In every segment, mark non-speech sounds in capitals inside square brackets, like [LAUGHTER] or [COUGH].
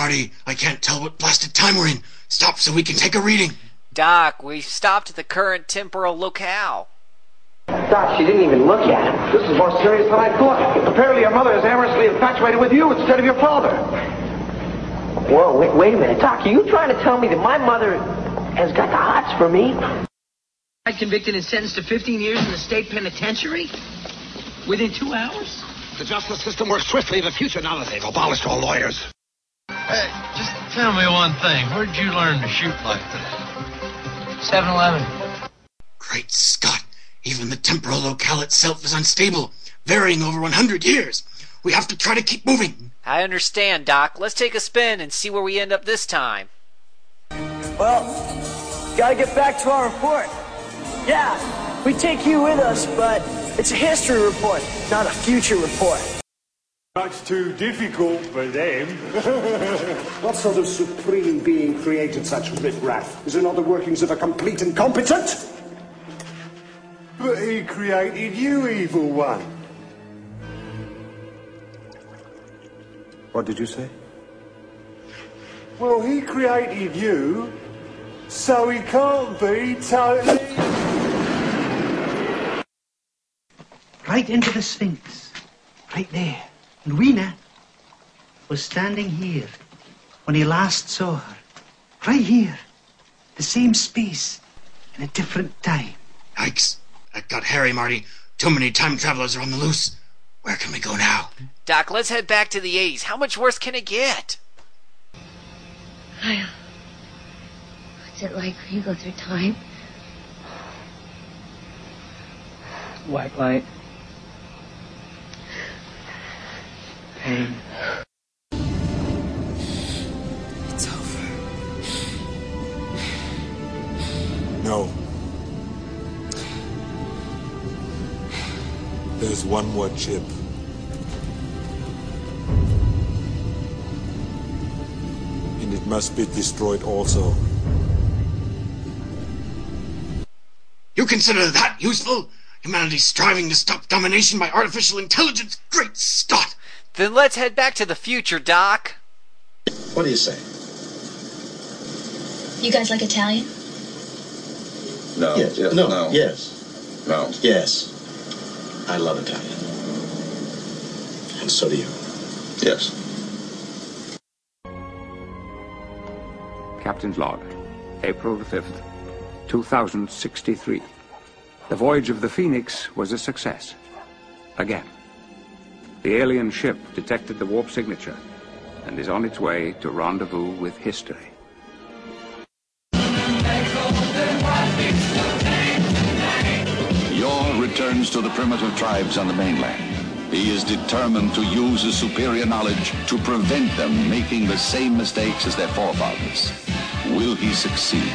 Marty, I can't tell what blasted time we're in. Stop so we can take a reading. Doc, we've stopped at the current temporal locale. Doc, she didn't even look at him. This is more serious than I thought. Apparently your mother is amorously infatuated with you instead of your father. Whoa, wait, wait a minute. Doc, are you trying to tell me that my mother has got the hots for me? I Convicted and sentenced to 15 years in the state penitentiary? Within two hours? The justice system works swiftly in the future now that they've abolished all lawyers. Hey, just tell me one thing. Where'd you learn to shoot like that? 7-Eleven. Great Scott! Even the temporal locale itself is unstable, varying over 100 years. We have to try to keep moving. I understand, Doc. Let's take a spin and see where we end up this time. Well, gotta get back to our report. Yeah, we take you with us, but it's a history report, not a future report. Much too difficult for them. [LAUGHS] what sort of supreme being created such riffraff? Is it not the workings of a complete incompetent? But he created you, evil one. What did you say? Well, he created you, so he can't be totally. Right into the Sphinx. Right there. And Weena was standing here when he last saw her. Right here. The same space in a different time. Yikes. That got hairy, Marty. Too many time travelers are on the loose. Where can we go now? Doc, let's head back to the 80s. How much worse can it get? Kyle, what's it like when you go through time? White light. Pain. It's over. No. There's one more chip. And it must be destroyed also. You consider that useful? Humanity's striving to stop domination by artificial intelligence? Great Scott! Then let's head back to the future, Doc. What do you say? You guys like Italian? No. Yes. Yeah, no. no. Yes. No. Yes. I love Italian. And so do you. Yes. Captain's Log, April 5th, 2063. The voyage of the Phoenix was a success. Again. The alien ship detected the warp signature and is on its way to rendezvous with history. Yor returns to the primitive tribes on the mainland. He is determined to use his superior knowledge to prevent them making the same mistakes as their forefathers. Will he succeed?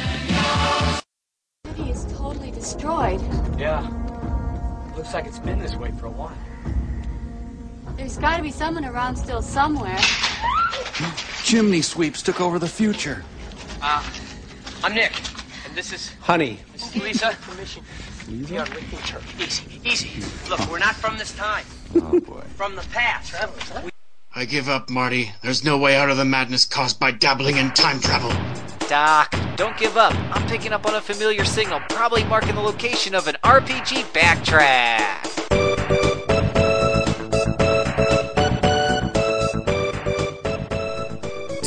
He is totally destroyed. Yeah. Looks like it's been this way for a while. There's got to be someone around still somewhere. Chimney sweeps took over the future. Uh, I'm Nick, and this is Honey. this is Lisa from Mission. We are Lincoln Church. Easy, easy. Look, we're not from this time. Oh boy. From the past. We I give up, Marty. There's no way out of the madness caused by dabbling in time travel. Doc, don't give up. I'm picking up on a familiar signal, probably marking the location of an RPG backtrack.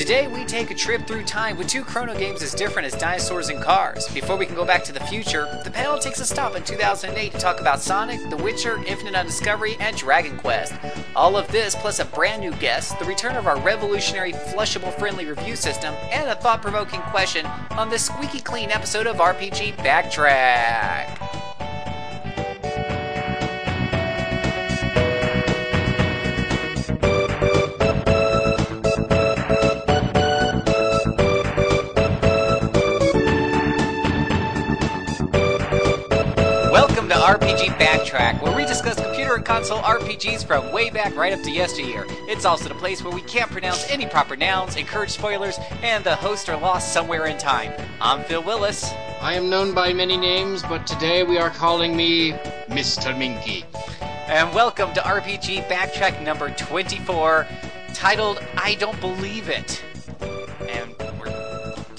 Today we take a trip through time with two chrono games as different as dinosaurs and cars. Before we can go back to the future, the panel takes a stop in 2008 to talk about Sonic, The Witcher, Infinite Undiscovery, and Dragon Quest. All of this plus a brand new guest, the return of our revolutionary flushable friendly review system, and a thought provoking question on this squeaky clean episode of RPG Backtrack. RPG Backtrack, where we discuss computer and console RPGs from way back right up to yesteryear. It's also the place where we can't pronounce any proper nouns, encourage spoilers, and the hosts are lost somewhere in time. I'm Phil Willis. I am known by many names, but today we are calling me Mr. Minky. And welcome to RPG Backtrack number 24, titled I Don't Believe It.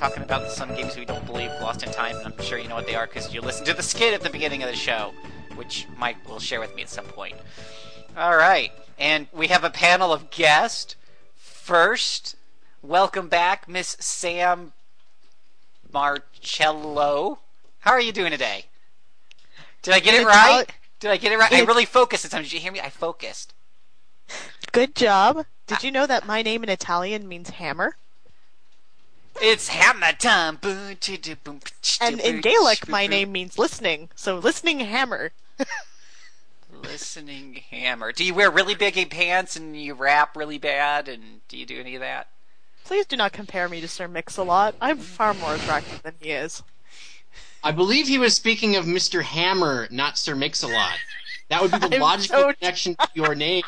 Talking about some games we don't believe lost in time, and I'm sure you know what they are because you listened to the skit at the beginning of the show, which Mike will share with me at some point. All right, and we have a panel of guests. First, welcome back, Miss Sam Marcello. How are you doing today? Did I get it right? Did I get it right? I really focused this time. Did you hear me? I focused. Good job. Did you know that my name in Italian means hammer? It's hammer time. And in Gaelic, my name means listening. So listening hammer. [LAUGHS] Listening hammer. Do you wear really big pants and you rap really bad? And do you do any of that? Please do not compare me to Sir Mix-a-Lot. I'm far more attractive than he is. I believe he was speaking of Mr. Hammer, not Sir Mix-a-Lot. That would be the [LAUGHS] I'm logical so connection to your name.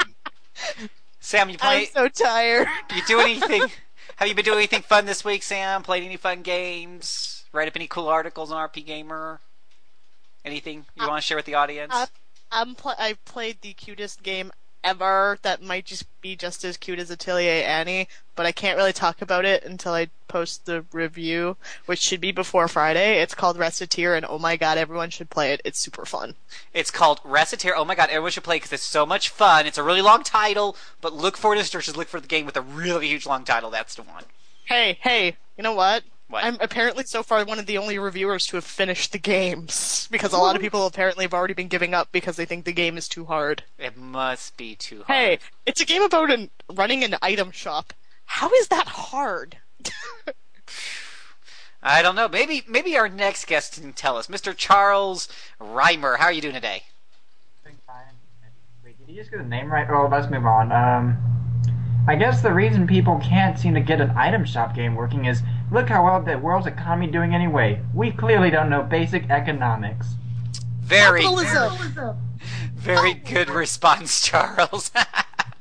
Sam, you play? I'm so tired. You do anything? Have you been doing anything fun this week, Sam? Played any fun games? Write up any cool articles on RP Gamer? Anything you want to share with the audience? Uh, I'm pl- I played the cutest game ever that might just be just as cute as Atelier Annie, but I can't really talk about it until I post the review, which should be before Friday. It's called Recettear, and oh my god, everyone should play it. It's super fun. It's called Recettear. Oh my god, everyone should play because it's so much fun. It's a really long title, but look for it as just Look for the game with a really huge long title. That's the one. Hey, hey, you know what? What? I'm apparently so far one of the only reviewers to have finished the games because a lot of people apparently have already been giving up because they think the game is too hard. It must be too hard. Hey, it's a game about an, running an item shop. How is that hard? I don't know. Maybe maybe our next guest can tell us. Mr. Charles Reimer, how are you doing today? Doing fine. Wait, did you just get the name right? Oh, let's move on. Um, I guess the reason people can't seem to get an item shop game working is look how well the world's economy doing anyway. We clearly don't know basic economics. Very very good response, Charles.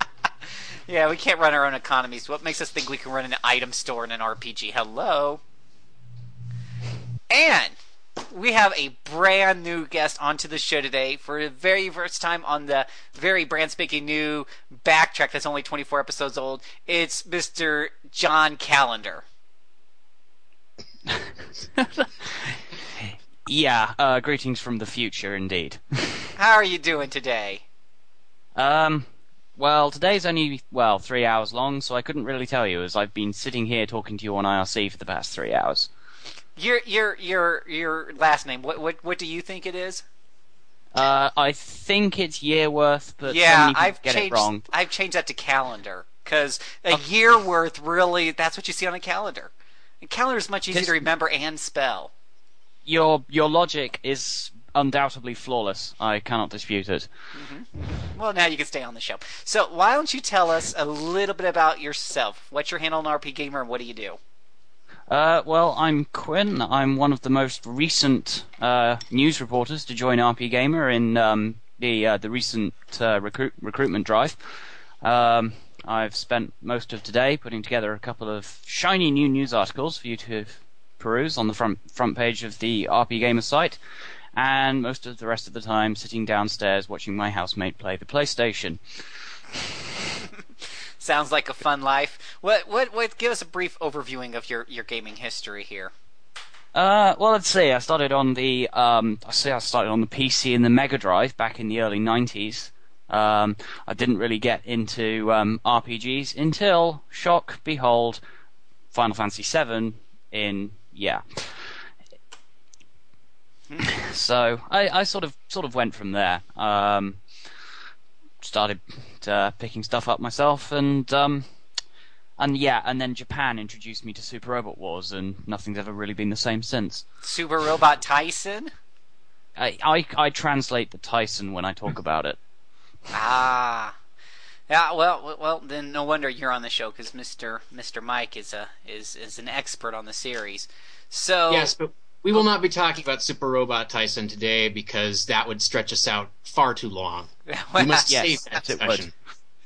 [LAUGHS] yeah, we can't run our own economies. What makes us think we can run an item store in an RPG? Hello. And we have a brand new guest onto the show today for the very first time on the very brand spanking new backtrack that's only 24 episodes old. It's Mr. John Calendar. [LAUGHS] Yeah, uh, greetings from the future, indeed. [LAUGHS] How are you doing today? Um, well, today's only, well, three hours long, so I couldn't really tell you, as I've been sitting here talking to you on IRC for the past three hours. Your your your your last name. What what what do you think it is? Uh, I think it's Yearworth, but yeah, I've get changed. it wrong. I've changed that to calendar because a year worth really that's what you see on a calendar. And calendar is much easier to remember and spell. Your your logic is undoubtedly flawless. I cannot dispute it. Well, now you can stay on the show. So why don't you tell us a little bit about yourself? What's your handle on RP Gamer and what do you do? Uh, well, I'm Quinn. I'm one of the most recent uh, news reporters to join RP Gamer in um, the uh, the recent uh, recruit, recruitment drive. Um, I've spent most of today putting together a couple of shiny new news articles for you to peruse on the front front page of the RP Gamer site, and most of the rest of the time sitting downstairs watching my housemate play the PlayStation. [LAUGHS] Sounds like a fun life. What what what? Give us a brief overviewing of your your gaming history here. Uh, well, let's see. I started on the um, I say I started on the PC and the Mega Drive back in the early '90s. Um, I didn't really get into um, RPGs until, shock, behold, Final Fantasy VII. In yeah. so I, I sort of sort of went from there. Um, started uh, picking stuff up myself, and um, and yeah, and then Japan introduced me to Super Robot Wars, and nothing's ever really been the same since. Super Robot Taisen. I I, I translate the Taisen when I talk about it. [LAUGHS] Ah. Yeah, well, well, then no wonder you're on the show because Mister Mister Mike is a is is an expert on the series. So Yes, but we will not be talking about Super Robot Taisen today because that would stretch us out far too long. [LAUGHS] we must Yes, save that yes, discussion.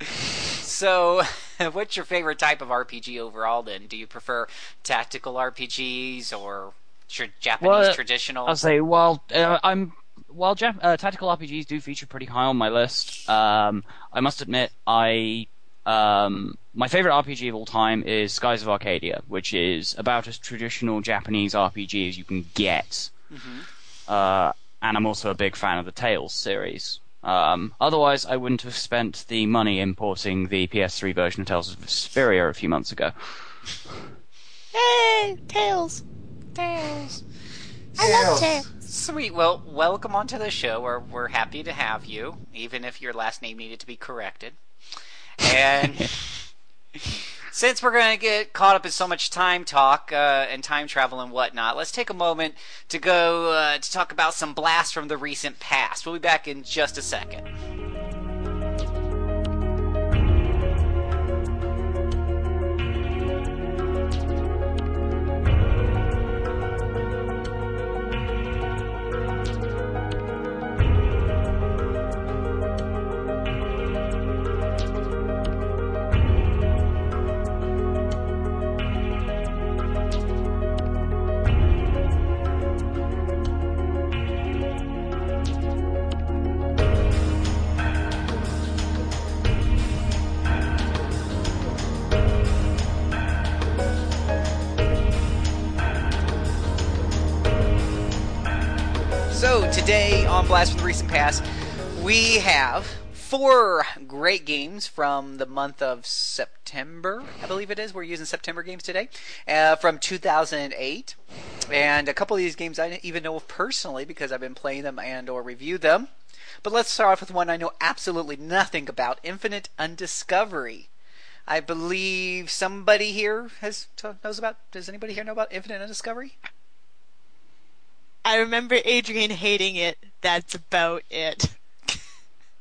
So, [LAUGHS] what's your favorite type of RPG overall? Then, do you prefer tactical RPGs or tr- Japanese Well, traditional? I'll say, well, uh, I'm while Jap- uh, tactical RPGs do feature pretty high on my list. Um, I must admit, I Um, my favorite RPG of all time is Skies of Arcadia, which is about as traditional Japanese RPG as you can get. Uh, and I'm also a big fan of the Tales series. Um, otherwise, I wouldn't have spent the money importing the PS3 version of Tales of Vesperia a few months ago. Yay! Tails! Tails! I love Tails! Sweet. Well, welcome onto the show. We're we're happy to have you, even if your last name needed to be corrected. And [LAUGHS] since we're going to get caught up in so much time talk uh, and time travel and whatnot, let's take a moment to go uh, to talk about some blasts from the recent past. We'll be back in just a second. Have four great games from the month of September, I believe it is. We're using September games today, uh, from 2008, and a couple of these games I didn't even know of personally because I've been playing them and or reviewed them. But let's start off with one I know absolutely nothing about: Infinite Undiscovery. I believe somebody here has knows about. Does anybody here know about Infinite Undiscovery? I remember Adrian hating it. That's about it. [LAUGHS]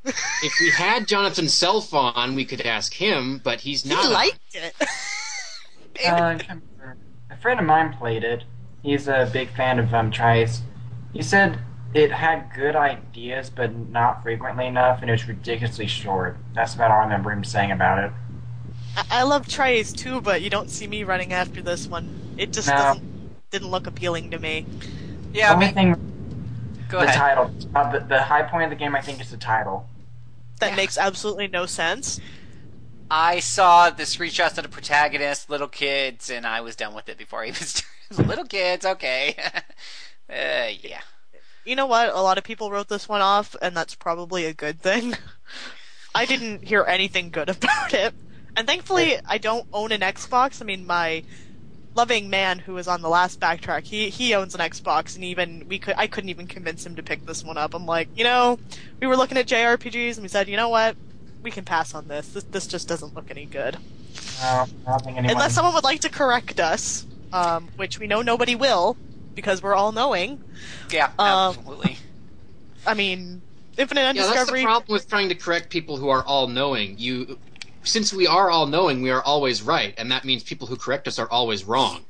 If we had Jonathan Self on, we could ask him, but he's He not. on. liked it. [LAUGHS] Uh, a friend of mine played it. He's a big fan of um, Tri-Ace. He said it had good ideas, but not frequently enough, and it was ridiculously short. That's about all I remember him saying about it. I, I love Tri-Ace too, but you don't see me running after this one. It just No. didn't look appealing to me. Yeah, the only thing, Go the ahead. title. Uh, the, the high point of the game, I think, is the title. That makes absolutely no sense. I saw the screenshots of the protagonist, little kids, and I was done with it before I even [LAUGHS] little kids. Okay, [LAUGHS] uh, yeah. You know what? A lot of people wrote this one off, and that's probably a good thing. I didn't hear anything good [LAUGHS] about it. And thankfully, I don't own an Xbox. I mean, my loving man who was on the last backtrack, he he owns an Xbox, and even we could I couldn't even convince him to pick this one up. I'm like, you know, we were looking at JRPGs, and we said, you know what, we can pass on this. This this just doesn't look any good. No, I don't think anyone. Unless someone would like to correct us, um, which we know nobody will because we're all knowing. Yeah, Um, absolutely. I mean, Infinite Yeah, that's the problem with trying to correct people who are all knowing. You, since we are all knowing, we are always right, and that means people who correct us are always wrong.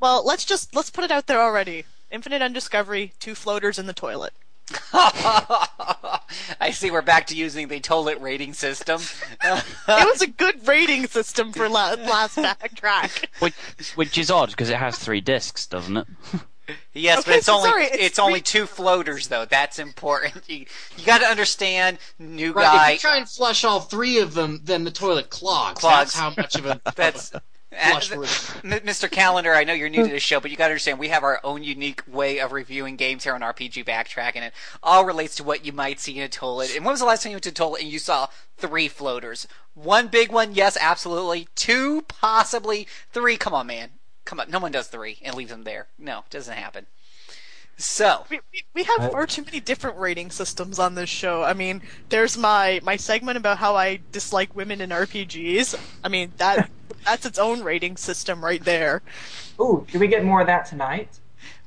Well, let's just let's put it out there already. Infinite Undiscovery, two floaters in the toilet. [LAUGHS] I see. We're back to using the toilet rating system. [LAUGHS] it was a good rating system for la- last backtrack. Which, which is odd because it has three discs, doesn't it? [LAUGHS] [LAUGHS] Yes, but it's so only sorry, it's, it's only two floaters though. That's important. [LAUGHS] You you got to understand, new Right, guy. if you try and flush all three of them, then the toilet clogs. Clogs. That's how much [LAUGHS] of a That's flush Uh, Mr. Calendar, I know you're new to this show, but you got to understand we have our own unique way of reviewing games here on RPG Backtrack, and it all relates to what you might see in a toilet. And when was the last time you went to a toilet and you saw three floaters? One big one, yes, absolutely. Two, possibly. Three, come on, man. Come on, no one does three and leaves them there. No, it doesn't happen. So, We, we, we have far too many different rating systems on this show. I mean, there's my my segment about how I dislike women in RPGs. I mean that [LAUGHS] that's its own rating system right there. Ooh, do we get more of that tonight?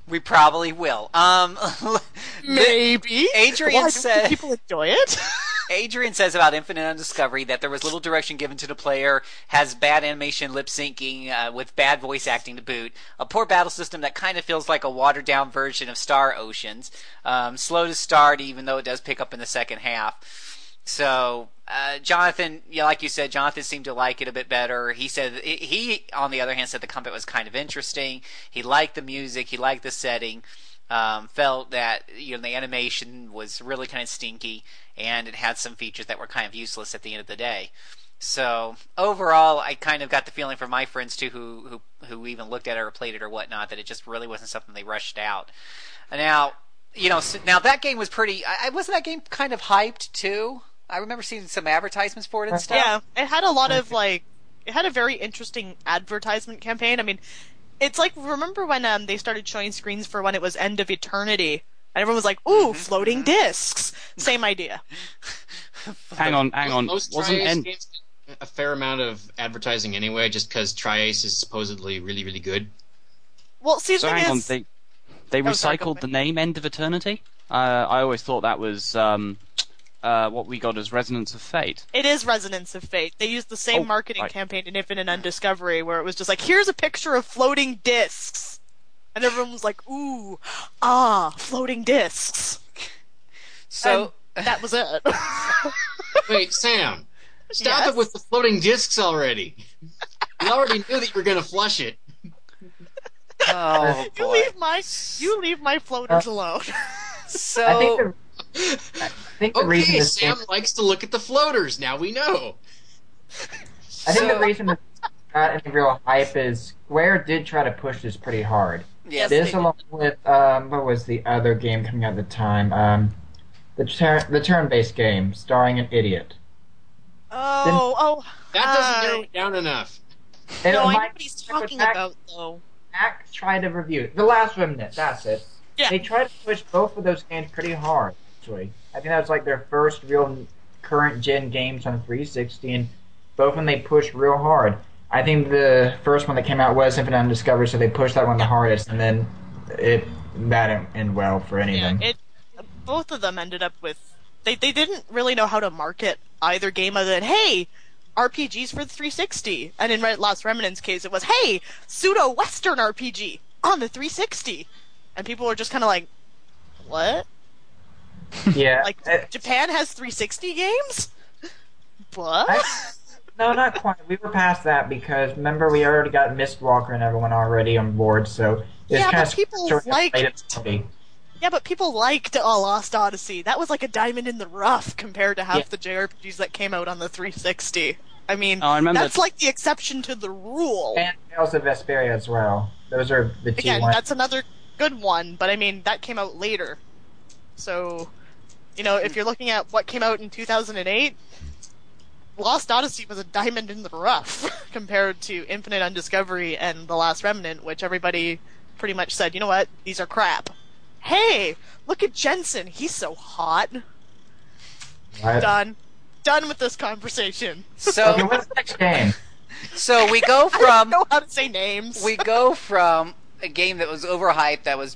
we probably will. Um, [LAUGHS] Maybe. Adrian Why, said people enjoy it. [LAUGHS] Adrian says about Infinite Undiscovery that there was little direction given to the player, has bad animation lip syncing uh, with bad voice acting to boot, a poor battle system that kind of feels like a watered down version of Star Oceans, um, slow to start even though it does pick up in the second half. So, uh, Jonathan, yeah, like you said, Jonathan seemed to like it a bit better. He said he, on the other hand, said the combat was kind of interesting. He liked the music, he liked the setting. Um, felt that you know the animation was really kind of stinky, and it had some features that were kind of useless at the end of the day. So overall, I kind of got the feeling from my friends too, who who who even looked at it or played it or whatnot, that it just really wasn't something they rushed out. Now, you know, so now that game was pretty. I, wasn't that game kind of hyped too. I remember seeing some advertisements for it and stuff. Yeah, it had a lot of like, it had a very interesting advertisement campaign. I mean, it's like remember when um they started showing screens for when it was End of Eternity, and everyone was like, "Ooh, Mm-hmm, floating discs." Same idea. [LAUGHS] Hang on, hang on. Most Wasn't Tri-Ace End- a fair amount of advertising anyway, just because Tri-Ace is supposedly really, really good. Well, see, So thing hang on, is, they they Oh, sorry, recycled the name End of Eternity. Uh, I always thought that was um, uh, what we got as Resonance of Fate. it is Resonance of Fate. They used the same Oh, marketing right. campaign in Infinite Undiscovery, where it was just like, "Here's a picture of floating discs," and everyone was like, "Ooh, ah, floating discs." So And that was it. [LAUGHS] [LAUGHS] Wait, Sam, stop Yes? it with the floating discs already. We already knew that you were going to flush it. Oh [LAUGHS] you boy. leave my you leave my floaters alone. So I think the, I think the reason Okay, this Sam game, likes to look at the floaters. Now we know. I think So- the reason this got any real hype is Square did try to push this pretty hard. Yes, this they along with um, what was the other game coming out at the time? Um, the turn the turn-based game starring an idiot. Oh, oh. That doesn't hi. narrow it down enough. And No, I know what he's talking Mac- about, though. Mac tried to review it. The Last Remnant. That's it. Yeah. They tried to push both of those games pretty hard. Actually, I think that was like their first real current gen games on 360, and both of them they pushed real hard. I think the first one that came out was Infinite Undiscovered, so they pushed that one the hardest, and then it that didn't end well for any Yeah, of them. it. Both of them ended up with they they didn't really know how to market either game other than hey. RPGs for the 360, and in Last Remnant's case, it was hey, pseudo Western RPG on the 360, and people were just kind of like, what? [LAUGHS] yeah, Like uh, Japan has 360 games? What? I- no, not quite. We were past that because remember we already got Mistwalker and everyone already on board, so it's Yeah, kind but of people sort of liked- late at party. Yeah, but people liked uh, Lost Odyssey. That was like a diamond in the rough compared to half Yeah. the JRPGs that came out on the 360. I mean, Oh, I remember- that's like the exception to the rule. And Tales of Vesperia as well. Those are the two Again, ones. that's another good one, but I mean, that came out later. So, you know, if you're looking at what came out in 2008, Lost Odyssey was a diamond in the rough [LAUGHS] compared to Infinite Undiscovery and The Last Remnant, which everybody pretty much said, you know what, these are crap. Hey, look at Jensen, he's so hot. Right. Done. Done with this conversation. Okay, so what's the next game? so we go [LAUGHS] I don't from know how to say names. we go from a game that was overhyped that was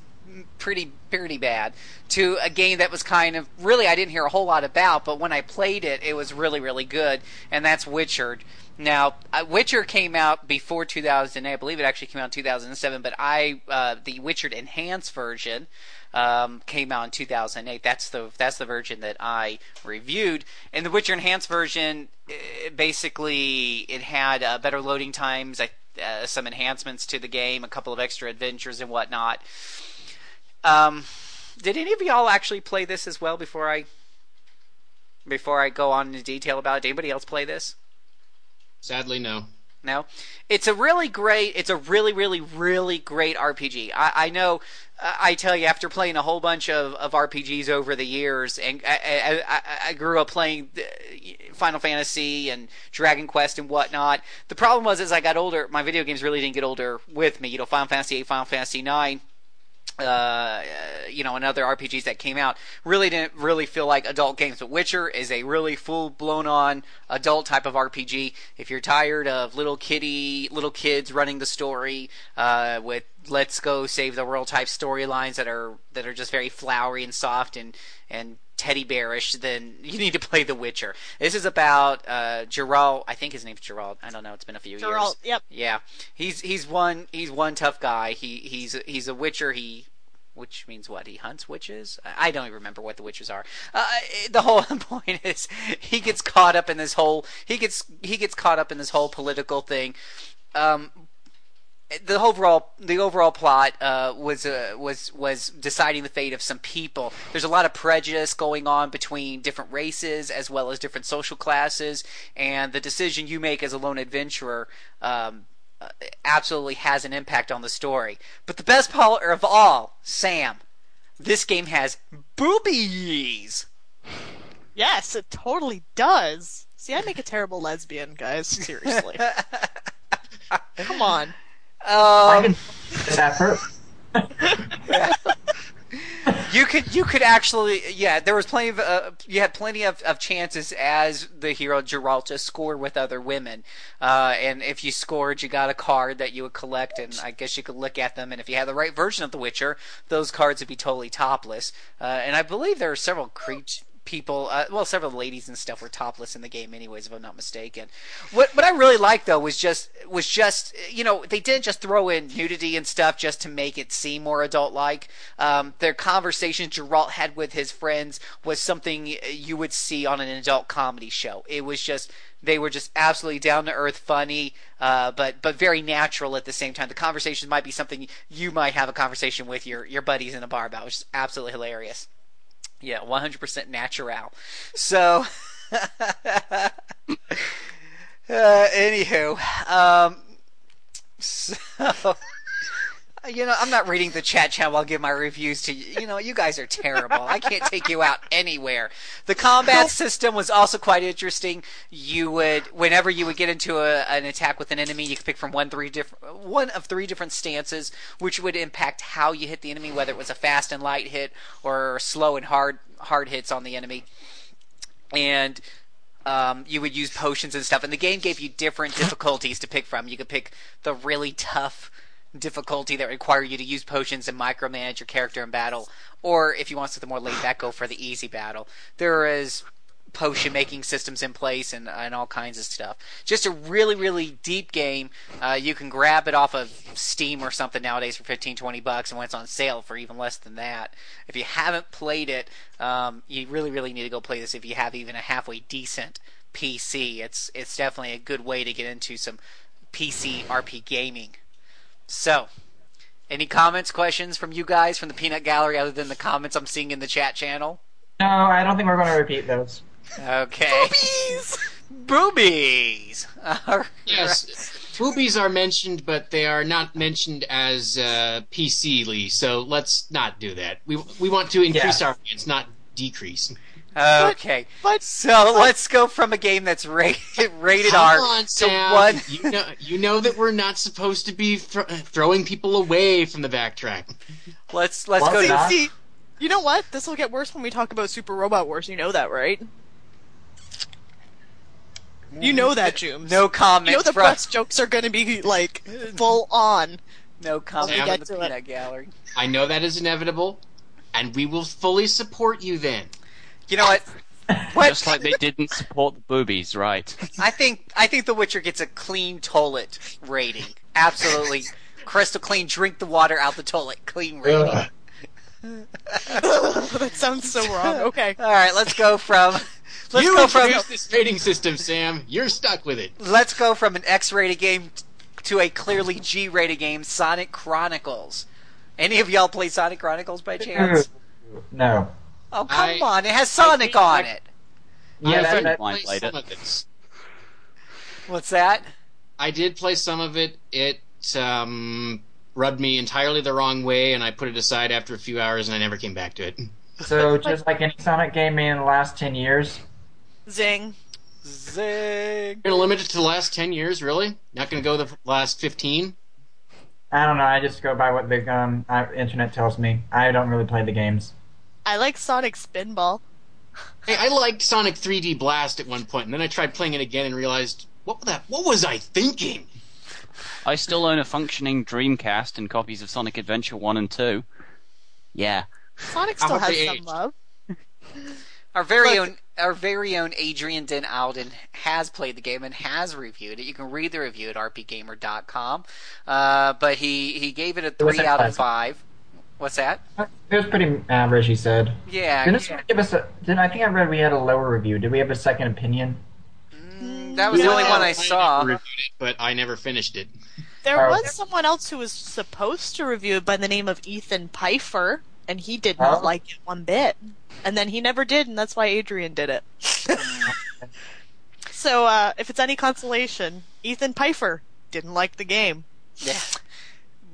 pretty pretty bad to a game that was kind of really I didn't hear a whole lot about, but when I played it, it was really really good, and that's Witcher. Now, uh, Witcher came out before 2008. I believe it actually came out in 2007, but I uh, the Witcher enhanced version um, came out in 2008. That's the that's the version that I reviewed. And the Witcher enhanced version, eh, basically, it had uh, better loading times. Uh, some enhancements to the game, a couple of extra adventures and whatnot. Um, did any of y'all actually play this as well before I before I go on into detail about it? Did anybody else play this? Sadly, no. No, it's a really great. It's a really, really, really great RPG. I, I know. uh, I tell you, after playing a whole bunch of, of RPGs over the years, and I, I, I, grew up playing Final Fantasy and Dragon Quest and whatnot. The problem was, as I got older, my video games really didn't get older with me. You know, Final Fantasy VIII, Final Fantasy IX uh, you know, and other RPGs that came out really didn't really feel like adult games. But Witcher is a really full blown on adult type of RPG. If you're tired of little kitty, little kids running the story uh, with let's go save the world type storylines that are that are just very flowery and soft and and teddy bearish, then you need to play The Witcher. This is about uh, Geralt. I think his name's Geralt. I don't know. It's been a few years. Geralt, yep. Yeah, he's he's one he's one tough guy. He he's he's a witcher. He which means what? He hunts witches. I I don't even remember what the witches are. Uh, the whole [LAUGHS] point is he gets caught up in this whole he gets he gets caught up in this whole political thing. Um, the overall the overall plot uh, was uh, was was deciding the fate of some people. There's a lot of prejudice going on between different races as well as different social classes, and the decision you make as a lone adventurer um, uh, absolutely has an impact on the story. But the best part of all, Sam, this game has boobies. Yes, it totally does. See, I make a terrible lesbian, guys. Seriously. [LAUGHS] Come on. Um, effort. [LAUGHS] you could you could actually yeah there was plenty of uh, you had plenty of, of chances as the hero Geralt to score with other women uh, and if you scored you got a card that you would collect and I guess you could look at them and if you had the right version of The Witcher those cards would be totally topless uh, and I believe there are several creatures people, uh, well, several ladies and stuff were topless in the game, anyways, if I'm not mistaken. What what I really liked though was just was just you know they didn't just throw in nudity and stuff just to make it seem more adult like. Um, their conversations Geralt had with his friends was something you would see on an adult comedy show. It was just they were just absolutely down to earth, funny, uh, but but very natural at the same time. The conversations might be something you might have a conversation with your your buddies in a bar about, which is absolutely hilarious. Yeah, 100% natural. So, [LAUGHS] uh, anywho, um, so, you know, I'm not reading the chat chat while I give my reviews to you. You know, you guys are terrible. I can't take you out anywhere. The combat system was also quite interesting. You would, whenever you would get into a, an attack with an enemy, you could pick from one three different, one of three different stances, which would impact how you hit the enemy, whether it was a fast and light hit or slow and hard hard hits on the enemy. And um, you would use potions and stuff, and the game gave you different difficulties to pick from. You could pick the really tough difficulty that require you to use potions and micromanage your character in battle, or if you want something more laid back, go for the easy battle. There is potion making systems in place and, and all kinds of stuff. Just a really, really deep game. Uh, you can grab it off of Steam or something nowadays for 15, 20 bucks, and when it's on sale for even less than that. If you haven't played it, um, you really, really need to go play this if you have even a halfway decent PC. It's it's definitely a good way to get into some PC RP gaming. So, any comments, questions from you guys from the Peanut Gallery other than the comments I'm seeing in the chat channel? No, I don't think we're going to repeat those. Okay. Boobies! Boobies! Yes, boobies are mentioned, but they are not mentioned as uh, PC-ly, so let's not do that. We we want to increase Yeah. our audience, not decrease. Okay, but so let's go from a game that's [LAUGHS] rated rated R on, to Sam. one. [LAUGHS] You know, you know that we're not supposed to be thro- uh, throwing people away from the backtrack. Let's let's Well, go see, to See, you know what? This will get worse when we talk about Super Robot Wars. You know that, right? You know that, [LAUGHS] Jooms. no comment. You know comments the from breast jokes are going to be like full on. no comments Sam. from Get the to it. Gallery. I know that is inevitable, and we will fully support you then. You know what? What? Just like they didn't support the boobies, right? I think I think The Witcher gets a clean toilet rating. Absolutely, crystal clean. Drink the water out the toilet. Clean rating. Ugh. [LAUGHS] that sounds so wrong. Okay. All right, let's go from let's you go from this rating system, Sam. You're stuck with it. let's go from an X-rated game to a clearly G-rated game, Sonic Chronicles. Any of y'all play Sonic Chronicles by chance? No. Oh come I- on! It has Sonic on it. Yeah, I that, think that, mine Play played some it. of it. What's that? I did play some of it. It um, rubbed me entirely the wrong way, and I put it aside after a few hours, and I never came back to it. so just like any Sonic game made in the last ten years. Zing. Zing. You're gonna limit it to the last ten years, really? Not gonna go the last fifteen? I don't know. I just go by what the um, uh, internet tells me. I don't really play the games. I like Sonic Spinball. Hey, I liked Sonic 3D Blast at one point, and then I tried playing it again and realized what that what was I thinking? I still own a functioning Dreamcast and copies of Sonic Adventure 1 and 2. Yeah. Sonic still has some aged? love. Our very Look- own, our very own Adrian Den Ouden has played the game and has reviewed it. You can read the review at rpgamer.com. Uh, but he, he gave it a three a out of five. What's that? It was pretty average, he said. Yeah, Didn't someone give us a? Didn't I think I read we had a lower review? Did we have a second opinion? that was the only one I saw. reviewed it, but I never finished it. There Oh. was someone else who was supposed to review it by the name of Ethan Pfeiffer, and he did not Oh. like it one bit. And then he never did, and that's why Adrian did it. [LAUGHS] so, uh, if it's any consolation, Ethan Pfeiffer didn't like the game. Yeah.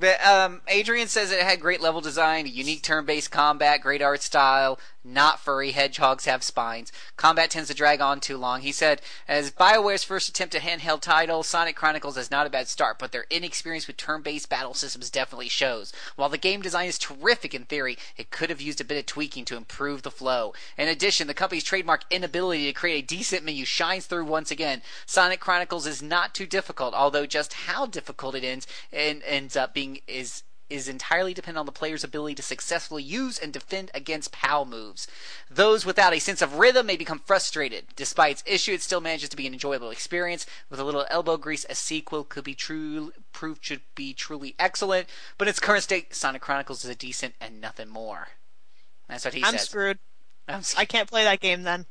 But um, Adrian says it had great level design, unique turn-based combat, great art style. Not furry hedgehogs have spines. Combat tends to drag on too long. He said, as BioWare's first attempt at handheld title, Sonic Chronicles is not a bad start, but their inexperience with turn-based battle systems definitely shows. While the game design is terrific in theory, it could have used a bit of tweaking to improve the flow. In addition, the company's trademark inability to create a decent menu shines through once again. Sonic Chronicles is not too difficult, although just how difficult it ends and ends up being is is entirely dependent on the player's ability to successfully use and defend against POW moves. Those without a sense of rhythm may become frustrated. Despite its issue, it still manages to be an enjoyable experience. With a little elbow grease, a sequel could be true proved to be truly excellent. But in its current state, Sonic Chronicles is a decent and nothing more. That's what he said. I'm says. screwed. I'm I can't play that game then.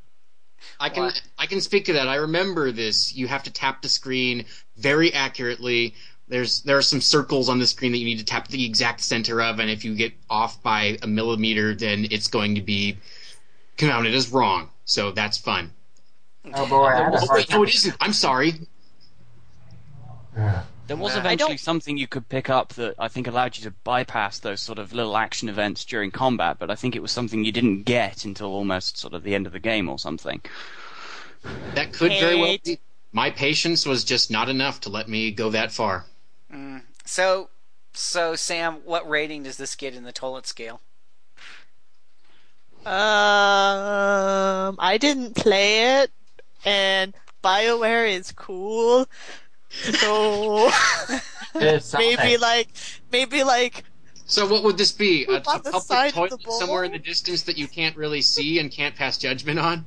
I can What? I can speak to that. I remember this. You have to tap the screen very accurately. There's there are some circles on the screen that you need to tap the exact center of, and if you get off by a millimeter, then it's going to be counted as wrong. So that's fun. Oh boy, I had a hard wait, no, it isn't. I'm sorry. [SIGHS] There was eventually something you could pick up that I think allowed you to bypass those sort of little action events during combat, but I think it was something you didn't get until almost sort of the end of the game or something. That could very well be. My patience was just not enough to let me go that far. Mm. So, so Sam, what rating does this get in the toilet scale? Um, I didn't play it, and BioWare is cool. So [LAUGHS] [LAUGHS] maybe like maybe like So what would this be? [LAUGHS] A, a public toilet somewhere in the distance that you can't really see and can't pass judgment on?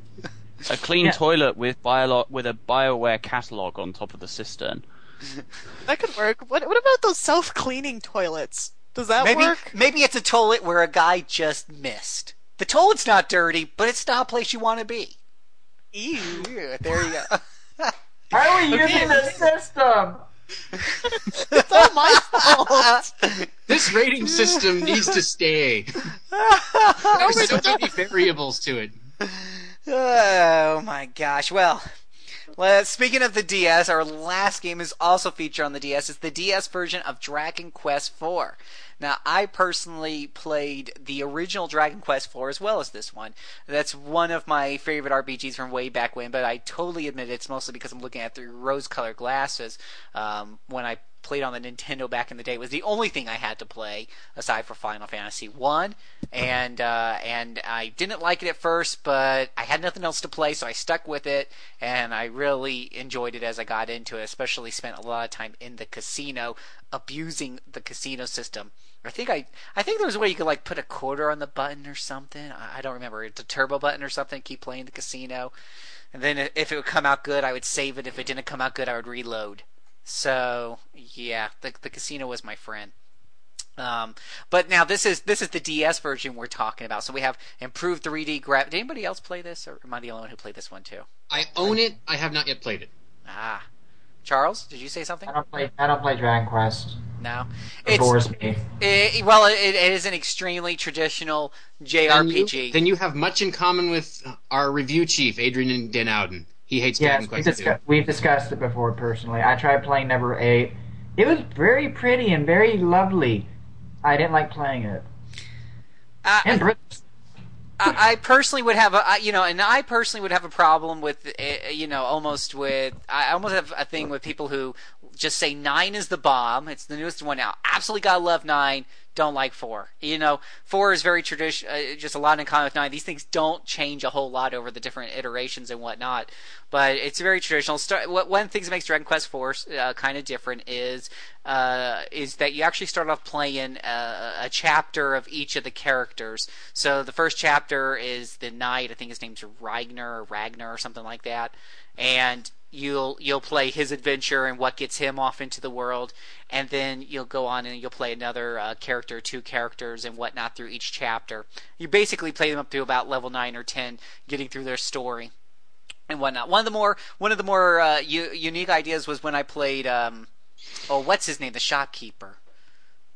A clean Yeah. toilet with bio- with a BioWare catalog on top of the cistern. [LAUGHS] that could work. What what about those self cleaning toilets? Does that maybe, work? maybe it's a toilet where a guy just missed. The toilet's not dirty, but it's not a place you want to be. Ew. Ew, there you go. [LAUGHS] How are we using the system? [LAUGHS] It's all my fault. This rating system needs to stay. There's so many variables to it. Oh my gosh. Well, well, speaking of the DS, our last game is also featured on the DS. It's the DS version of Dragon Quest IV. Now, I personally played the original Dragon Quest IV as well as this one. That's one of my favorite RPGs from way back when, but I totally admit it's mostly because I'm looking at it through rose-colored glasses. Um, when I played on the Nintendo back in the day was the only thing I had to play aside for Final Fantasy One, and uh, and I didn't like it at first, but I had nothing else to play, so I stuck with it, and I really enjoyed it as I got into it. Especially spent a lot of time in the casino, abusing the casino system. I think I I think there was a way you could like put a quarter on the button or something. I, I don't remember. It's a turbo button or something. Keep playing the casino, and then if it would come out good, I would save it. If it didn't come out good, I would reload. So yeah, the the casino was my friend. Um, but now this is this is the DS version we're talking about. So we have improved 3D graph. Did anybody else play this, or am I the only one who played this one too? I own it. I have not yet played it. Ah, Charles, did you say something? I don't play. I don't play Dragon Quest. No, It bores me. It, well, it, it is an extremely traditional Then you, JRPG. then you have much in common with our review chief, Adrian Den Ouden. He hates Yes, Dragon we Quest II. discuss, we've discussed it before personally. I tried playing number eight. It was very pretty and very lovely. I didn't like playing it. Uh, and Brit- I, I personally would have a you know, and I personally would have a problem with, uh, you know, almost with, I almost have a thing with people who just say nine is the bomb. It's the newest one now. Absolutely gotta love nine. Don't like four. You know, four is very traditional, uh, just a lot in common with nine. These things don't change a whole lot over the different iterations and whatnot, but it's very traditional. What, one of the things that makes Dragon Quest IV uh, kind of different is uh, is that you actually start off playing a, a chapter of each of the characters. So the first chapter is the knight. I think his name's Ragnar or Ragnar or something like that, and you'll you'll play his adventure and what gets him off into the world, and then you'll go on and you'll play another uh, character, two characters, and whatnot through each chapter. You basically play them up to about level nine or ten, getting through their story and whatnot. One of the more one of the more uh, u- unique ideas was when I played um, oh, what's his name? The shopkeeper.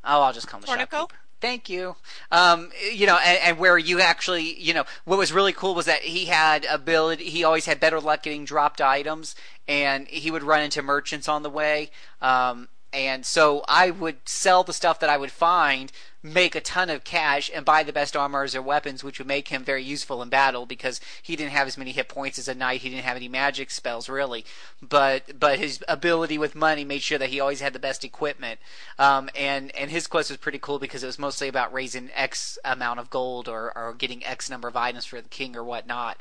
Oh, I'll just call him the Torneko? shopkeeper. Thank you. Um, you know, and, and where you actually, you know, what was really cool was that he had ability. He always had better luck getting dropped items, and he would run into merchants on the way. Um, and so I would sell the stuff that I would find, make a ton of cash, and buy the best armors or weapons, which would make him very useful in battle because he didn't have as many hit points as a knight. He didn't have any magic spells really, but but his ability with money made sure that he always had the best equipment. Um, and and his quest was pretty cool because it was mostly about raising X amount of gold or or getting X number of items for the king or whatnot.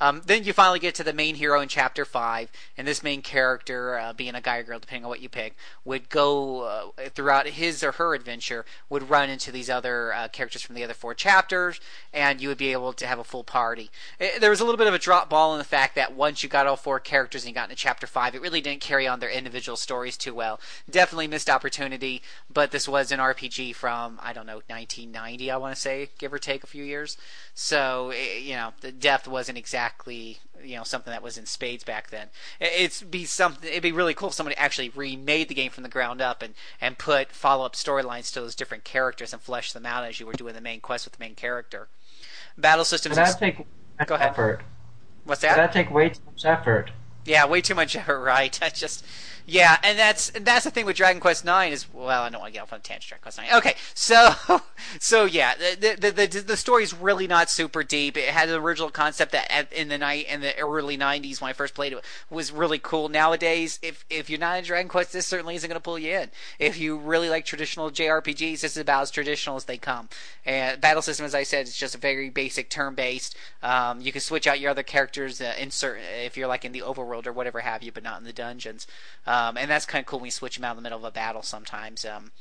Um, then you finally get to the main hero in chapter five, and this main character, uh, being a guy or girl, depending on what you pick, would go uh, throughout his or her adventure, would run into these other uh, characters from the other four chapters, and you would be able to have a full party. Eh, there was a little bit of a drop ball in the fact that once you got all four characters and you got into chapter five, it really didn't carry on their individual stories too well. Definitely missed opportunity, but this was an RPG from I don't know 1990, I want to say, give or take a few years. So eh, you know the depth wasn't exactly you know something that was in spades back then. I- It's be something. It'd be really cool if somebody actually remade the game from the ground up and and put follow up storylines to those different characters and flesh them out as you were doing the main quest with the main character. Battle systems. That'd take Go ahead. effort. What's that? That'd take way too much effort. Yeah, way too much effort, [LAUGHS] right? I [LAUGHS] just yeah, and that's that's the thing with Dragon Quest Nine is well, I don't want to get off on a tangent. Dragon Quest Nine. Okay, so [LAUGHS] so yeah, the the the, the story's really not super deep. It had an original concept that in the night in the early '90s when I first played it was really cool. Nowadays, if if you're not in Dragon Quest, this certainly isn't going to pull you in. If you really like traditional JRPGs, this is about as traditional as they come. And battle system, as I said, is just a very basic turn based. Um, you can switch out your other characters uh, in certain if you're like in the overworld or whatever have you, but not in the dungeons. And that's kind of cool when you switch them out in the middle of a battle sometimes. Um,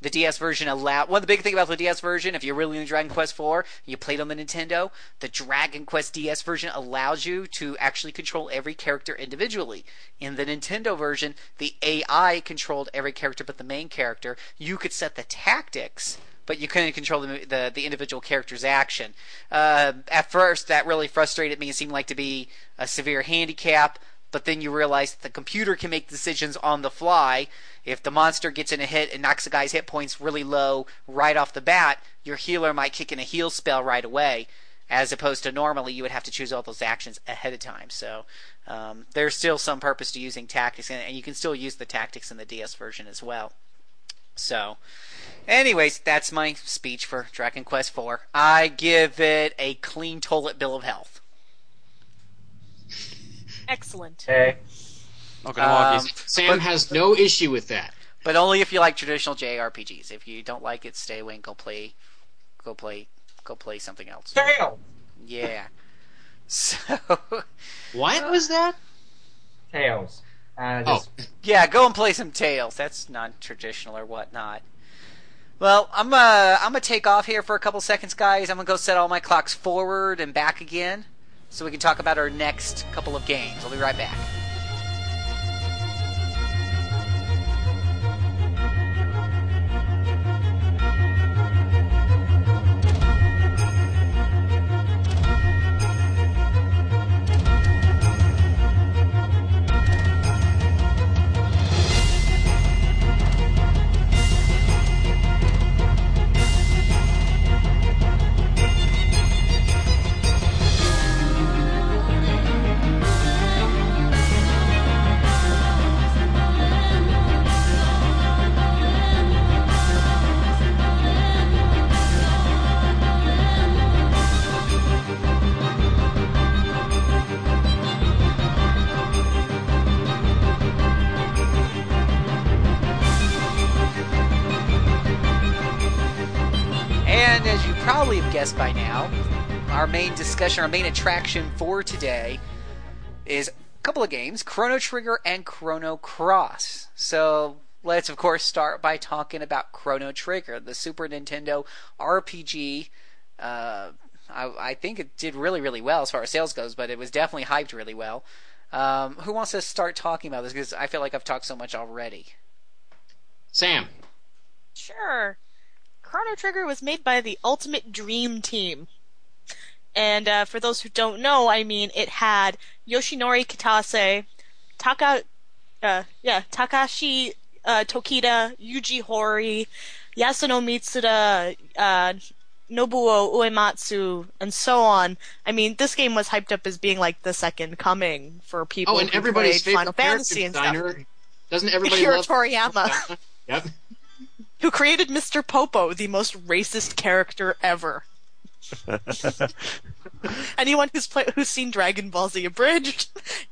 the DS version allow one of the big thing about the DS version, if you're really into Dragon Quest IV, you played on the Nintendo, the Dragon Quest DS version allows you to actually control every character individually. In the Nintendo version, the AI controlled every character but the main character. You could set the tactics but you couldn't control the the, the individual character's action. Uh, at first, that really frustrated me. It seemed like to be a severe handicap. But then you realize that the computer can make decisions on the fly. If the monster gets in a hit and knocks the guy's hit points really low right off the bat, your healer might kick in a heal spell right away, as opposed to normally you would have to choose all those actions ahead of time. So um, there's still some purpose to using tactics, and, and you can still use the tactics in the DS version as well. So, anyways, that's my speech for Dragon Quest IV. I give it a clean toilet bill of health. Excellent. Okay. Um, Sam has no issue with that. But only if you like traditional JRPGs. If you don't like it, stay away and go play, go play, go play something else. Tail. Yeah. [LAUGHS] So. What was that? Tails. Uh, Oh. Yeah, go and play some Tails. That's non-traditional or whatnot. Well, I'm uh I'm gonna take off here for a couple seconds, guys. I'm gonna go set all my clocks forward and back again, so we can talk about our next couple of games. I'll be right back. Probably have guessed by now, our main discussion, our main attraction for today is a couple of games, Chrono Trigger and Chrono Cross. So let's of course start by talking about Chrono Trigger, the Super Nintendo RPG. Uh, I, I think it did really, really well as far as sales goes, but it was definitely hyped really well. Um, who wants to start talking about this? Because I feel like I've talked so much already. Sam. Sure. Chrono Trigger was made by the Ultimate Dream Team. And uh, for those who don't know, I mean, it had Yoshinori Kitase, Taka, uh, yeah, Takashi uh, Tokita, Yuji Horii, Yasunori Mitsuda, uh, Nobuo Uematsu, and so on. I mean, this game was hyped up as being like the second coming for people Oh, and who everybody's played favorite Final Fantasy and stuff. Doesn't everybody Akira love Toriyama, Yep. Who created Mr. Popo, the most racist character ever. [LAUGHS] Anyone who's play- who's seen Dragon Ball Z abridged,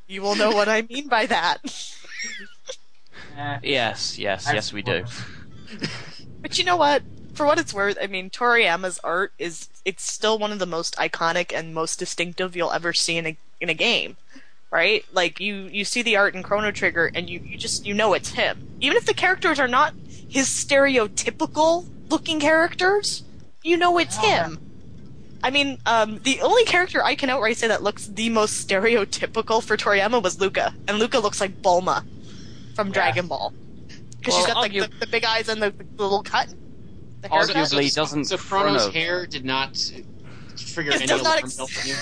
you will know what I mean by that. [LAUGHS] Yes, yes, yes, we do. [LAUGHS] But you know what? For what it's worth, I mean, Toriyama's art is it's still one of the most iconic and most distinctive you'll ever see in a in a game. Right? Like you you see the art in Chrono Trigger and you, you just you know it's him. Even if the characters are not his stereotypical looking characters, you know it's him. I mean, um, the only character I can outright say that looks the most [LAUGHS] stereotypical for Toriyama was Lucca, and Lucca looks like Bulma from Dragon Ball because she's got like the, the big eyes and the, the little cut. The haircut. Arguably, doesn't So Chrono's hair did not trigger It any does not ex- bells in you.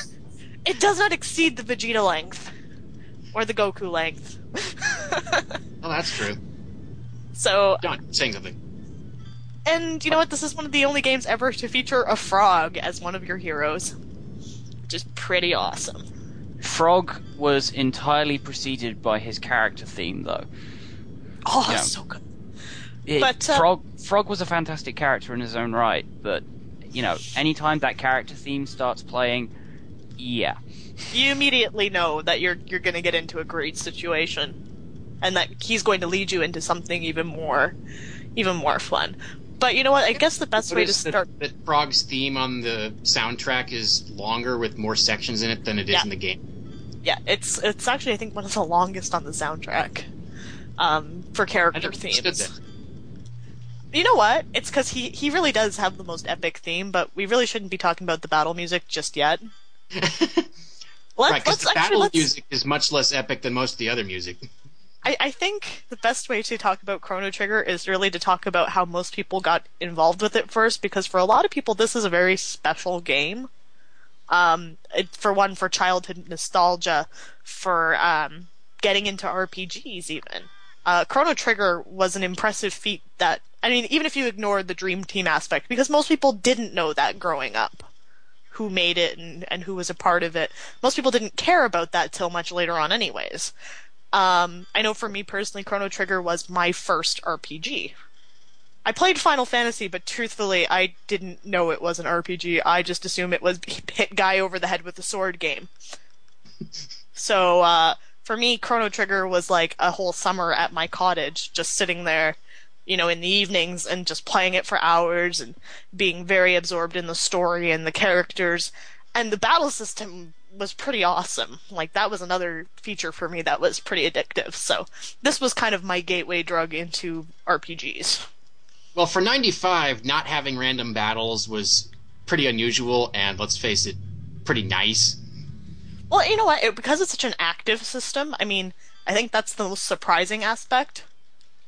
It does not exceed the Vegeta length or the Goku length. [LAUGHS] Oh, that's true. So, John, saying something. and you know what? This is one of the only games ever to feature a frog as one of your heroes, which is pretty awesome. Frog was entirely preceded by his character theme, though. Oh, Yeah. that's so good. It- But, uh, Frog Frog was a fantastic character in his own right, but you know, anytime that character theme starts playing, yeah, You immediately know that you're you're going to get into a great situation, and that he's going to lead you into something even more, even more fun. But you know what? I guess the best way to that- start. that, Frog's theme on the soundtrack is longer with more sections in it than it is Yeah. in the game. Yeah, it's it's actually I think one of the longest on the soundtrack um, for character themes. You know what? It's because he he really does have the most epic theme, but we really shouldn't be talking about the battle music just yet. [LAUGHS] let's right, because the battle music is much less epic than most of the other music. I, I think the best way to talk about Chrono Trigger is really to talk about how most people got involved with it first, because for a lot of people, this is a very special game. Um, it, for one, for childhood nostalgia, for um, getting into RPGs, even. Uh, Chrono Trigger was an impressive feat that, I mean, even if you ignored the Dream Team aspect, because most people didn't know that growing up who made it and, and who was a part of it. Most people didn't care about that till much later on, anyways. Um, I know for me personally, Chrono Trigger was my first RPG. I played Final Fantasy, but truthfully, I didn't know it was an RPG. I just assumed it was [LAUGHS] hit guy over the head with a sword game. so, uh, for me, Chrono Trigger was like a whole summer at my cottage, just sitting there, you know, in the evenings and just playing it for hours and being very absorbed in the story and the characters. And the battle system was pretty awesome. Like, that was another feature for me that was pretty addictive. So, this was kind of my gateway drug into RPGs. Well, for 95, not having random battles was pretty unusual, and let's face it, pretty nice. Well, you know what? It, because it's such an active system, I mean, I think that's the most surprising aspect.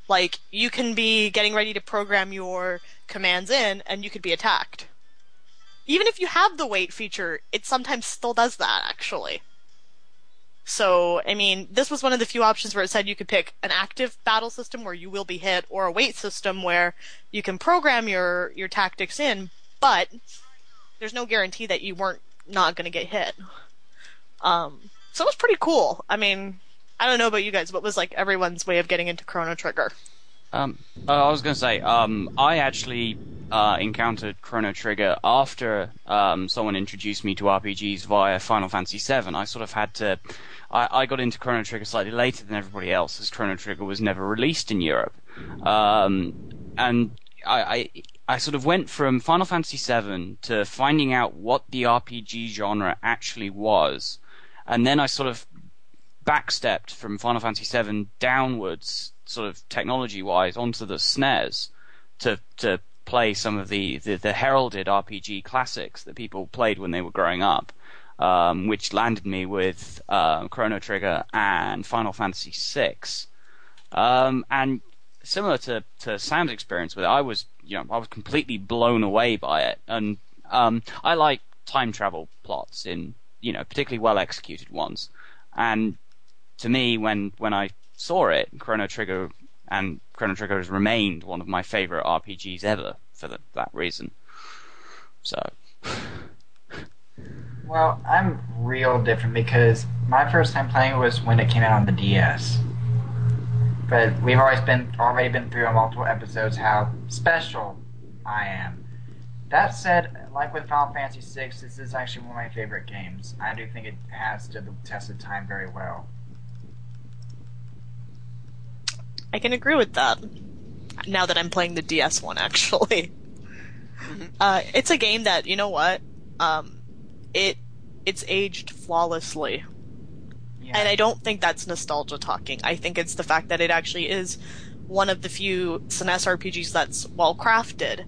Like, you can be getting ready to program your commands in, and you could be attacked. Even if you have the wait feature, it sometimes still does that, actually. So, I mean, this was one of the few options where it said you could pick an active battle system where you will be hit, or a wait system where you can program your, your tactics in, but there's no guarantee that you weren't not going to get hit. Um, so it was pretty cool. I mean, I don't know about you guys, what was like everyone's way of getting into Chrono Trigger? Um, uh, I was going to say, um, I actually uh, encountered Chrono Trigger after um, someone introduced me to RPGs via Final Fantasy VII. I sort of had to. I, I got into Chrono Trigger slightly later than everybody else, as Chrono Trigger was never released in Europe. Um, and I, I, I sort of went from Final Fantasy VII to finding out what the RPG genre actually was, and then I sort of backstepped from Final Fantasy VII downwards, sort of technology wise, onto the SNES to to play some of the, the, the heralded RPG classics that people played when they were growing up, um, which landed me with uh, Chrono Trigger and Final Fantasy VI. Um, and similar to, to Sam's experience with it, I was you know I was completely blown away by it, and um, I like time travel plots in you know particularly well executed ones, and to me when when I saw it, Chrono Trigger and Chrono Trigger has remained one of my favorite RPGs ever for the, that reason. So, Well, I'm real different because my first time playing was when it came out on the DS. But we've always been already been through on multiple episodes how special I am. That said, like with Final Fantasy VI, this is actually one of my favorite games. I do think it has stood the test of time very well. I can agree with that. Now that I'm playing the DS one, actually, uh, it's a game that you know what, um, it it's aged flawlessly, and I don't think that's nostalgia talking. I think it's the fact that it actually is one of the few SNES RPGs that's well crafted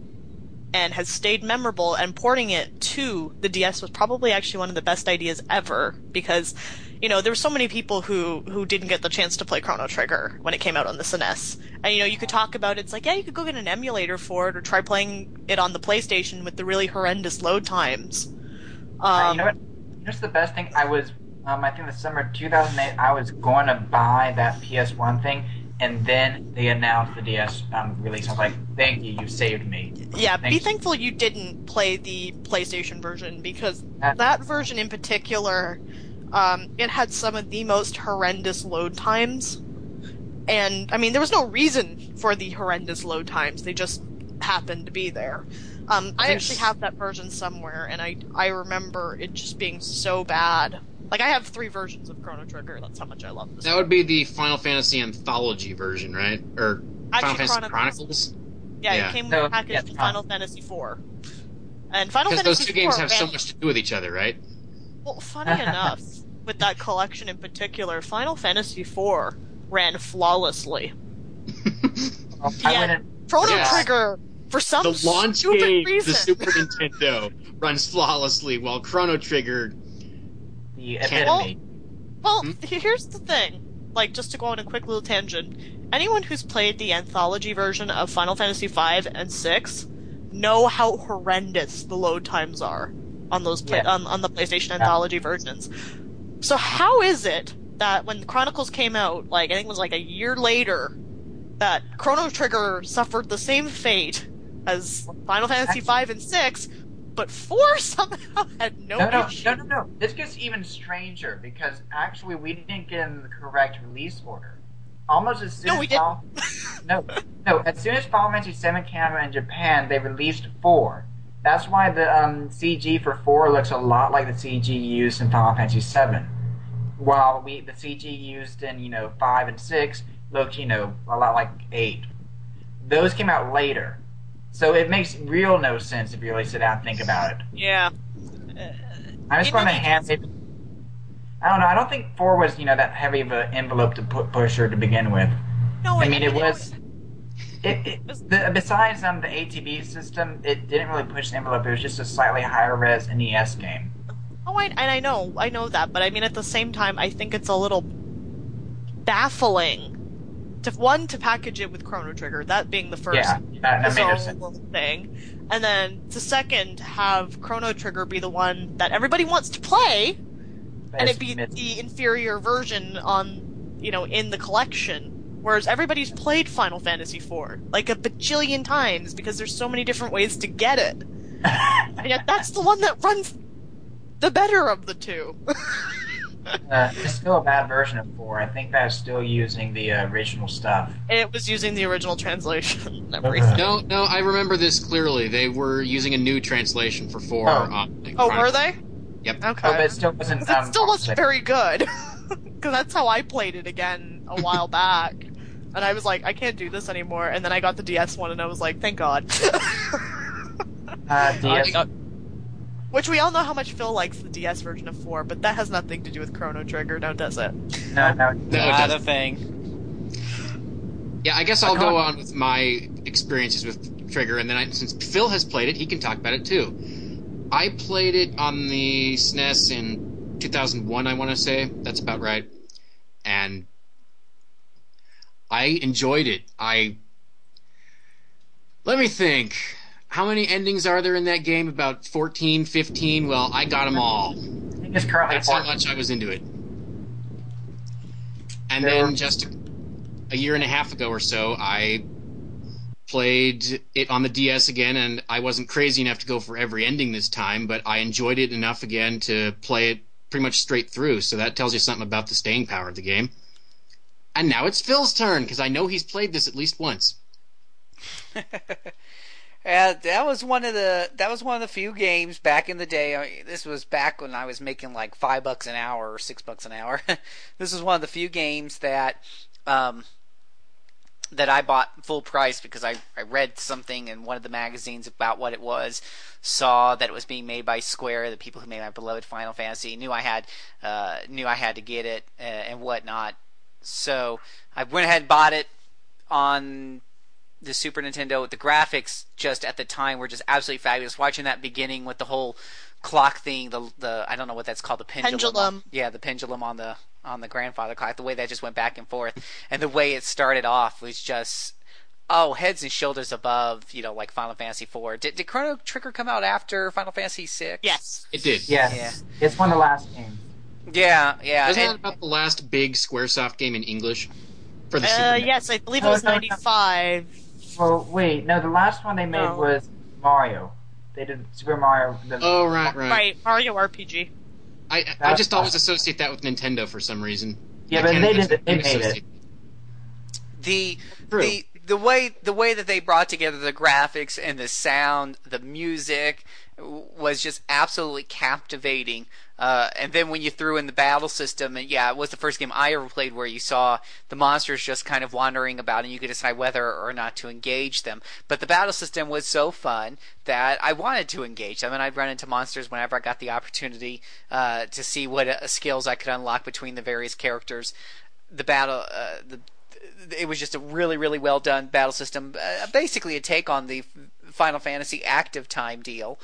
and has stayed memorable. And porting it to the DS was probably actually one of the best ideas ever because you know, there were so many people who who didn't get the chance to play Chrono Trigger when it came out on the SNES. And you know, you could talk about it, it's like, yeah, you could go get an emulator for it or try playing it on the PlayStation with the really horrendous load times. Um, Uh, you know what? Here's the best thing. I was, um, I think the summer 2008, I was going to buy that PS1 thing, and then they announced the DS um, release. I was like, thank you, you saved me. Yeah, be thankful you didn't play the PlayStation version because that version in particular, um, it had some of the most horrendous load times. And I mean, there was no reason for the horrendous load times; they just happened to be there. Um, I actually have that version somewhere, and I I remember it just being so bad. Like I have three versions of Chrono Trigger. That's how much I love this. That would be the Final Fantasy Anthology version, right? Or Final Fantasy Chronicles. Chronicles? Yeah, Yeah. it came No, with a package yeah, with Final Fantasy IV. And Final Because Fantasy those two games IV have so much to do with each other, right? Well, funny [LAUGHS] enough, with that collection in particular, Final Fantasy IV ran flawlessly. [LAUGHS] yeah, Chrono Yes. Trigger for some the launch stupid game, reason. the Super Nintendo, runs flawlessly, while Chrono Trigger. The epitome. Well, Hmm? here's the thing. Like, just to go on a quick little tangent, anyone who's played the anthology version of Final Fantasy V and VI know how horrendous the load times are on those play- Yeah. on, on the PlayStation anthology versions. So how is it that when Chronicles came out, like I think it was like a year later, that Chrono Trigger suffered the same fate as Final Fantasy V and VI, but four [LAUGHS] somehow had no, No, no, issue. no, no, no. This gets even stranger because actually we didn't get in the correct release order. Almost as soon No, as we didn't. Final- no, no. As soon as Final Fantasy VII came out in Japan, they released four. That's why the um, CG for four looks a lot like the CG used in Final Fantasy VII, while we the CG used in you know five and six looked you know a lot like eight. Those came out later, so it makes real no sense if you really sit down and think about it. Yeah. I'm just In going to hand it. I don't know. I don't think four was you know that heavy of an envelope to put pusher to begin with. No, I mean it mean, it was. It, it, the, besides um, the ATB system, it didn't really push the envelope. It was just a slightly higher res NES game. Oh, I, and I know, I know that, but I mean, at the same time, I think it's a little baffling to one to package it with Chrono Trigger, that being the first Yeah, that- that thing, and then to second have Chrono Trigger be the one that everybody wants to play, and it be the inferior version on, you know, in the collection. Whereas everybody's played Final Fantasy IV like a bajillion times because there's so many different ways to get it. and yet that's the one that runs the better of the two. [LAUGHS] Uh, it's still a bad version of four. I think that's still using the uh, original stuff. it was using the original translation. [LAUGHS] No, no, I remember this clearly. They were using a new translation for four. Oh. on Oh, were they? Yep. Okay. Oh, but it still wasn't. it Um, still wasn't very good. [LAUGHS] Because that's how I played it again a while back. And I was like, I can't do this anymore. And then I got the DS one and I was like, thank God. Uh, [LAUGHS] DS, Which we all know how much Phil likes the DS version of 4, but that has nothing to do with Chrono Trigger, now does it? no, no, No, it Not a thing. Yeah, I guess I'll go on with my experiences with Trigger, and then I, since Phil has played it, he can talk about it too. I played it on the SNES in 2001, I want to say. That's about right. And I enjoyed it. I. Let me think. How many endings are there in that game? About 14, 15? Well, I got them all. It's currently That's how much I was into it. And There then were- just a year and a half ago or so, I played it on the DS again, and I wasn't crazy enough to go for every ending this time, but I enjoyed it enough again to play it pretty much straight through. So that tells you something about the staying power of the game. And now it's Phil's turn because I know he's played this at least once. [LAUGHS] That was one of the that was one of the few games back in the day. I mean, this was back when I was making like five bucks an hour or six bucks an hour. [LAUGHS] this was one of the few games that um, that I bought full price because I, I read something in one of the magazines about what it was, saw that it was being made by Square, the people who made my beloved Final Fantasy, knew I had uh, knew I had to get it uh, and whatnot. So I went ahead and bought it on the Super Nintendo. The graphics just at the time were just absolutely fabulous. Watching that beginning with the whole clock thing, the the I don't know what that's called, the pendulum. Pendulum. Yeah, the pendulum on the on the grandfather clock. The way that just went back and forth, and the way it started off was just oh heads and shoulders above you know like Final Fantasy IV. Did, did Chrono Trigger come out after Final Fantasy VI? Yes, It did. Yes. Yeah. It's one of the last games. Yeah, yeah. Wasn't and- that about the last big SquareSoft game in English for the Uh, Super? yes, I believe it was No, no, no. 95. Well, wait, no, the last one they made No. was Mario. They did Super Mario. The, Oh right, right. Right, Mario RPG. I I just always associate that with Nintendo for some reason. Yeah, but they just did- they made it. the True. the the way the way that they brought together the graphics and the sound, the music was just absolutely captivating. Uh, and then when you threw in the battle system, and yeah, it was the first game I ever played where you saw the monsters just kind of wandering about, and you could decide whether or not to engage them. But the battle system was so fun that I wanted to engage them, and I'd run into monsters whenever I got the opportunity uh, to see what uh, skills I could unlock between the various characters. The battle, uh, the it was just a really really well done battle system uh, basically a take on the final fantasy active time deal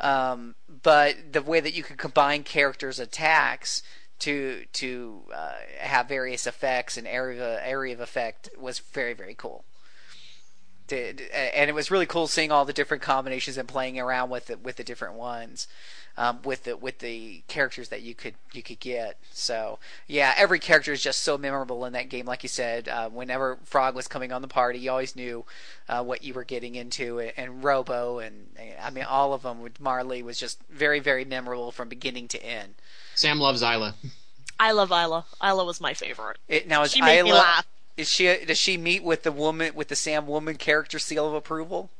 um, but the way that you could combine characters attacks to to uh, have various effects and area area of effect was very very cool. And it was really cool seeing all the different combinations and playing around with it with the different ones um, with the with the characters that you could you could get. So yeah, every character is just so memorable in that game. Like you said, uh, whenever Frog was coming on the party, you always knew uh, what you were getting into. And Robo and I mean all of them. With Marley was just very very memorable from beginning to end. Sam loves Ayla. I love Ayla. Ayla was my favorite. It, now is She made me Ayla laugh. is she does she meet with the woman with the Sam woman character seal of approval?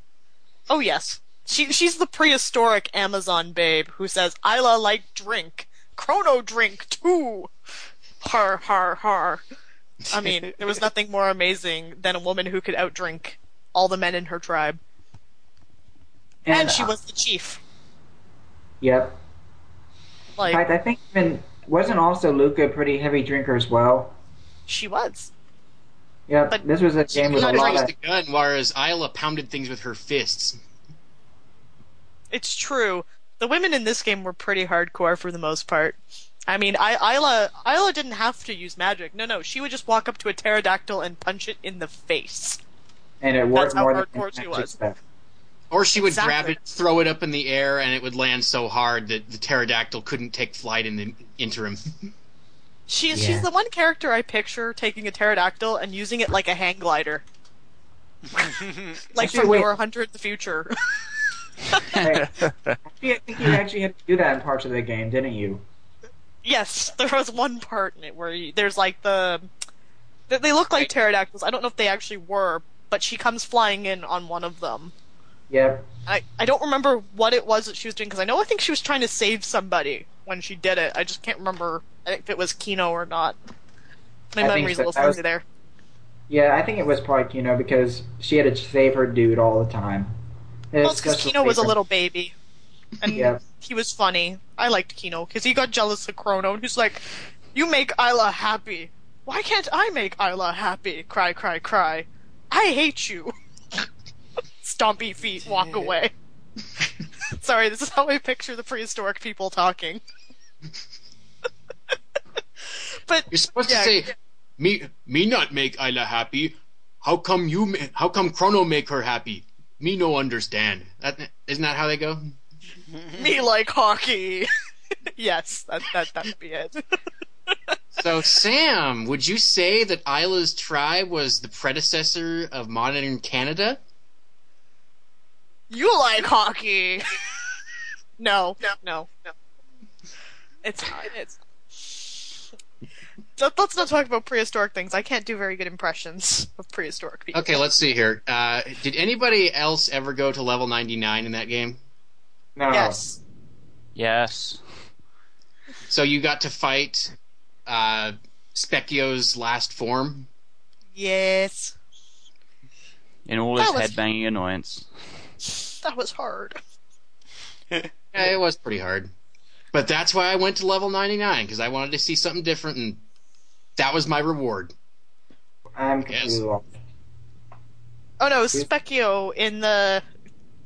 Oh yes, she she's the prehistoric Amazon babe who says Ayla like drink, Chrono drink too. Har har har. I mean, there was [LAUGHS] nothing more amazing than a woman who could outdrink all the men in her tribe, and, And, she uh, was the chief. Yep. In Like fact, I think even wasn't also Lucca a pretty heavy drinker as well. she was. Yep. But this was a She game with a used lot of. the gun, whereas Ayla pounded things with her fists. It's true. The women in this game were pretty hardcore for the most part. I mean, I, Ayla Ayla didn't have to use magic. No, no, she would just walk up to a pterodactyl and punch it in the face. And it That's worked how more than hardcore she was. stuff. Or she would grab it, throw it up in the air, and it would land so hard that the pterodactyl couldn't take flight in the interim. She Yeah. she's the one character I picture taking a pterodactyl and using it like a hang glider. [LAUGHS] like Actually, from wait. Your Hunter in the Future. [LAUGHS] Actually, I think you actually had to do that in parts of the game, didn't you? yes, there was one part in it where you, there's like the they- they look like pterodactyls. I don't know if they actually were, but she comes flying in on one of them. Yep. I, I don't remember what it was that she was doing because I know I think she was trying to save somebody when she did it. I just can't remember if it was Kino or not. My I memory's so. a little fuzzy there. Yeah, I think it was probably Kino because she had to save her dude all the time. Well, it's because Especially Kino was a little baby, and Yep. he was funny. I liked Kino because he got jealous of Chrono, and he's like, "You make Ayla happy. Why can't I make Ayla happy? Cry, cry, cry. I hate you." [LAUGHS] Stompy feet, walk away. [LAUGHS] Sorry, this is how I picture the prehistoric people talking. [LAUGHS] but You're supposed yeah, to say, "Me, me not make Ayla happy. How come you? Ma- how come Chrono make her happy? Me no understand." That isn't that how they go? [LAUGHS] me like hockey. [LAUGHS] yes, that that that would be it. [LAUGHS] So, Sam, would you say that Ayla's tribe was the predecessor of modern Canada? You like hockey? no, no, no, no. It's not. It's. Let- Let's not talk about prehistoric things. I can't do very good impressions of prehistoric people. Okay, let's see here. Uh, did anybody else ever go to level 99 in that game? No. Yes. Yes. So you got to fight uh, Spekkio's last form? Yes. In all his That was- headbanging annoyance. That was hard. [LAUGHS] Yeah, it was pretty hard. But that's why I went to level 99, because I wanted to see something different, and that was my reward. I'm Yes. Oh no, Spekkio in the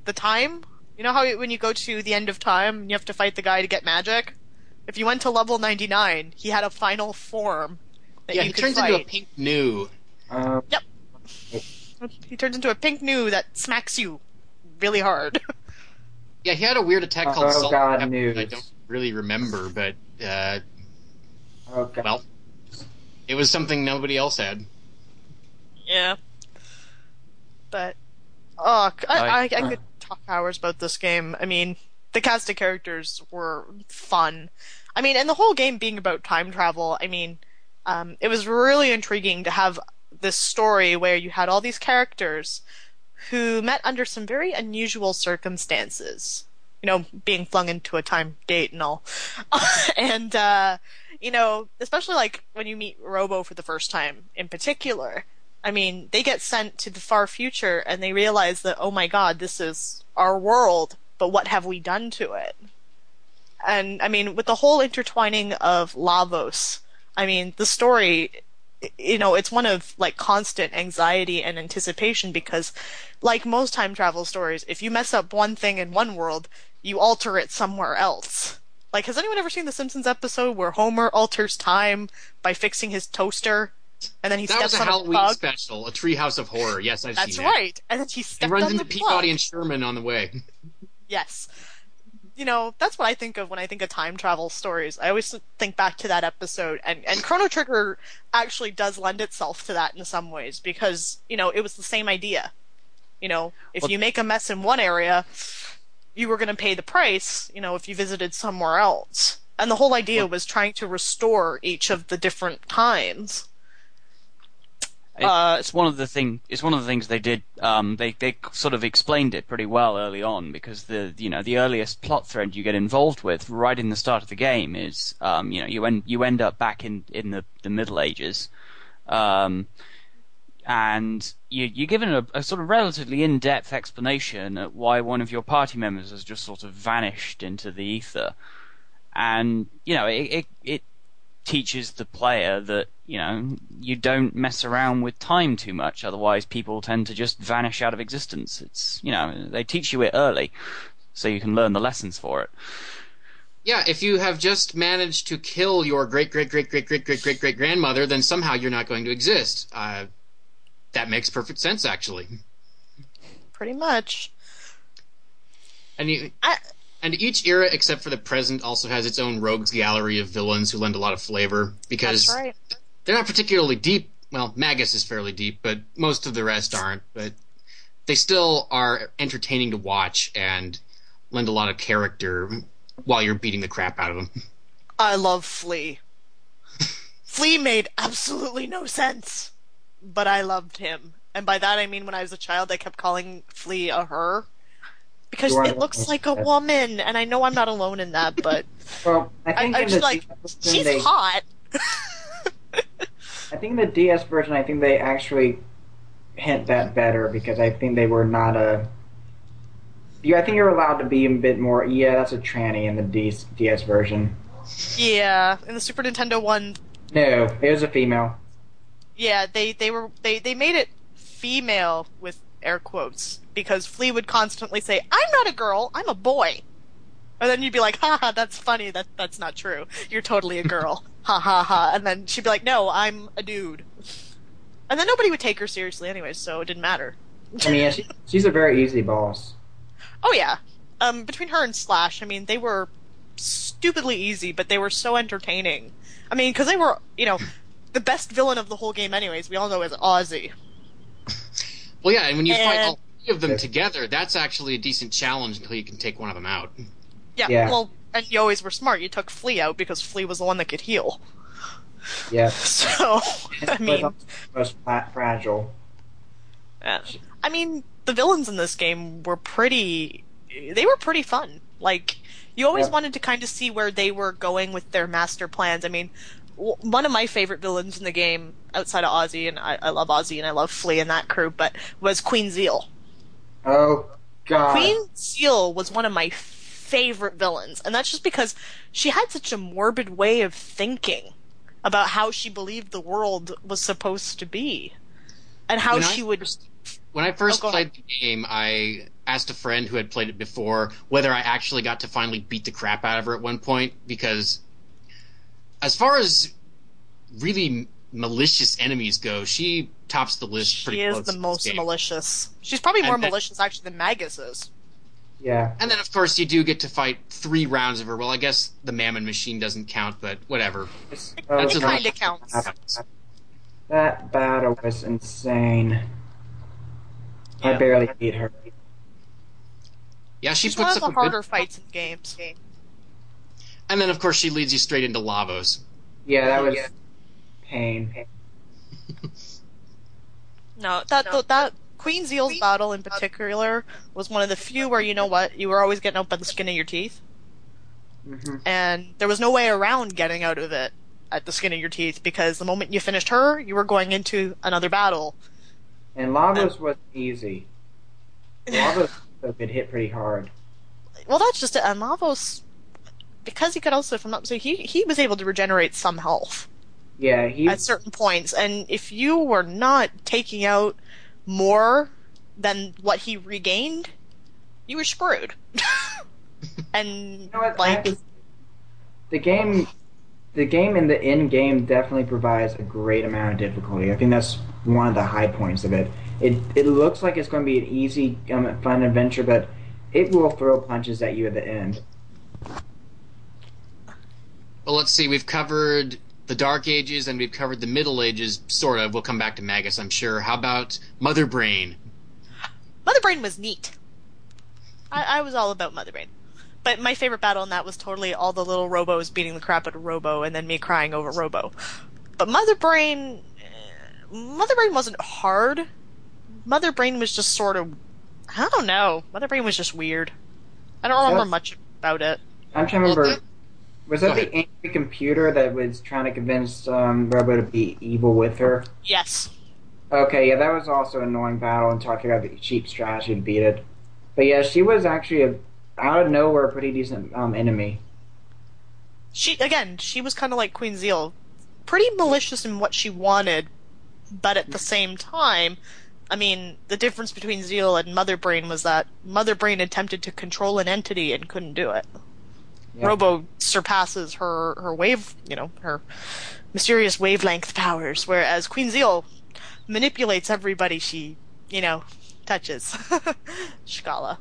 the time. You know how when you go to the end of time, you have to fight the guy to get magic. If you went to level ninety nine, he had a final form that yeah, you he could turns fight. into a pink Nu. Uh, Yep. He turns into a pink Nu that smacks you really hard. [LAUGHS] Yeah, he had a weird attack called Oh, Salt God, Pepper news. I don't really remember, but, uh, okay. well, it was something nobody else had. yeah. But oh, I, I, I- I could talk hours about this game. I mean, the cast of characters were fun. I mean, and the whole game being about time travel. I mean, um, it was really intriguing to have this story where you had all these characters who met under some very unusual circumstances. You know, being flung into a time gate and all. [LAUGHS] and, uh, you know, especially like when you meet Robo for the first time in particular. I mean, they get sent to the far future and they realize that, oh my god, this is our world, but what have we done to it? And, I mean, with the whole intertwining of Lavos, I mean, the story, you know, it's one of, like, constant anxiety and anticipation because, like most time travel stories, if you mess up one thing in one world, you alter it somewhere else. Like, has anyone ever seen the Simpsons episode where Homer alters time by fixing his toaster? And then he that was steps a on Halloween a bug. special, a Treehouse of Horror. Yes, I've That's seen that. right. And then he He stepped runs on into the Peabody bug. and Sherman on the way. [LAUGHS] Yes. You know, that's what I think of when I think of time travel stories. I always think back to that episode, and, and Chrono Trigger actually does lend itself to that in some ways because, you know, it was the same idea. You know, if Well- you make a mess in one area, you were going to pay the price, you know, if you visited somewhere else. And the whole idea was trying to restore each of the different times. Uh, it's one of the thing. It's one of the things they did. Um, they they sort of explained it pretty well early on because the you know the earliest plot thread you get involved with right in the start of the game is um, you know you end you end up back in in the the Middle Ages, um, and you you're given a, a sort of relatively in depth explanation at why one of your party members has just sort of vanished into the ether, and you know it it, it teaches the player that you know you don't mess around with time too much otherwise people tend to just vanish out of existence. It's you know they teach you it early so you can learn the lessons for it. Yeah, if you have just managed to kill your great great great great great great great great grandmother, then somehow you're not going to exist. Uh, that makes perfect sense, actually. pretty much. And you, I, and each era, except for the present, also has its own rogues gallery of villains who lend a lot of flavor because that's right. they're not particularly deep. Well, Magus is fairly deep, but most of the rest aren't. But they still are entertaining to watch and lend a lot of character while you're beating the crap out of them. I love Flea. Flea made absolutely no sense, but I loved him. And by that I mean when I was a child, I kept calling Flea a her. Because it looks like a woman, and I know I'm not alone in that, but Well, I I, think I was the like, she's they, hot. I think in the DS version, I think they actually hint that better because I think they were not a. Yeah, I think you're allowed to be a bit more. Yeah, that's a tranny in the DS, DS version. Yeah, in the Super Nintendo one, No, it was a female. Yeah, they they were they they made it female with air quotes because Flea would constantly say, "I'm not a girl, I'm a boy," and then you'd be like, "Ha ha, that's funny. That that's not true. You're totally a girl." [LAUGHS] ha ha ha. And then she'd be like, "No, I'm a dude," and then nobody would take her seriously anyway, so it didn't matter. I mean, yeah, she, she's a very easy boss. Oh yeah, um, between her and Slash, I mean, they were stupidly easy, but they were so entertaining. I mean, because they were, you know, the best villain of the whole game, anyways. We all know is Ozzie. Well, yeah, and when you fight all three of them together, that's actually a decent challenge until you can take one of them out. Yeah, Yeah. Well, and you always were smart. You took Flea out because Flea was the one that could heal. Yeah. [LAUGHS] So, I mean, most fragile. Yeah. I mean, the villains in this game were pretty. They were pretty fun. Like, you always Yeah. wanted to kind of see where they were going with their master plans. I mean, w- one of my favorite villains in the game, outside of Ozzie, and I, I love Ozzie and I love Flea and that crew, but was Queen Zeal. Oh God. Queen Zeal was one of my favorite villains, and that's just because she had such a morbid way of thinking about how she believed the world was supposed to be, and how When I she would. When I first Oh, go played the game, I asked a friend who had played it before whether I actually got to finally beat the crap out of her at one point because, as far as really malicious enemies go, she tops the list pretty She is the most game. malicious. She's probably more And then- malicious actually than Magus is. Yeah. And then, of course, you do get to fight three rounds of her. Well, I guess the Mammon Machine doesn't count, but whatever. Oh, That's it kind of counts. That battle was insane. I barely beat her. Yeah, she She's one puts of up the a good- harder fights in games. And then, of course, she leads you straight into Lavos. Yeah, that was pain. No, that th- that Queen Zeal's battle in particular was one of the few where you know what you were always getting out by the skin of your teeth, hmm and there was no way around getting out of it at the skin of your teeth because the moment you finished her, you were going into another battle. And Lavos was easy. Lavos [LAUGHS] could hit pretty hard. Well, that's just it. And Lavos, because he could also, if I'm not mistaken, he he was able to regenerate some health. Yeah, he. at certain points, and if you were not taking out more than what he regained, you were screwed. [LAUGHS] and like, the game, the game in the end game definitely provides a great amount of difficulty. I think that's one of the high points of it. It it looks like it's going to be an easy, um, fun adventure, but it will throw punches at you at the end. Well, let's see. We've covered the Dark Ages and we've covered the Middle Ages, sort of. We'll come back to Magus, I'm sure. How about Mother Brain? Mother Brain was neat. I, I was all about Mother Brain. But my favorite battle in that was totally all the little robos beating the crap out of Robo and then me crying over Robo. But Mother Brain. eh, Mother Brain wasn't hard. Mother Brain was just sort of. I don't know. Mother Brain was just weird. I don't remember much about it. I'm trying to remember. Was that the angry computer that was trying to convince um, Robo to be evil with her? Yes. Okay, yeah, that was also an annoying battle and talking about the cheap strategy to beat it. But yeah, she was actually a, out of nowhere a pretty decent um, enemy. She again, she was kind of like Queen Zeal, pretty malicious in what she wanted, but at the same time, I mean, the difference between Zeal and Mother Brain was that Mother Brain attempted to control an entity and couldn't do it. Yeah. Robo surpasses her her wave, you know, her mysterious wavelength powers, whereas Queen Zeal manipulates everybody she, you know, touches. [LAUGHS] Shkala.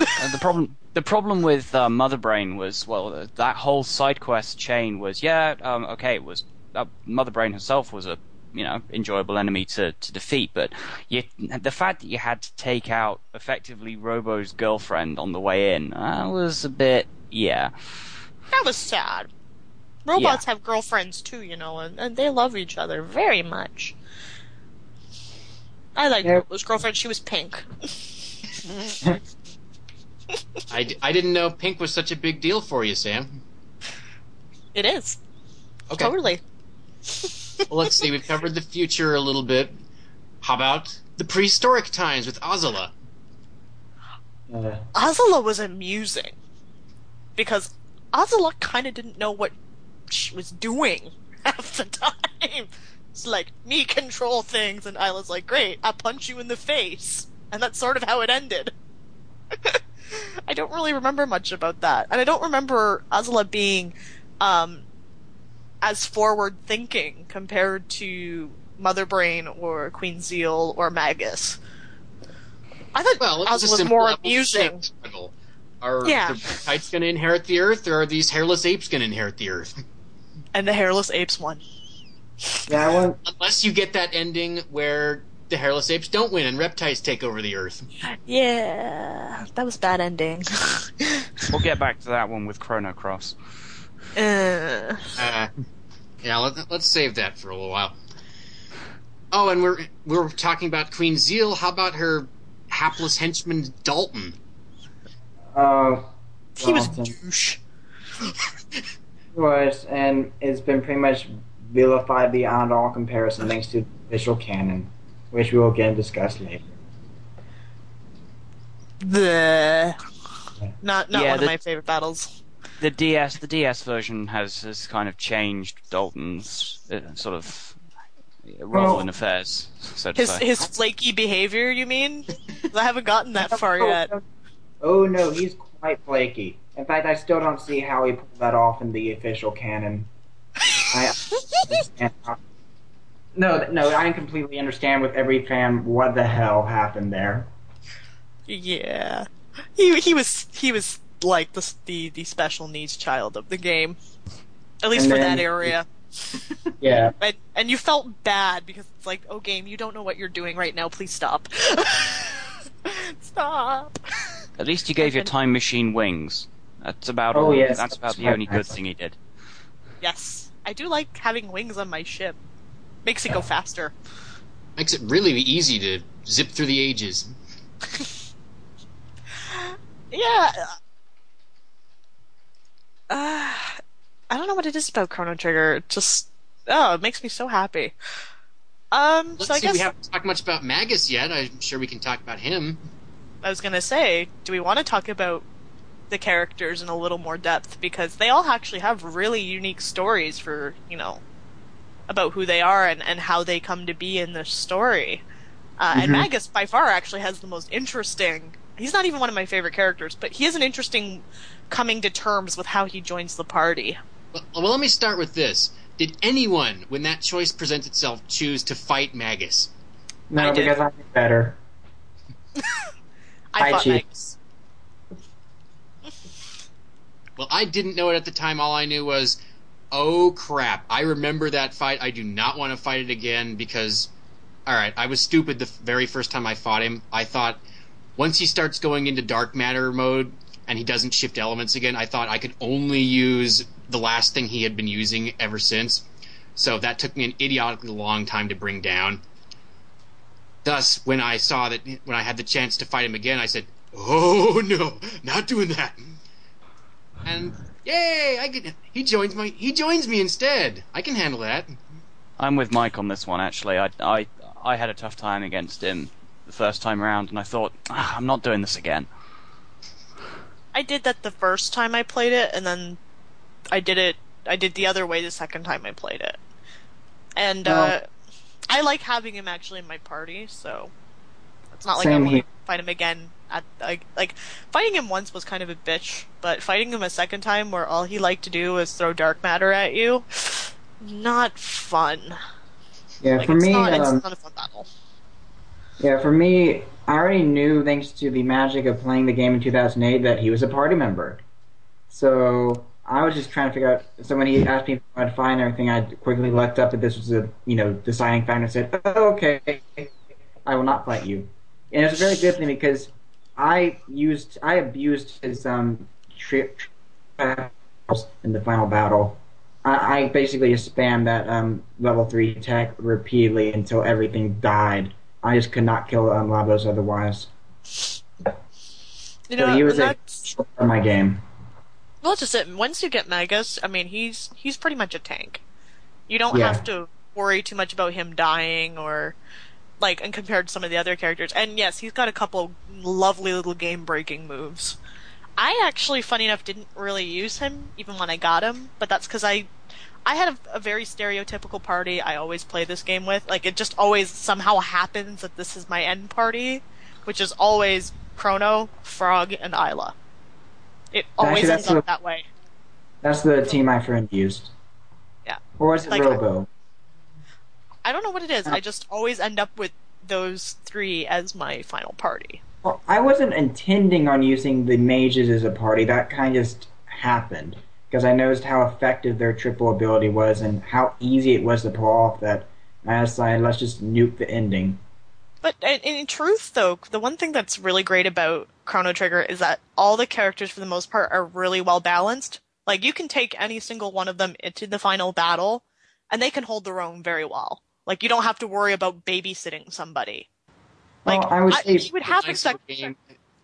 Uh, the problem the problem with uh, Mother Brain was well uh, that whole side quest chain was yeah um, okay it was uh, Mother Brain herself was a you know enjoyable enemy to, to defeat but you, the fact that you had to take out effectively Robo's girlfriend on the way in that was a bit yeah That was sad. Robots have girlfriends too, you know, and, and they love each other very much. I like Robo's girlfriend. She was pink. [LAUGHS] I, d- I didn't know pink was such a big deal for you, Sam. It is. Okay. Totally. Well, let's see. We've covered the future a little bit. How about the prehistoric times with Azala? Uh, Azala was amusing because Azala kind of didn't know what she was doing [LAUGHS] half the time. It's like me control things, and Ayla's like, "Great, I punch you in the face," and that's sort of how it ended. [LAUGHS] I don't really remember much about that, and I don't remember Azala being um, as forward thinking compared to Mother Brain or Queen Zeal or Magus. I thought Well, it was more amusing. Struggle. Are Yeah. the kites going to inherit the Earth, or are these hairless apes going to inherit the Earth? And the hairless apes won. Yeah, I want. Unless you get that ending where the hairless apes don't win and reptiles take over the earth. Yeah, that was bad ending. [LAUGHS] We'll get back to that one with Chrono Cross. uh, Uh, yeah, let, let's save that for a little while. Oh, and we're we're talking about Queen Zeal. How about her hapless henchman Dalton? Oh, he was Dalton. douche. [LAUGHS] Was, and it's been pretty much vilified beyond all comparison thanks to official canon, which we will again discuss later. The not not Yeah, one the- of my favorite battles. The DS, the DS version has has kind of changed Dalton's uh, sort of role Well- in affairs, so to His say. his flaky behavior, you mean? I haven't gotten that far yet. [LAUGHS] Oh no, he's quite flaky. In fact, I still don't see how he pulled that off in the official canon. I how- no, no, I completely understand with every fan what the hell happened there. Yeah, he he was he was like the the the special needs child of the game, at least And for then- that area. [LAUGHS] Yeah. [LAUGHS] And and you felt bad because it's like, oh game, you don't know what you're doing right now. Please stop. [LAUGHS] stop. At least you gave your time machine wings. That's about Oh, all. yes, That's about the only right. good thing he did. Yes, I do like having wings on my ship. Makes it go faster. Makes it really easy to zip through the ages. [LAUGHS] Yeah. Uh, I don't know what it is about Chrono Trigger. It just oh, it makes me so happy. Um, Let's so I see, guess we haven't talked much about Magus yet. I'm sure we can talk about him. I was gonna say, do we want to talk about the characters in a little more depth because they all actually have really unique stories for you know about who they are and, and how they come to be in the story. Uh, And Mhm. Magus by far actually has the most interesting. He's not even one of my favorite characters, but he has an interesting coming to terms with how he joins the party. Well, well, let me start with this. Did anyone, when that choice presents itself, choose to fight Magus? No, I because I knew better. [LAUGHS] I Hi, fought Chief. Magus. [LAUGHS] Well, I didn't know it at the time. All I knew was, oh crap, I remember that fight. I do not want to fight it again because, alright, I was stupid the very first time I fought him. I thought once he starts going into dark matter mode and he doesn't shift elements again, I thought I could only use the last thing he had been using ever since. So that took me an idiotically long time to bring down. Thus, when I saw that, when I had the chance to fight him again, I said, "Oh no, not doing that!" And yay, I can. He joins my. He joins me instead. I can handle that. I'm with Mike on this one. Actually, I I I had a tough time against him the first time around, and I thought ah, I'm not doing this again. I did that the first time I played it, and then I did it. I did the other way the second time I played it, and uh, I like having him actually in my party. So it's not like I Same want to fight him again. At like, like fighting him once was kind of a bitch, but fighting him a second time where all he liked to do was throw dark matter at you, not fun. Yeah, Like, for me, not, um, it's not a fun battle. Yeah, for me, I already knew, thanks to the magic of playing the game in 2008, that he was a party member. So I was just trying to figure out. So when he asked me if I'd find everything, I quickly looked up that this was a you know deciding factor and said, oh, "Okay, I will not fight you." And it was a very good thing because I used I abused his um trip in the final battle. I, I basically just spammed that um level three tech repeatedly until everything died. I just could not kill um, Lavos otherwise. You so know, he was a that's my game. Well, just it. Once you get Magus, I mean, he's he's pretty much a tank. You don't Yeah. have to worry too much about him dying or like, and compared to some of the other characters. And yes, he's got a couple lovely little game-breaking moves. I actually, funny enough, didn't really use him even when I got him, but that's because I I had a, a very stereotypical party I always play this game with. Like, it just always somehow happens that this is my end party, which is always Chrono, Frog, and Ayla. It always Actually, ends up that way. That's the team my friend used. Yeah. Or was it Like- Robo? I don't know what it is. I just always end up with those three as my final party. Well, I wasn't intending on using the mages as a party. That kind of just happened. because I noticed how effective their triple ability was and how easy it was to pull off that. Uh, I decided let's just nuke the ending. But in, in truth, though, the one thing that's really great about Chrono Trigger is that all the characters, for the most part, are really well balanced. Like you can take any single one of them into the final battle, and they can hold their own very well. Like you don't have to worry about babysitting somebody. Like well, I would say you would have Nice to game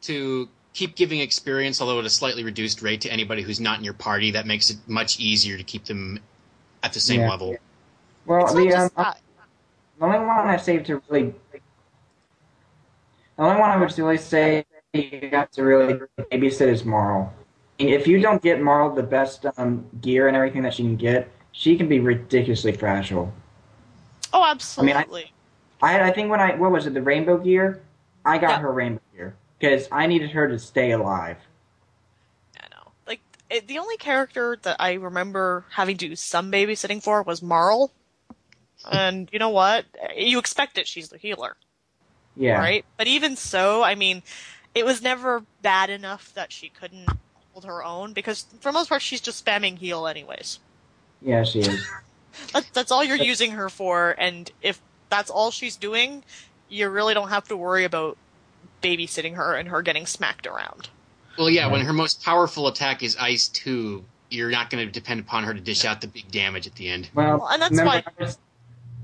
to keep giving experience, although at a slightly reduced rate, to anybody who's not in your party. That makes it much easier to keep them at the same Yeah. level. Well, It's not the um, that. the only one I saved to really, the only one I would really say you have to really babysit is Marle. I mean, If you don't get Marle the best um, gear and everything that she can get, she can be ridiculously fragile. Oh, mean, I- absolutely. I I think when I what was it the rainbow gear, I got her rainbow gear because I needed her to stay alive. I yeah, know. Like it, the only character that I remember having to do some babysitting for was Marle. And you know what? You expect it. She's the healer, Yeah. right? But even so, I mean, it was never bad enough that she couldn't hold her own because for most part she's just spamming heal anyways. Yeah, she is. [LAUGHS] That's that's all you're using her for, and if that's all she's doing, you really don't have to worry about babysitting her and her getting smacked around. Well, yeah, when her most powerful attack is Ice 2, you're not going to depend upon her to dish out the big damage at the end. Well, Well, and that's remember, why-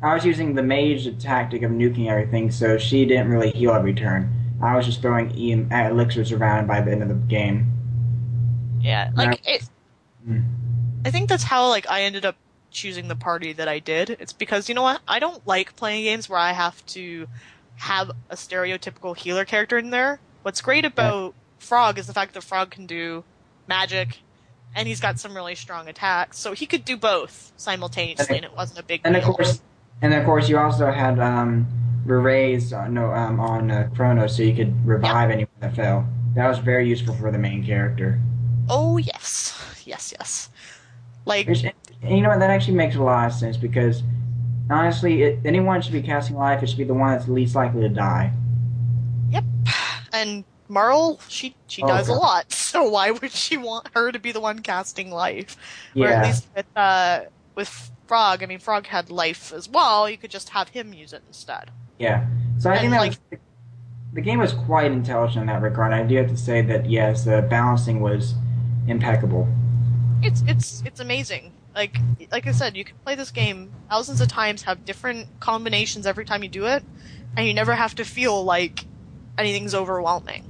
I was, using the mage tactic of nuking everything, so she didn't really heal every turn. I was just throwing EM, elixirs around by the end of the game. Yeah, like it. Hmm. I think that's how like I ended up choosing the party that I did. It's because you know what? I don't like playing games where I have to have a stereotypical healer character in there. What's great about Frog is the fact that Frog can do magic, and he's got some really strong attacks, so he could do both simultaneously, and it wasn't a big And of deal. course, and of course, you also had um, Berets on, no, um, on uh, Chrono, so you could revive anyone that fell. That was very useful for the main character. Oh yes, yes, yes. Like Which, you know what? That actually makes a lot of sense because honestly, it, anyone should be casting life. It should be the one that's least likely to die. Yep. And Marle, she she Oh, does a lot. [LAUGHS] So why would she want her to be the one casting life? Or Yeah. at least with uh with Frog, I mean Frog had life as well. You could just have him use it instead. Yeah. So I And, think that like- was, the game was quite intelligent in that regard. I do have to say that yes, the balancing was impeccable. It's it's it's amazing. Like like I said, you can play this game thousands of times, have different combinations every time you do it, and you never have to feel like anything's overwhelming.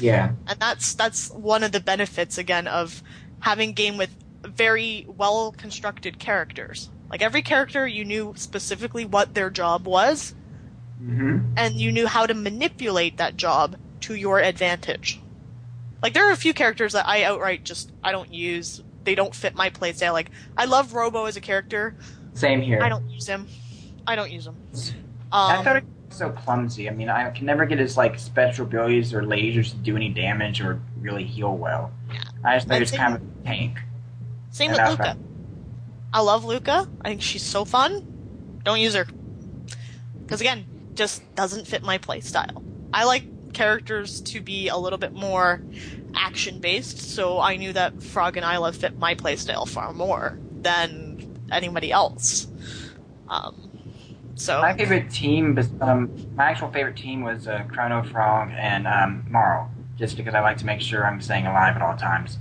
Yeah. and that's that's one of the benefits again of having game with very well constructed characters. Like every character, you knew specifically what their job was, hmm and you knew how to manipulate that job to your advantage. Like there are a few characters that I outright just I don't use. They don't fit my playstyle. Like I love Robo as a character. Same here. I don't use him. I don't use him. I Um, thought it was so clumsy. I mean, I can never get his like special abilities or lasers to do any damage or really heal well. Yeah. I just thought he was kind of a tank. Same And with Lucca. I love Lucca. I think she's so fun. Don't use her. Because again, just doesn't fit my playstyle. I like characters to be a little bit more action based, so I knew that Frog and Ayla fit my playstyle far more than anybody else. Um, so My favorite team, um, my actual favorite team was uh, Chrono Frog and um, Marle, just because I like to make sure I'm staying alive at all times.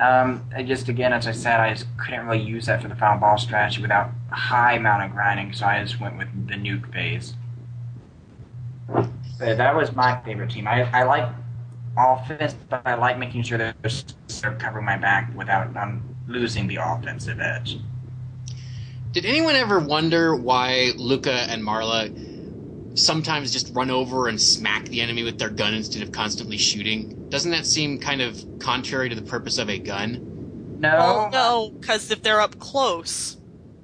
Um, I just again, as I said, I just couldn't really use that for the final boss strategy without a high amount of grinding, so I just went with the nuke phase. But that was my favorite team. I, I like offense, but I like making sure that they're covering my back without um, losing the offensive edge. Did anyone ever wonder why Lucca and Marla sometimes just run over and smack the enemy with their gun instead of constantly shooting? Doesn't that seem kind of contrary to the purpose of a gun? No. Well, no, because if they're up close,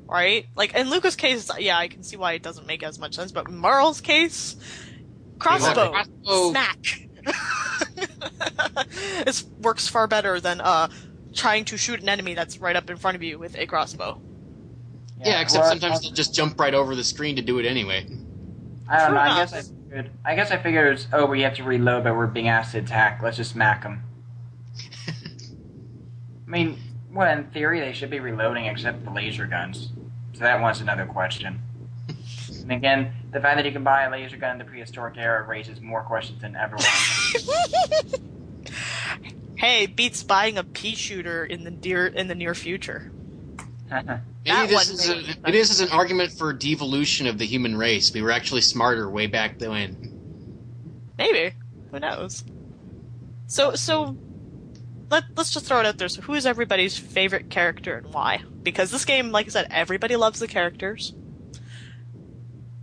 right? Like in Lucca's case, yeah, I can see why it doesn't make as much sense. But in Marle's case, crossbow, crossbow- smack. [LAUGHS] it works far better than uh trying to shoot an enemy that's right up in front of you with a crossbow. Yeah, except well, sometimes they'll just jump right over the screen to do it anyway. I don't know. I guess I figured. I guess I figured it was. Oh, we have to reload, but we're being asked to attack. Let's just smack them. [LAUGHS] I mean, Well, in theory, they should be reloading except the laser guns. So that one's another question. and again, the fact that you can buy a laser gun in the prehistoric era raises more questions than ever. [LAUGHS] Hey, beats buying a pea shooter in the near in the near future. [LAUGHS] Maybe That this is a, maybe, this is an argument for devolution of the human race. We were actually smarter way back then. Maybe. Who knows? So so let let's just throw it out there. So who is everybody's favorite character and why? Because this game, like I said, everybody loves the characters.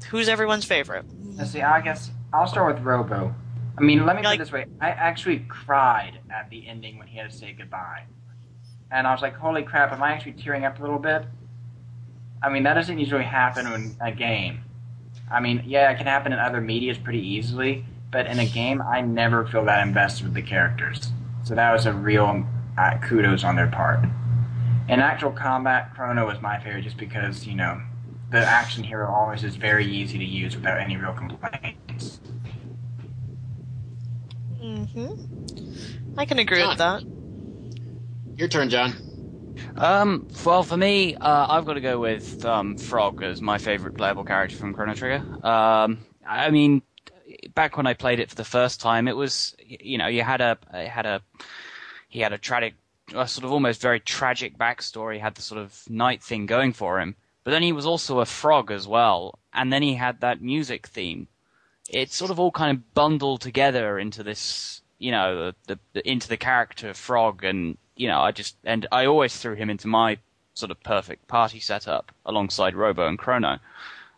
Who's everyone's favorite? Let's see, I guess I'll start with Robo. I mean, let me put it this way. I actually cried at the ending when he had to say goodbye. And I was like, holy crap, am I actually tearing up a little bit? I mean, that doesn't usually happen in a game. I mean, yeah, it can happen in other medias pretty easily, but in a game, I never feel that invested with the characters. So that was a real uh, kudos on their part. In actual combat, Chrono was my favorite just because, you know, the action hero always is very easy to use without any real complaints. Mm-hmm. I can agree with that. Your turn, John. Um, well, for me, uh, I've got to go with um, Frog as my favorite playable character from Chrono Trigger. Um, I mean, back when I played it for the first time, it was you know you had a had a he had a tragic, a sort of almost very tragic backstory. Had the sort of knight thing going for him, but then he was also a frog as well, and then he had that music theme. It's sort of all kind of bundled together into this, you know, the, the into the character Frog, and you know, I just and I always threw him into my sort of perfect party setup alongside Robo and Chrono,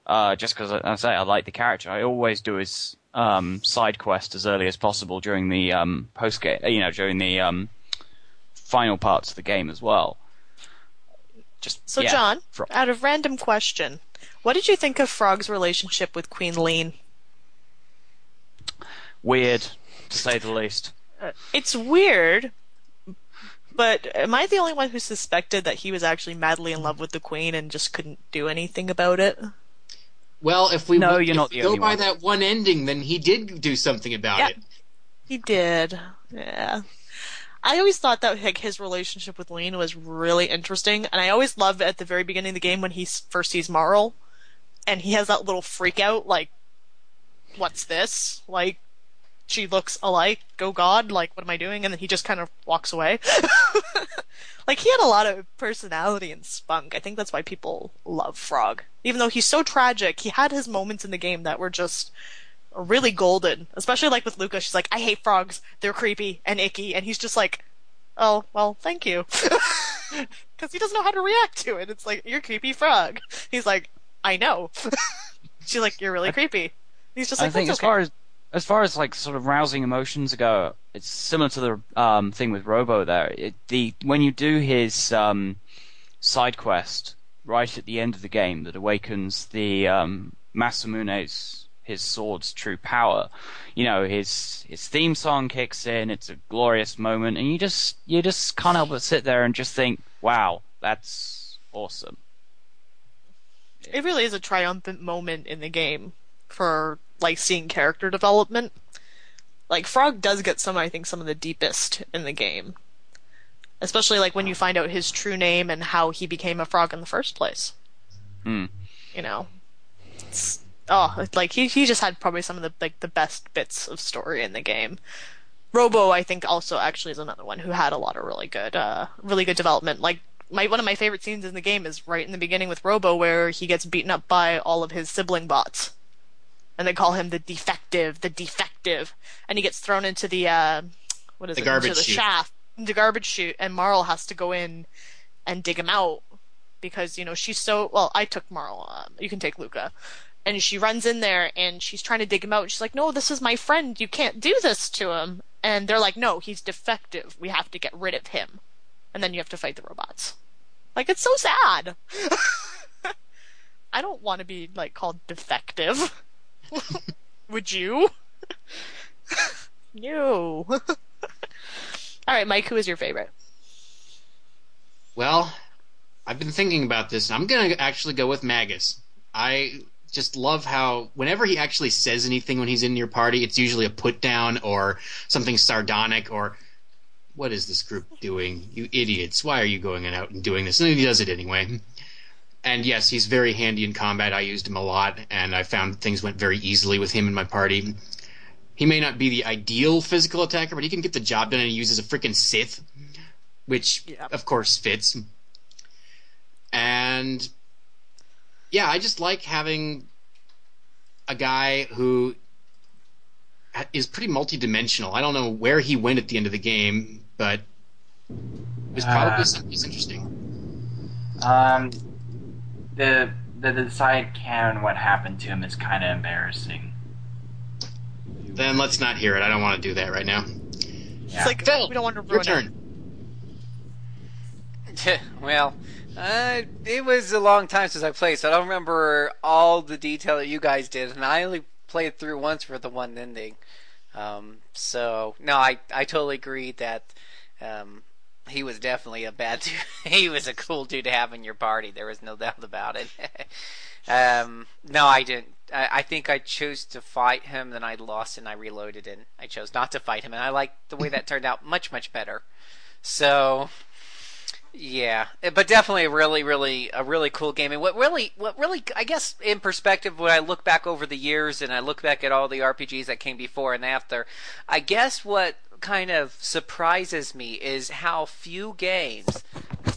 uh, just because I say I like the character. I always do his um, side quest as early as possible during the um, post game, you know, during the um, final parts of the game as well. Just So yeah, John, Frog. out of random question, what did you think of Frog's relationship with Queen Leene? weird to say the least. It's weird, but am I the only one who suspected that he was actually madly in love with the Queen and just couldn't do anything about it? Well, if we No, if you're not we the go only by one. that one ending, then he did do something about Yeah. it. He did. Yeah. I always thought that like his relationship with Leene was really interesting, and I always love at the very beginning of the game when he first sees Marle, and he has that little freak out, like, "What's this?" Like, she looks alike. Go God! Like, what am I doing? And then he just kind of walks away. [LAUGHS] like he had a lot of personality and spunk. I think that's why people love Frog, even though he's so tragic. He had his moments in the game that were just really golden, especially like with Lucca. She's like, I hate frogs. They're creepy and icky. And he's just like, oh, well, thank you. [LAUGHS] Because he doesn't know how to react to it. It's like, you're creepy frog. He's like, I know. [LAUGHS] She's like, you're really creepy. He's just like, I think as far as as far as like sort of rousing emotions go, it's similar to the um, thing with Robo. There, it, the when you do his um, side quest right at the end of the game that awakens the um, Masamune's his sword's true power. You know, his his theme song kicks in. It's a glorious moment, and you just you just can't help but sit there and just think, "Wow, that's awesome." it really is a triumphant moment in the game for like seeing character development. Like Frog does get some, I think, some of the deepest in the game, especially like when you find out his true name and how he became a frog in the first place. Hmm. You know, it's, oh, it's like he he just had probably some of the like the best bits of story in the game. Robo, I think, also actually is another one who had a lot of really good, uh, really good development. Like my one of my favorite scenes in the game is right in the beginning with Robo, where he gets beaten up by all of his sibling bots, and they call him the defective, the defective, and he gets thrown into the uh, what is The it? garbage into the chute. shaft, the garbage chute, and Marle has to go in and dig him out because you know she's so well. I took Marle. Um, you can take Lucca. And she runs in there and she's trying to dig him out. And she's like, "No, this is my friend. You can't do this to him." And they're like, "No, he's defective. We have to get rid of him." And then you have to fight the robots. Like it's so sad. [LAUGHS] I don't want to be like called defective. [LAUGHS] [LAUGHS] Would you? [LAUGHS] no. All right, Mike. Who is your favorite? Well, I've been thinking about this. I'm gonna actually go with Magus. I just love how whenever he actually says anything when he's in your party, it's usually a put down or something sardonic or what is this group doing? You idiots! Why are you going out and doing this? And he does it anyway. And yes, he's very handy in combat. I used him a lot, and I found things went very easily with him in my party. He may not be the ideal physical attacker, but he can get the job done, and he uses a freaking scythe, which of course fits. And yeah, I just like having a guy who is pretty multi-dimensional. I don't know where he went at the end of the game, but it was probably Uh, something that's interesting. Um, the the, the side canon what happened to him is kind of embarrassing. Then let's not hear it. I don't want to do that right now. It's like Phil, we don't want to ruin your ruin turn. [LAUGHS] well, uh, it was a long time since I played, so I don't remember all the detail that you guys did, and I only played through once for the one ending. Um, so no, I I totally agree that um, he was definitely a bad [LAUGHS] dude. he was a cool dude to have in your party. There was no doubt about it. [LAUGHS] um, no, I didn't. I, I think I chose to fight him, then I lost and I reloaded, and I chose not to fight him, and I liked the way that turned out much much better. So yeah, but definitely a really, really, a really cool game. And what really, what really, I guess, in perspective, when I look back over the years and I look back at all the RPGs that came before and after, I guess what kind of surprises me is how few games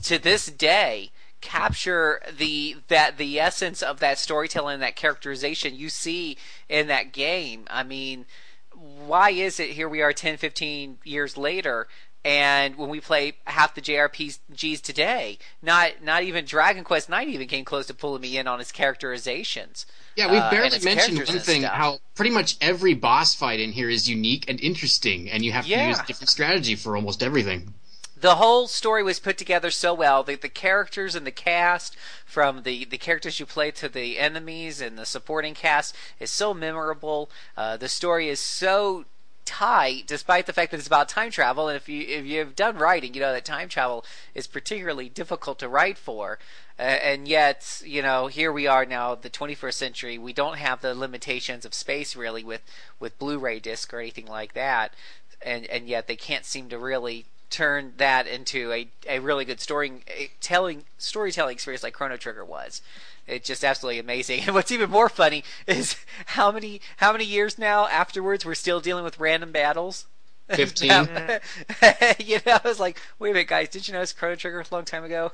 to this day capture the that the essence of that storytelling, that characterization you see in that game. I mean, why is it here we are 10, 15 years later? And when we play half the JRPGs today, not not even Dragon Quest Nine even came close to pulling me in on its characterizations. Yeah, we uh, barely its mentioned one thing: how pretty much every boss fight in here is unique and interesting, and you have to Yeah. use different strategy for almost everything. the whole story was put together so well. The, the characters and the cast, from the, the characters you play to the enemies and the supporting cast, is so memorable. Uh, the story is so tight, despite the fact that it's about time travel. And if you if you've done writing, you know that time travel is particularly difficult to write for. Uh, and yet, you know, here we are now, the 21st century. We don't have the limitations of space really with with Blu-ray disc or anything like that. And and yet they can't seem to really turn that into a, a really good story telling storytelling experience like Chrono Trigger was. It's just absolutely amazing. [LAUGHS] And what's even more funny is how many how many years now afterwards we're still dealing with random battles. [LAUGHS] 15. [LAUGHS] you know, I was like, wait a minute, guys, did you know it's Chrono Trigger a long time ago?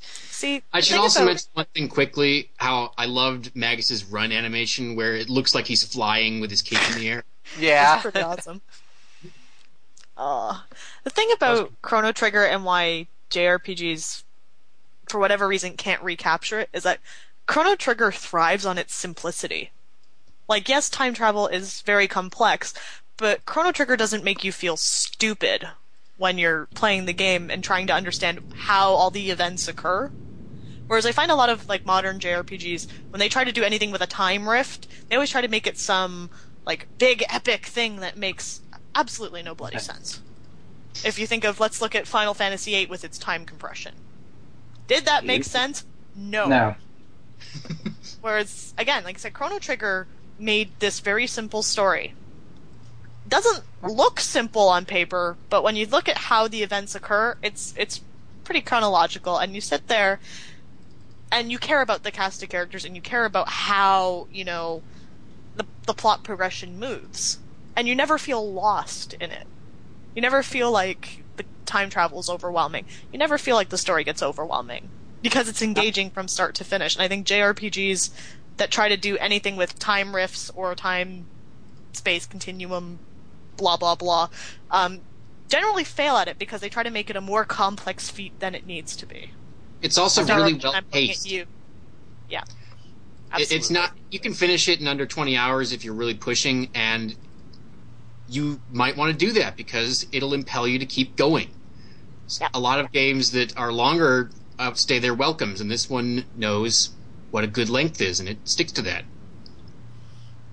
See, I should also about- mention one thing quickly: how I loved Magus's run animation, where it looks like he's flying with his cape in the air. Yeah. It's pretty awesome. Uh, the thing about Chrono Trigger and why JRPGs, for whatever reason, can't recapture it is that Chrono Trigger thrives on its simplicity. Like, yes, time travel is very complex, but Chrono Trigger doesn't make you feel stupid when you're playing the game and trying to understand how all the events occur. Whereas I find a lot of like modern JRPGs, when they try to do anything with a time rift, they always try to make it some like big epic thing that makes absolutely no bloody sense. If you think of let's look at Final Fantasy VIII with its time compression. Did that make sense? No. No. [LAUGHS] Whereas again, like I said, Chrono Trigger made this very simple story. Doesn't look simple on paper, but when you look at how the events occur, it's it's pretty chronological and you sit there and you care about the cast of characters and you care about how, you know, the the plot progression moves. And you never feel lost in it. You never feel like the time travel is overwhelming. You never feel like the story gets overwhelming because it's engaging from start to finish. And I think JRPGs that try to do anything with time rifts or time space continuum, blah blah blah, um, generally fail at it because they try to make it a more complex feat than it needs to be. It's also really well I'm looking at paced. Yeah. It- It's not. You can finish it in under 20 hours if you're really pushing, and you might want to do that because it'll impel you to keep going. A lot of games that are longer outstay their welcomes, and this one knows what a good length is, and it sticks to that.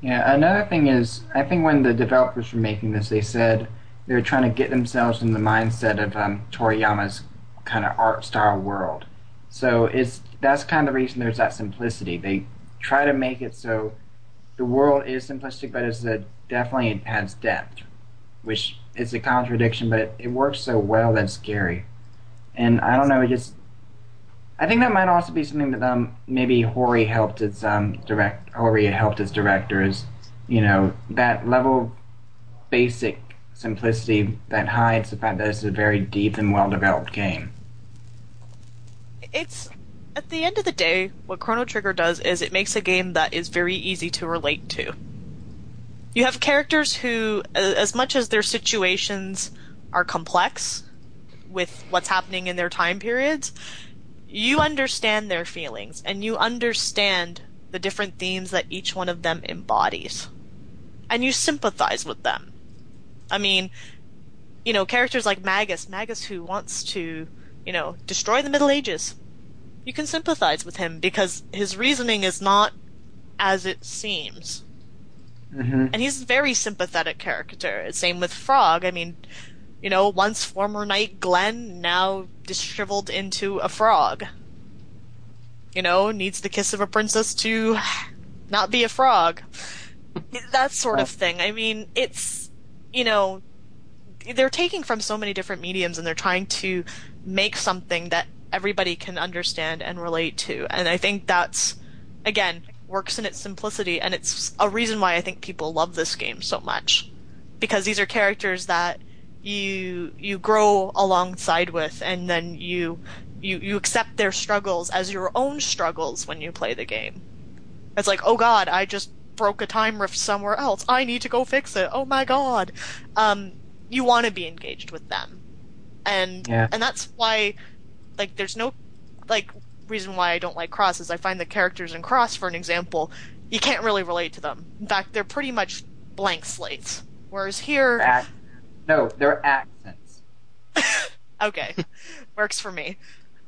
Yeah, another thing is, I think when the developers were making this, they said they were trying to get themselves in the mindset of um, Toriyama's kind of art style world. So it's that's kind of the reason there's that simplicity. They try to make it so the world is simplistic, but it's a, definitely it has depth, which is a contradiction, but it, it works so well that's scary. And I don't know, it just I think that might also be something that um, maybe Horii helped its um, direct Horii helped its directors. You know that level of basic simplicity that hides the fact that it's a very deep and well developed game. It's at the end of the day, what Chrono Trigger does is it makes a game that is very easy to relate to. You have characters who, as much as their situations are complex with what's happening in their time periods, you understand their feelings and you understand the different themes that each one of them embodies. And you sympathize with them. I mean, you know, characters like Magus, Magus who wants to, you know, destroy the Middle Ages. You can sympathize with him because his reasoning is not as it seems. Mm-hmm. And he's a very sympathetic character. Same with Frog. I mean, you know, once former knight Glenn, now disheveled into a frog. You know, needs the kiss of a princess to not be a frog. that sort of thing. I mean, it's, you know, they're taking from so many different mediums and they're trying to make something that everybody can understand and relate to. And I think that's, again, works in its simplicity and it's a reason why I think people love this game so much. Because these are characters that you you grow alongside with and then you you you accept their struggles as your own struggles when you play the game. It's like, "Oh god, I just broke a time rift somewhere else. I need to go fix it. Oh my god." Um you want to be engaged with them. And Yeah. and that's why like there's no like reason why I don't like Cross is I find the characters in Cross, for an example, you can't really relate to them. In fact, they're pretty much blank slates. Whereas here, Ac- no, they're accents. [LAUGHS] okay, works for me.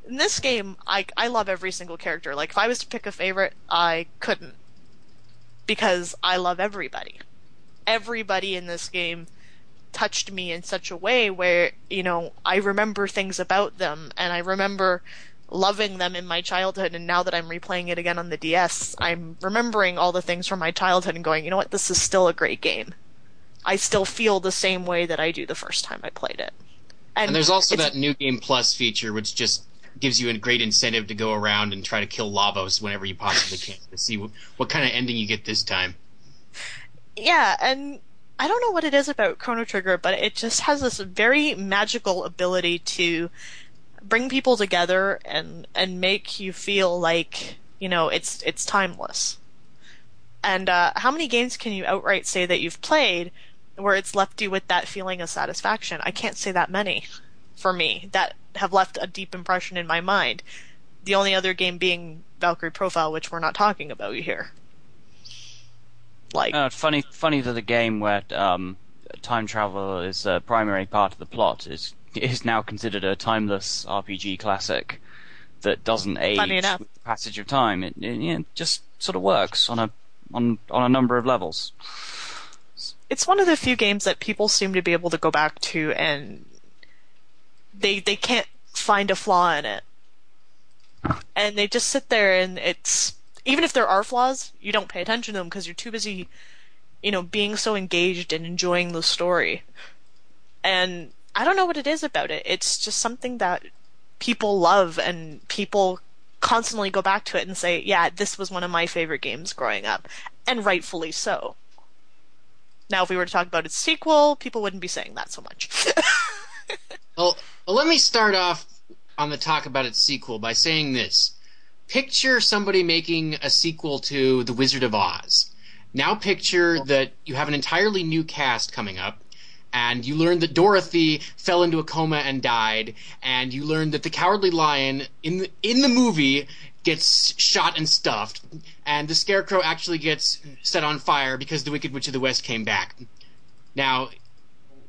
In this game, I I love every single character. Like if I was to pick a favorite, I couldn't because I love everybody. Everybody in this game touched me in such a way where you know I remember things about them and I remember loving them in my childhood and now that I'm replaying it again on the DS I'm remembering all the things from my childhood and going you know what this is still a great game I still feel the same way that I do the first time I played it And, there's also that new game plus feature, which just gives you a great incentive to go around and try to kill Lavos whenever you possibly can to see what, what kind of ending you get this time. yeah, and I don't know what it is about Chrono Trigger, but it just has this very magical ability to bring people together and and make you feel like you know it's it's timeless. And uh, how many games can you outright say that you've played where it's left you with that feeling of satisfaction? I can't say that many for me that have left a deep impression in my mind. The only other game being Valkyrie Profile, which we're not talking about here. Like Uh, funny, funny that the game where um, time travel is a primary part of the plot is is now considered a timeless RPG classic that doesn't age with the passage of time. It, it know, just sort of works on a on on a number of levels. It's one of the few games that people seem to be able to go back to and they they can't find a flaw in it. And they just sit there and it's even if there are flaws, you don't pay attention to them because you're too busy you know being so engaged and enjoying the story. And I don't know what it is about it. It's just something that people love and people constantly go back to it and say, "Yeah, this was one of my favorite games growing up." And rightfully so. Now, if we were to talk about its sequel, people wouldn't be saying that so much. [LAUGHS] Well, well, let me start off on the talk about its sequel by saying this. Picture somebody making a sequel to The Wizard of Oz. Now picture that you have an entirely new cast coming up, and you learn that Dorothy fell into a coma and died, and you learn that the Cowardly Lion in the, in the movie gets shot and stuffed, and the Scarecrow actually gets set on fire because the Wicked Witch of the West came back. Now,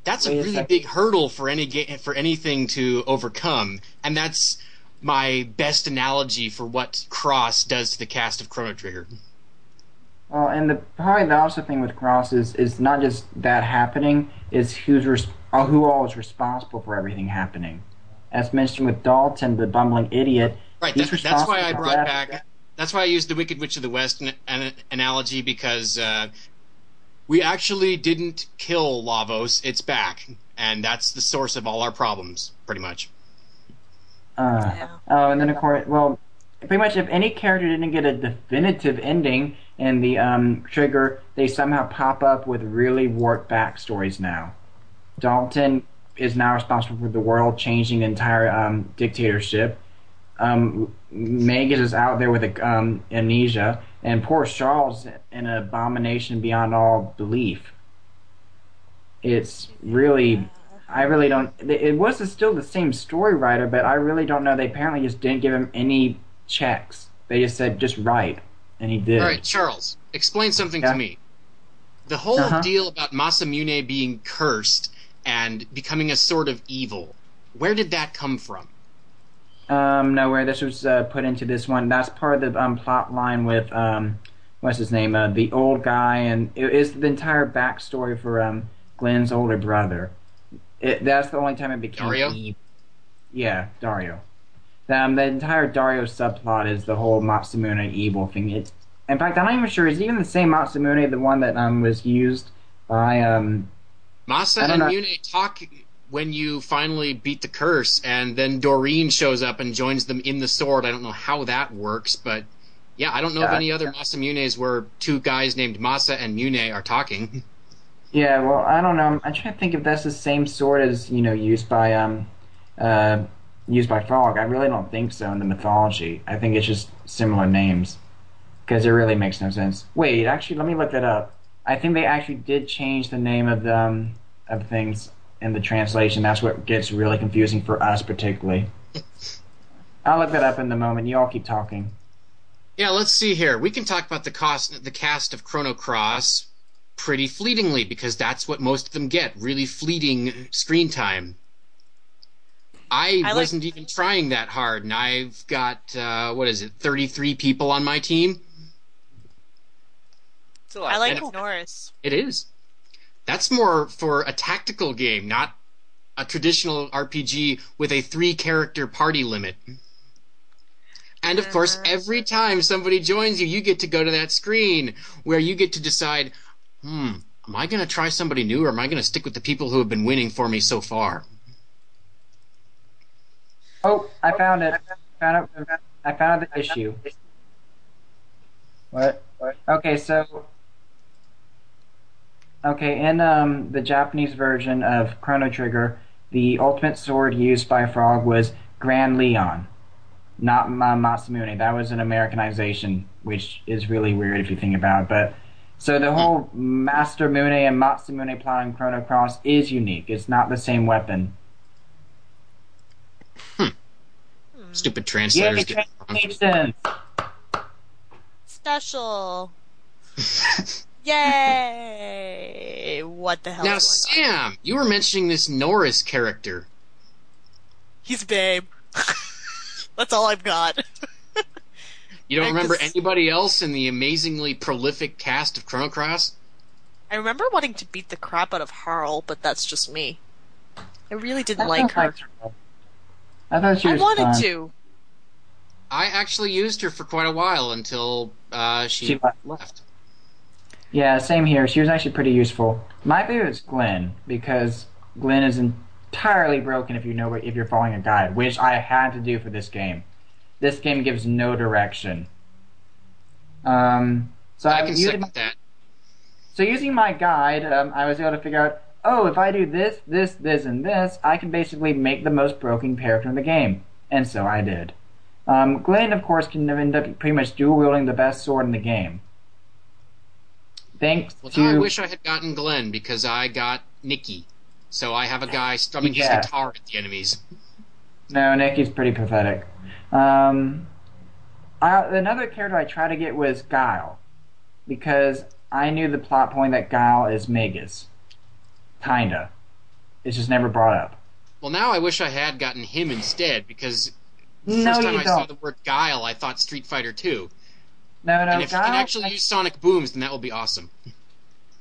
that's a a really second. big hurdle for any ga- for anything to overcome, and that's my best analogy for what Cross does to the cast of Chrono Trigger. Well, and the probably the also thing with Cross is is not just that happening, is who's res- uh, who all is responsible for everything happening. As mentioned with Dalton, the bumbling idiot. Right. That, that's why I brought death. back. That's why I used the Wicked Witch of the West an, an analogy because uh, we actually didn't kill Lavos. It's back, and that's the source of all our problems, pretty much. Uh, Oh, and then of course, well, pretty much if any character didn't get a definitive ending in the um, trigger, they somehow pop up with really warped backstories now. Dalton is now responsible for the world changing entire um, dictatorship. Um, Magus is out there with a, um, amnesia, and poor Charles an abomination beyond all belief. It's really, I really don't. It was still the same story writer, but I really don't know. They apparently just didn't give him any checks. They just said just write, and he did. All right, Charles, explain something Yeah. to me. The whole Uh-huh. deal about Masamune being cursed and becoming a sort of evil, where did that come from? Um, nowhere. This was uh, put into this one. That's part of the um, plot line with um, what's his name, uh, the old guy, and it is the entire backstory for um, Glenn's older brother. It, that's the only time it became Dario? Eve. Yeah, Dario. Um, the entire Dario subplot is the whole Masamune evil thing. It's in fact, I'm not even sure. Is even the same Masamune the one that um was used by um Masa and. Mune talk when you finally beat the curse, and then Doreen shows up and joins them in the sword. I don't know how that works, but yeah, I don't know of any other Masamunes where two guys named Masa and Mune are talking. [LAUGHS] Yeah, well, I don't know. I'm trying to think if that's the same sword as you know used by um, uh, used by Frog. I really don't think so in the mythology. I think it's just similar names because it really makes no sense. Wait, actually, let me look that up. I think they actually did change the name of the, um, of things in the translation. That's what gets really confusing for us, particularly. I'll look that up in the moment. You all keep talking. Yeah, let's see here. We can talk about the cost, the cast of Chrono Cross pretty fleetingly because that's what most of them get. Really fleeting screen time. I, I wasn't even trying that hard, and I've got uh, what is it, thirty-three people on my team. It's a lot. I like And- Norris. It is. That's more for a tactical game, not a traditional RPG with a three-character party limit. And of course, every time somebody joins you, you get to go to that screen where you get to decide, hmm, am I going to try somebody new or am I going to stick with the people who have been winning for me so far? Oh, I found it. I Found it. I found out the issue. What? Okay, so. Okay, in um, the Japanese version of Chrono Trigger, the ultimate sword used by Frog was Grand Leon, not Ma- Masamune. That was an Americanization, which is really weird if you think about it. But so the whole Master Mune and Masamune plot in Chrono Cross is unique. It's not the same weapon. Stupid translators get it wrong. translations! Special. [LAUGHS] Yay! What the hell Now, is going on? Sam, you were mentioning this Norris character. He's babe. [LAUGHS] That's all I've got. You don't I remember just- anybody else in the amazingly prolific cast of Chrono Cross? I remember wanting to beat the crap out of Harle, but that's just me. I really didn't I like her. like- I thought she was I wanted fun. to. I actually used her for quite a while until uh, she, She left. left. Yeah, same here. She was actually pretty useful. My favorite is Glenn because Glenn is entirely broken if you know if you're following a guide, which I had to do for this game. This game gives no direction. Um, so I can using my, that. so using my guide, um, I was able to figure out, oh, if I do this, this, this, and this, I can basically make the most broken character in the game, and so I did. Um, Glenn, of course, can end up pretty much dual wielding the best sword in the game. Thanks Well, to I wish I had gotten Glenn because I got Nikki. So I have a guy strumming Yeah. his guitar at the enemies. No, Nikki's pretty pathetic. Um, I, another character I tried to get was Guile, because I knew the plot point that Guile is Magus. Kinda. It's just never brought up. Well, now I wish I had gotten him instead because the No, first time I saw don't. the word Guile, I thought Street Fighter 2. No, no, and if Guile. you can actually use sonic booms, then that will be awesome.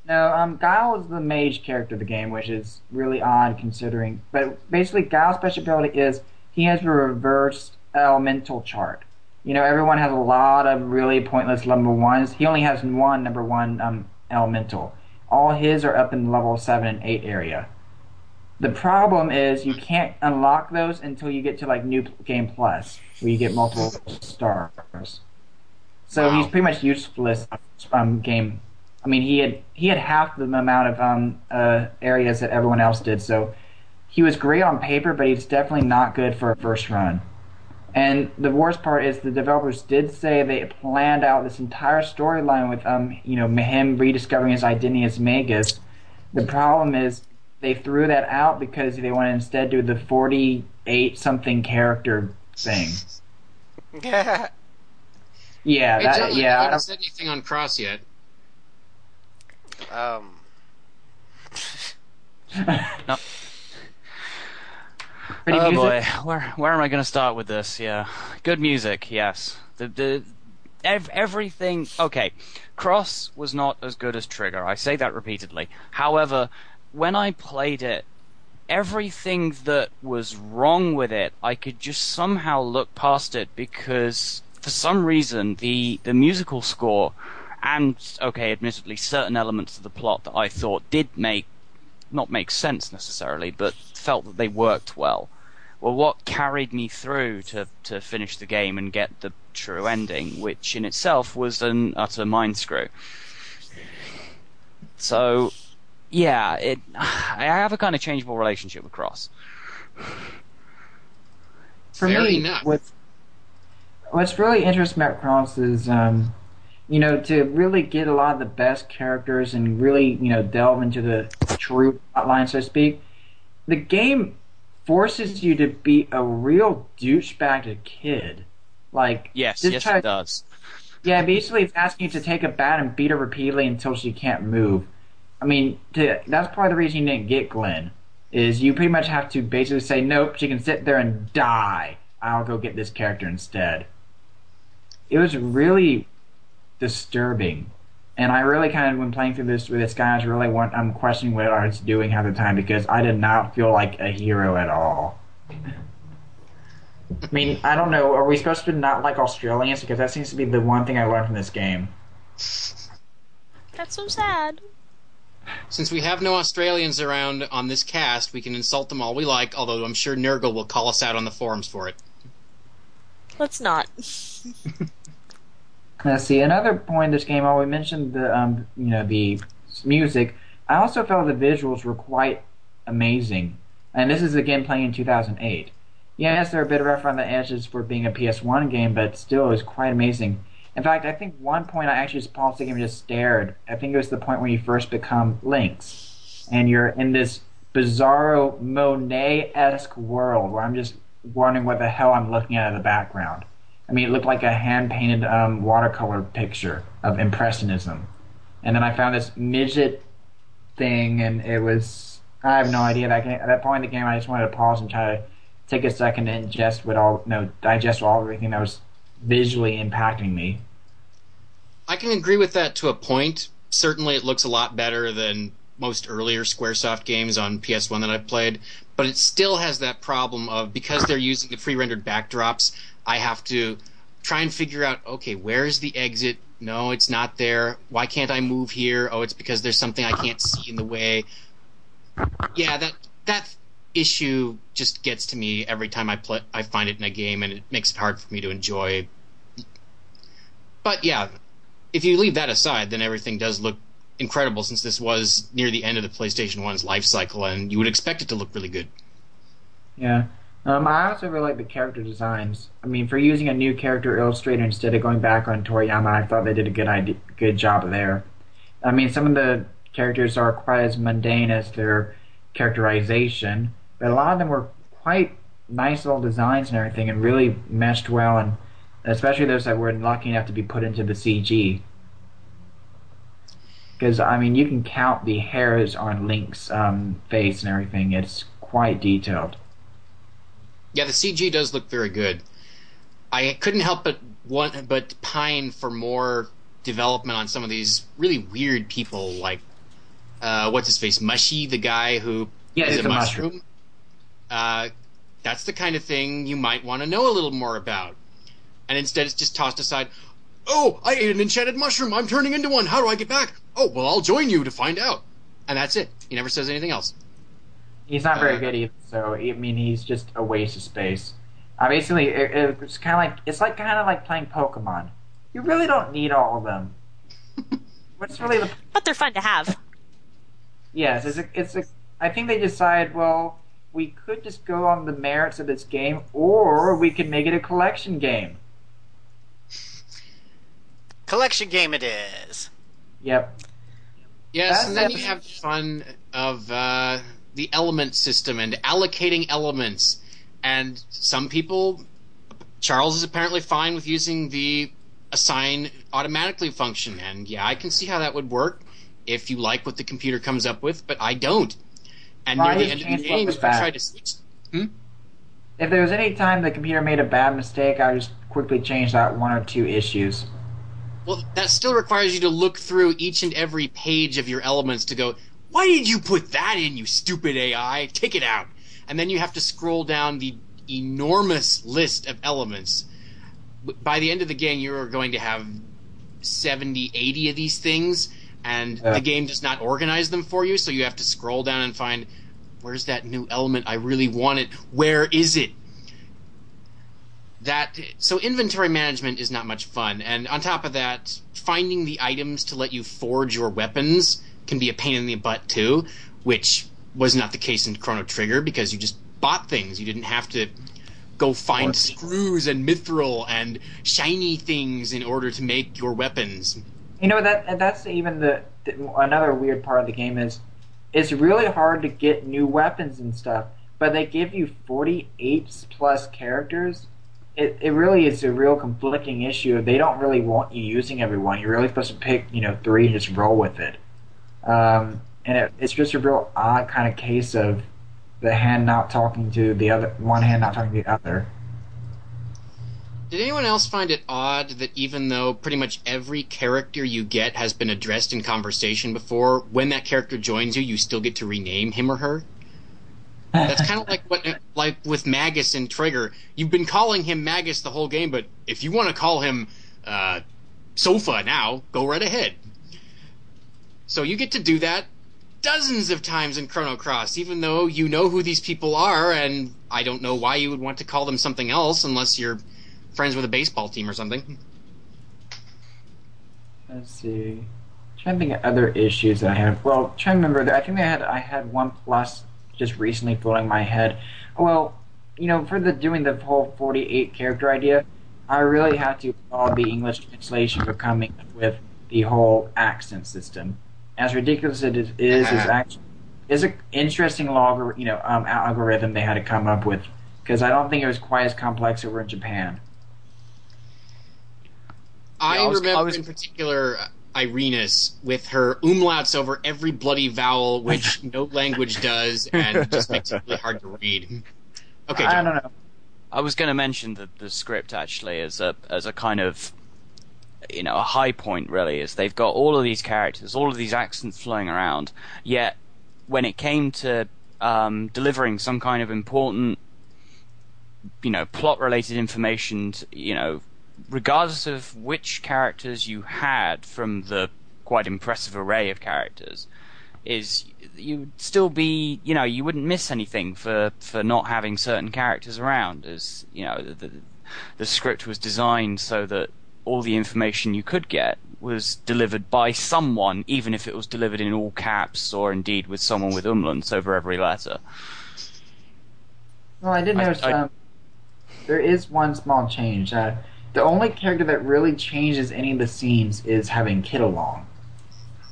No, um, Guile is the mage character of the game, which is really odd considering. But basically, Guile's special ability is he has a reversed elemental chart. You know, everyone has a lot of really pointless number ones. He only has one number one um, elemental. All his are up in the level seven and eight area. The problem is you can't unlock those until you get to like New Game Plus, where you get multiple stars. So he's pretty much useless um, game. I mean, he had he had half the amount of um, uh, areas that everyone else did. So he was great on paper, but he's definitely not good for a first run. And the worst part is the developers did say they planned out this entire storyline with um you know him rediscovering his identity as Magus. The problem is they threw that out because they want to instead do the forty eight something character thing. [LAUGHS] [LAUGHS] Yeah. Yeah, Hey, that, John, yeah. I I haven't said anything on Cross yet. Um. [LAUGHS] Pretty oh music? boy, where where am I going to start with this? Yeah, good music. Yes, the the ev- everything. Okay, Cross was not as good as Trigger. I say that repeatedly. However, when I played it, everything that was wrong with it, I could just somehow look past it because for some reason the the musical score and okay, admittedly, certain elements of the plot that I thought did make not make sense necessarily, but felt that they worked well. Were what carried me through to to finish the game and get the true ending, which in itself was an utter mind screw. So, yeah, it. [SIGHS] I have a kind of changeable relationship with Cross. for Fair me, enough. what's what's really interesting about Cross is, um, you know, to really get a lot of the best characters and really, you know, delve into the true plotline, so to speak. The game forces you to be a real douchebag to kid. Like, Yes, yes, it does. yeah, basically it's asking you to take a bat and beat her repeatedly until she can't move. I mean, to, that's probably the reason you didn't get Glenn. Is you pretty much have to basically say, nope, she can sit there and die. I'll go get this character instead. It was really disturbing. And I really kind of, when playing through this with this guy, I was really want, I'm questioning what I was doing half the time because I did not feel like a hero at all. I mean, I don't know. Are we supposed to not like Australians? Because that seems to be the one thing I learned from this game. That's so sad. Since we have no Australians around on this cast, we can insult them all we like, although I'm sure Nurgle will call us out on the forums for it. Let's not. [LAUGHS] Let's see. Another point in this game, while we mentioned the um, you know the music, I also felt the visuals were quite amazing. And this is again playing in 2008. Yes, they're a bit of rough on the edges for being a PS1 game, but still, it was quite amazing. In fact, I think one point I actually just paused the game and just stared. I think it was the point when you first become Lynx, and you're in this bizarro Monet-esque world where I'm just wondering what the hell I'm looking at in the background. I mean, it looked like a hand painted um, watercolor picture of Impressionism. And then I found this midget thing, and it was. I have no idea. That at that point in the game, I just wanted to pause and try to take a second to ingest what all. No, digest all everything that was visually impacting me. I can agree with that to a point. Certainly, it looks a lot better than most earlier SquareSoft games on PS1 that I've played, but it still has that problem of because they're using the pre-rendered backdrops, I have to try and figure out okay, where's the exit? No, it's not there. Why can't I move here? Oh, it's because there's something I can't see in the way. Yeah, that that issue just gets to me every time I play. I find it in a game, and it makes it hard for me to enjoy. But yeah, if you leave that aside, then everything does look incredible since this was near the end of the PlayStation 1's life cycle, and you would expect it to look really good. Yeah. Um, I also really like the character designs. I mean, for using a new character illustrator instead of going back on Toriyama, I thought they did a good idea, good job there. I mean, some of the characters are quite as mundane as their characterization, but a lot of them were quite nice little designs and everything, and really meshed well, and especially those that were lucky enough to be put into the CG. Because I mean, you can count the hairs on Lynx's um, face and everything. It's quite detailed. Yeah, the CG does look very good. I couldn't help but want, but pine for more development on some of these really weird people, like uh, what's his face, Mushy, the guy who Yeah, is a a mushroom. mushroom. Uh, that's the kind of thing you might want to know a little more about. And instead, it's just tossed aside. Oh, I ate an enchanted mushroom. I'm turning into one. How do I get back? Oh, well, I'll join you to find out. And that's it. He never says anything else. He's not very good either. So I mean, he's just a waste of space. Uh, basically, it, it's kind of like it's like kind of like playing Pokemon. You really don't need all of them. [LAUGHS] What's really the But they're fun to have. Yes, it's a, it's a. I think they decide. Well, we could just go on the merits of this game, or we could make it a collection game. Collection game it is. Yep. Yes, That's and then you have the fun of uh, the element system and allocating elements. And some people, Charles is apparently fine with using the assign automatically function. And yeah, I can see how that would work if you like what the computer comes up with, but I don't. And Well, I near the end of the game, was if you try to switch. If there was any time the computer made a bad mistake, I would just quickly change that one or two issues. Well, that still requires you to look through each and every page of your elements to go, why did you put that in, you stupid AI? Take it out. And then you have to scroll down the enormous list of elements. By the end of the game, you are going to have 70, 80 of these things, and Yeah. the game does not organize them for you, so you have to scroll down and find where's that new element I really want it? Where is it? That so inventory management is not much fun and on top of that finding the items to let you forge your weapons can be a pain in the butt too which was not the case in chrono trigger because you just bought things you didn't have to go find screws and mithril and shiny things in order to make your weapons You know that that's even the, the another weird part of the game is it's really hard to get new weapons and stuff, but they give you 48 plus characters. It it really is a real conflicting issue. They don't really want you using everyone. You're really supposed to pick you know three and just roll with it. Um, and it, it's just a real odd kind of case of the hand not talking to the other, one hand not talking to the other. Did anyone else find it odd that even though pretty much every character you get has been addressed in conversation before, when that character joins you, you still get to rename him or her? That's kind of like what, like with Magus and Trigger. You've been calling him Magus the whole game, but if you want to call him uh, Sofa now, go right ahead. So you get to do that dozens of times in Chrono Cross, even though you know who these people are, and I don't know why you would want to call them something else unless you're friends with a baseball team or something. Let's see. trying to think of other issues that I have. Well, trying to remember. I think I had I had one plus just recently floating my head. Well, you know, for the doing the whole forty-eight character idea, I really had to follow the English translation for coming up with the whole accent system. As ridiculous as it is, is, is actually is an interesting log, you know, um, algorithm they had to come up with because I don't think it was quite as complex over in Japan. I, Yeah, I was- remember I was- in particular Irena's with her umlauts over every bloody vowel, which [LAUGHS] no language does, and just makes it really hard to read. Okay, I don't know. I was going to mention the the script actually as a as a kind of you know a high point really is they've got all of these characters, all of these accents flowing around, yet when it came to um, delivering some kind of important you know plot related information, to, you know regardless of which characters you had from the quite impressive array of characters, is you'd still be, you know, you wouldn't miss anything for, for not having certain characters around. As you know, the, the, the script was designed so that all the information you could get was delivered by someone, even if it was delivered in all caps or indeed with someone with umlauts over every letter. Well, I did I- notice I- um, there is one small change. Uh, the only character that really changes any of the scenes is having Kid along.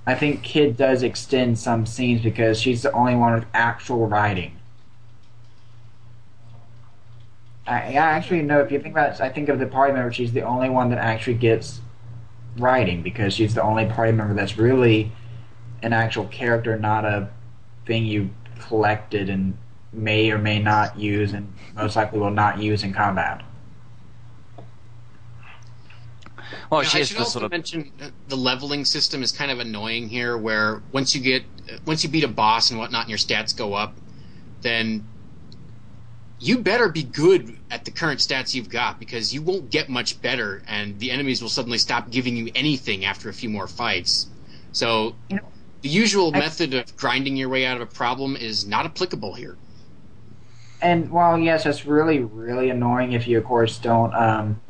I think Kid does extend some scenes because she's the only one with actual writing. I, I actually know if you think about it, I think of the party member, she's the only one that actually gets writing because she's the only party member that's really an actual character, not a thing you collected and may or may not use and most likely will not use in combat. Well, Yeah, she I is should also sort of mention the leveling system is kind of annoying here, where once you get once you beat a boss and whatnot, and your stats go up, then you better be good at the current stats you've got because you won't get much better, and the enemies will suddenly stop giving you anything after a few more fights. So the usual method of grinding your way out of a problem is not applicable here. And while yes, it's really really annoying if you of course don't. Um,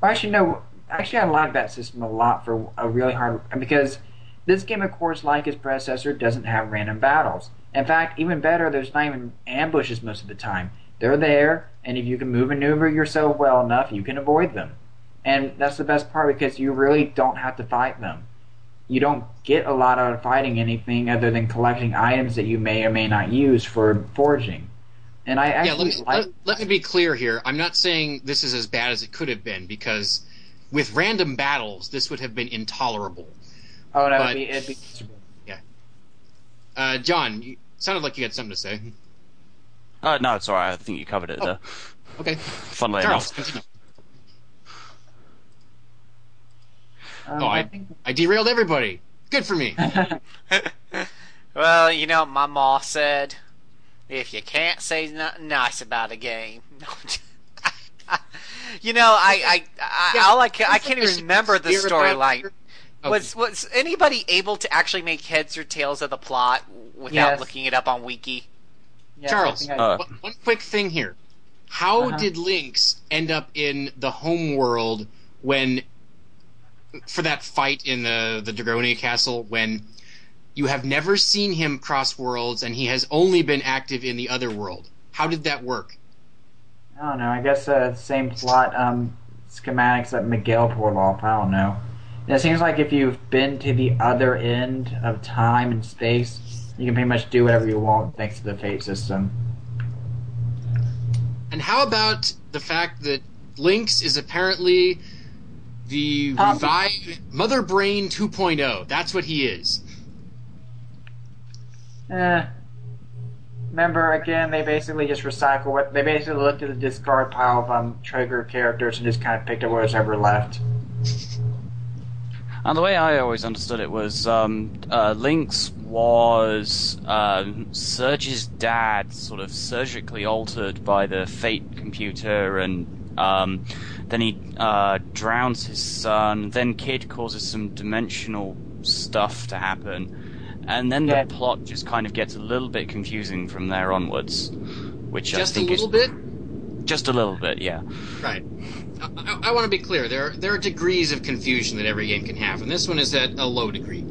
well, actually no, actually I like that system a lot for a really hard because this game, of course, like its predecessor, doesn't have random battles. In fact, even better, there's not even ambushes most of the time. They're there, and if you can move and maneuver yourself well enough, you can avoid them. And that's the best part because you really don't have to fight them. You don't get a lot out of fighting anything other than collecting items that you may or may not use for forging. And I Yeah, let me, like. let, let me be clear here. I'm not saying this is as bad as it could have been because with random battles, this would have been intolerable. Oh no, but- it'd be, it'd be Yeah. Uh, John, you sounded like you had something to say. Uh, no, it's alright. I think you covered it Oh, there. Okay. Funnily Charles, enough. continue. Um, oh, I, I derailed everybody. Good for me. [LAUGHS] Well, you know, my ma said, if you can't say nothing nice about a game, [LAUGHS] [LAUGHS] you know, I, I, I all I can, I can't even remember the Hear storyline. her- Was was anybody able to actually make heads or tails of the plot without Yes. looking it up on Wiki? Charles, Uh, one, one quick thing here. How Uh-huh. did Lynx end up in the home world when, for that fight in the the Dragonia castle, when you have never seen him cross worlds and he has only been active in the other world? How did that work? I don't know. I guess uh, same plot um, schematics that Miguel pulled off. I don't know. It seems like if you've been to the other end of time and space, you can pretty much do whatever you want thanks to the fate system. And how about the fact that Lynx is apparently the revived Mother Brain 2.0? That's what he is. Eh. Remember, again, they basically just recycle what they basically looked at the discard pile of um, trigger characters and just kind of picked up what was ever left. And the way I always understood it was um, uh, Lynx was uh, Serge's dad, sort of surgically altered by the Fate computer, and um, then he uh, drowns his son. Then Kid causes some dimensional stuff to happen, and then the plot just kind of gets a little bit confusing from there onwards. Which Just I a think a little is, bit? Just a little bit, yeah. Right. I, I want to be clear. There, are, there are degrees of confusion that every game can have, and this one is at a low degree.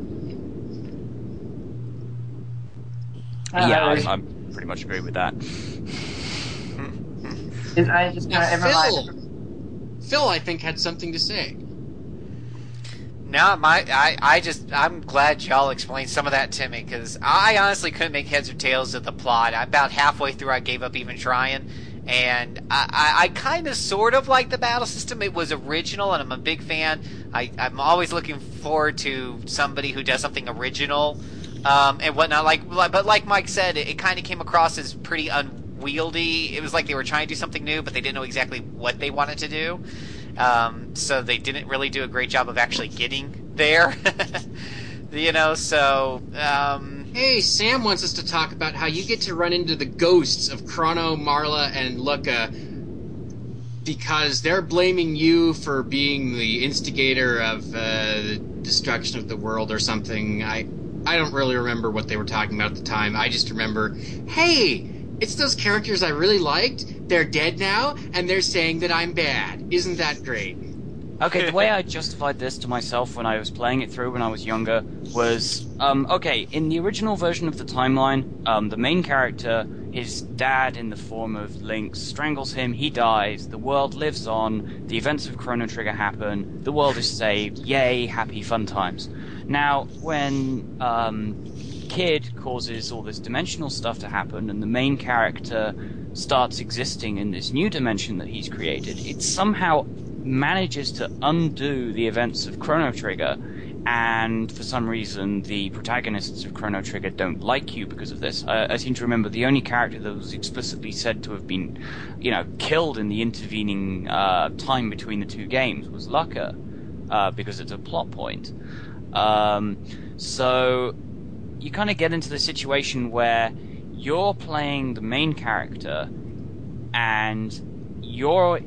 Uh, yeah, I, there's- I pretty much agree with that. I just Now, kind of everyone Phil, Phil, I think had something to say. No, my I, I just I'm glad y'all explained some of that to me because I honestly couldn't make heads or tails of the plot. About halfway through, I gave up even trying, and I, I, I kind of sort of like the battle system. It was original, and I'm a big fan. I, I'm always looking forward to somebody who does something original um, and whatnot. Like, but like Mike said, it, it kind of came across as pretty unwieldy. It was like they were trying to do something new, but they didn't know exactly what they wanted to do. Um, so they didn't really do a great job of actually getting there. [LAUGHS] you know, so um, Hey, Sam wants us to talk about how you get to run into the ghosts of Crono, Marle, and Lucca because they're blaming you for being the instigator of uh, the destruction of the world or something. I I don't really remember what they were talking about at the time. I just remember, hey, it's those characters I really liked. They're dead now, and they're saying that I'm bad. Isn't that great? Okay, the way [LAUGHS] I justified this to myself when I was playing it through when I was younger was, um, okay, in the original version of the timeline, um, the main character, his dad in the form of Lynx, strangles him, he dies, the world lives on, the events of Chrono Trigger happen, the world is saved, yay, happy fun times. Now, when, um, Kid causes all this dimensional stuff to happen, and the main character starts existing in this new dimension that he's created, it somehow manages to undo the events of Chrono Trigger, and for some reason the protagonists of Chrono Trigger don't like you because of this. I, I seem to remember the only character that was explicitly said to have been, you know, killed in the intervening uh, time between the two games was Lucca, uh, because it's a plot point. Um, so you kind of get into the situation where you're playing the main character and your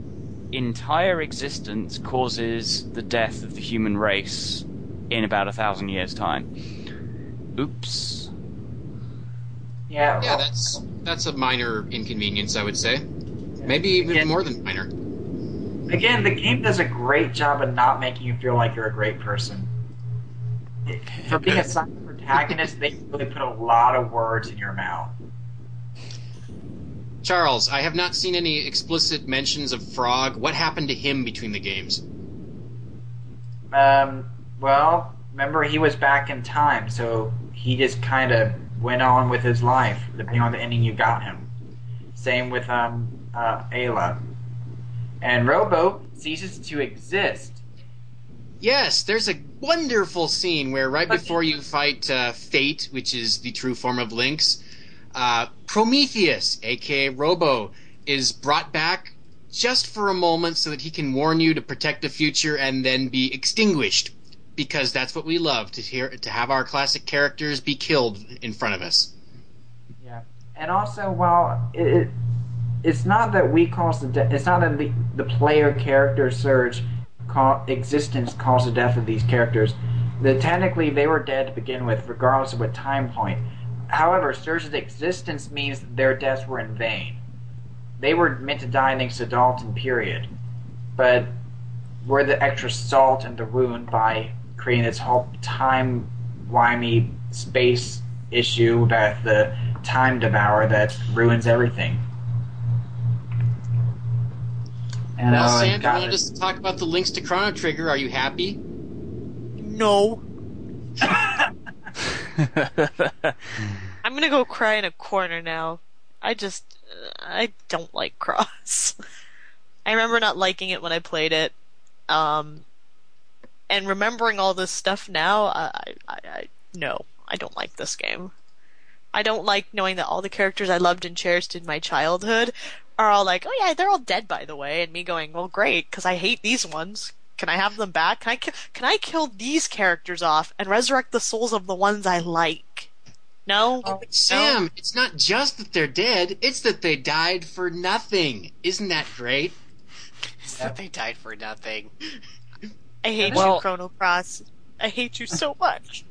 entire existence causes the death of the human race in about a thousand years' time. Oops. Yeah. Yeah, that's that's a minor inconvenience, I would say. Maybe even more than minor. Again, the game does a great job of not making you feel like you're a great person. For being a side protagonist, they really put a lot of words in your mouth. Charles, I have not seen any explicit mentions of Frog. What happened to him between the games? Um, well, remember he was back in time, so he just kind of went on with his life, depending on the ending you got him. Same with um, uh, Ayla. And Robo ceases to exist. Yes, there's a wonderful scene where right before you fight uh, Fate, which is the true form of Lynx, uh, Prometheus, aka Robo, is brought back just for a moment so that he can warn you to protect the future and then be extinguished. Because that's what we love to hear to have our classic characters be killed in front of us. Yeah. And also, while it, it it's not that we cause the de- it's not that the, the player character Serge existence caused the death of these characters. That technically they were dead to begin with, regardless of what time point. However, Serge's existence means their deaths were in vain. They were meant to die thanks to Dalton, period. But we're the extra salt in the wound by creating this whole time wimey space issue that the time devour that ruins everything. And, well, uh, Sam, you wanted it. us to talk about the links to Chrono Trigger. Are you happy? No. [LAUGHS] I'm gonna go cry in a corner now. I just, uh, I don't like Cross. [LAUGHS] I remember not liking it when I played it, um, and remembering all this stuff now. I, I, I, no, I don't like this game. I don't like knowing that all the characters I loved and cherished in my childhood are all like, oh yeah, they're all dead by the way, and me going, well, great, because I hate these ones. Can I have them back? Can I ki- can I kill these characters off and resurrect the souls of the ones I like? Oh, no, Sam, it's not just that they're dead, it's that they died for nothing. Isn't that great? It's that they died for nothing. I hate Well- you, Chrono Cross. I hate you so much.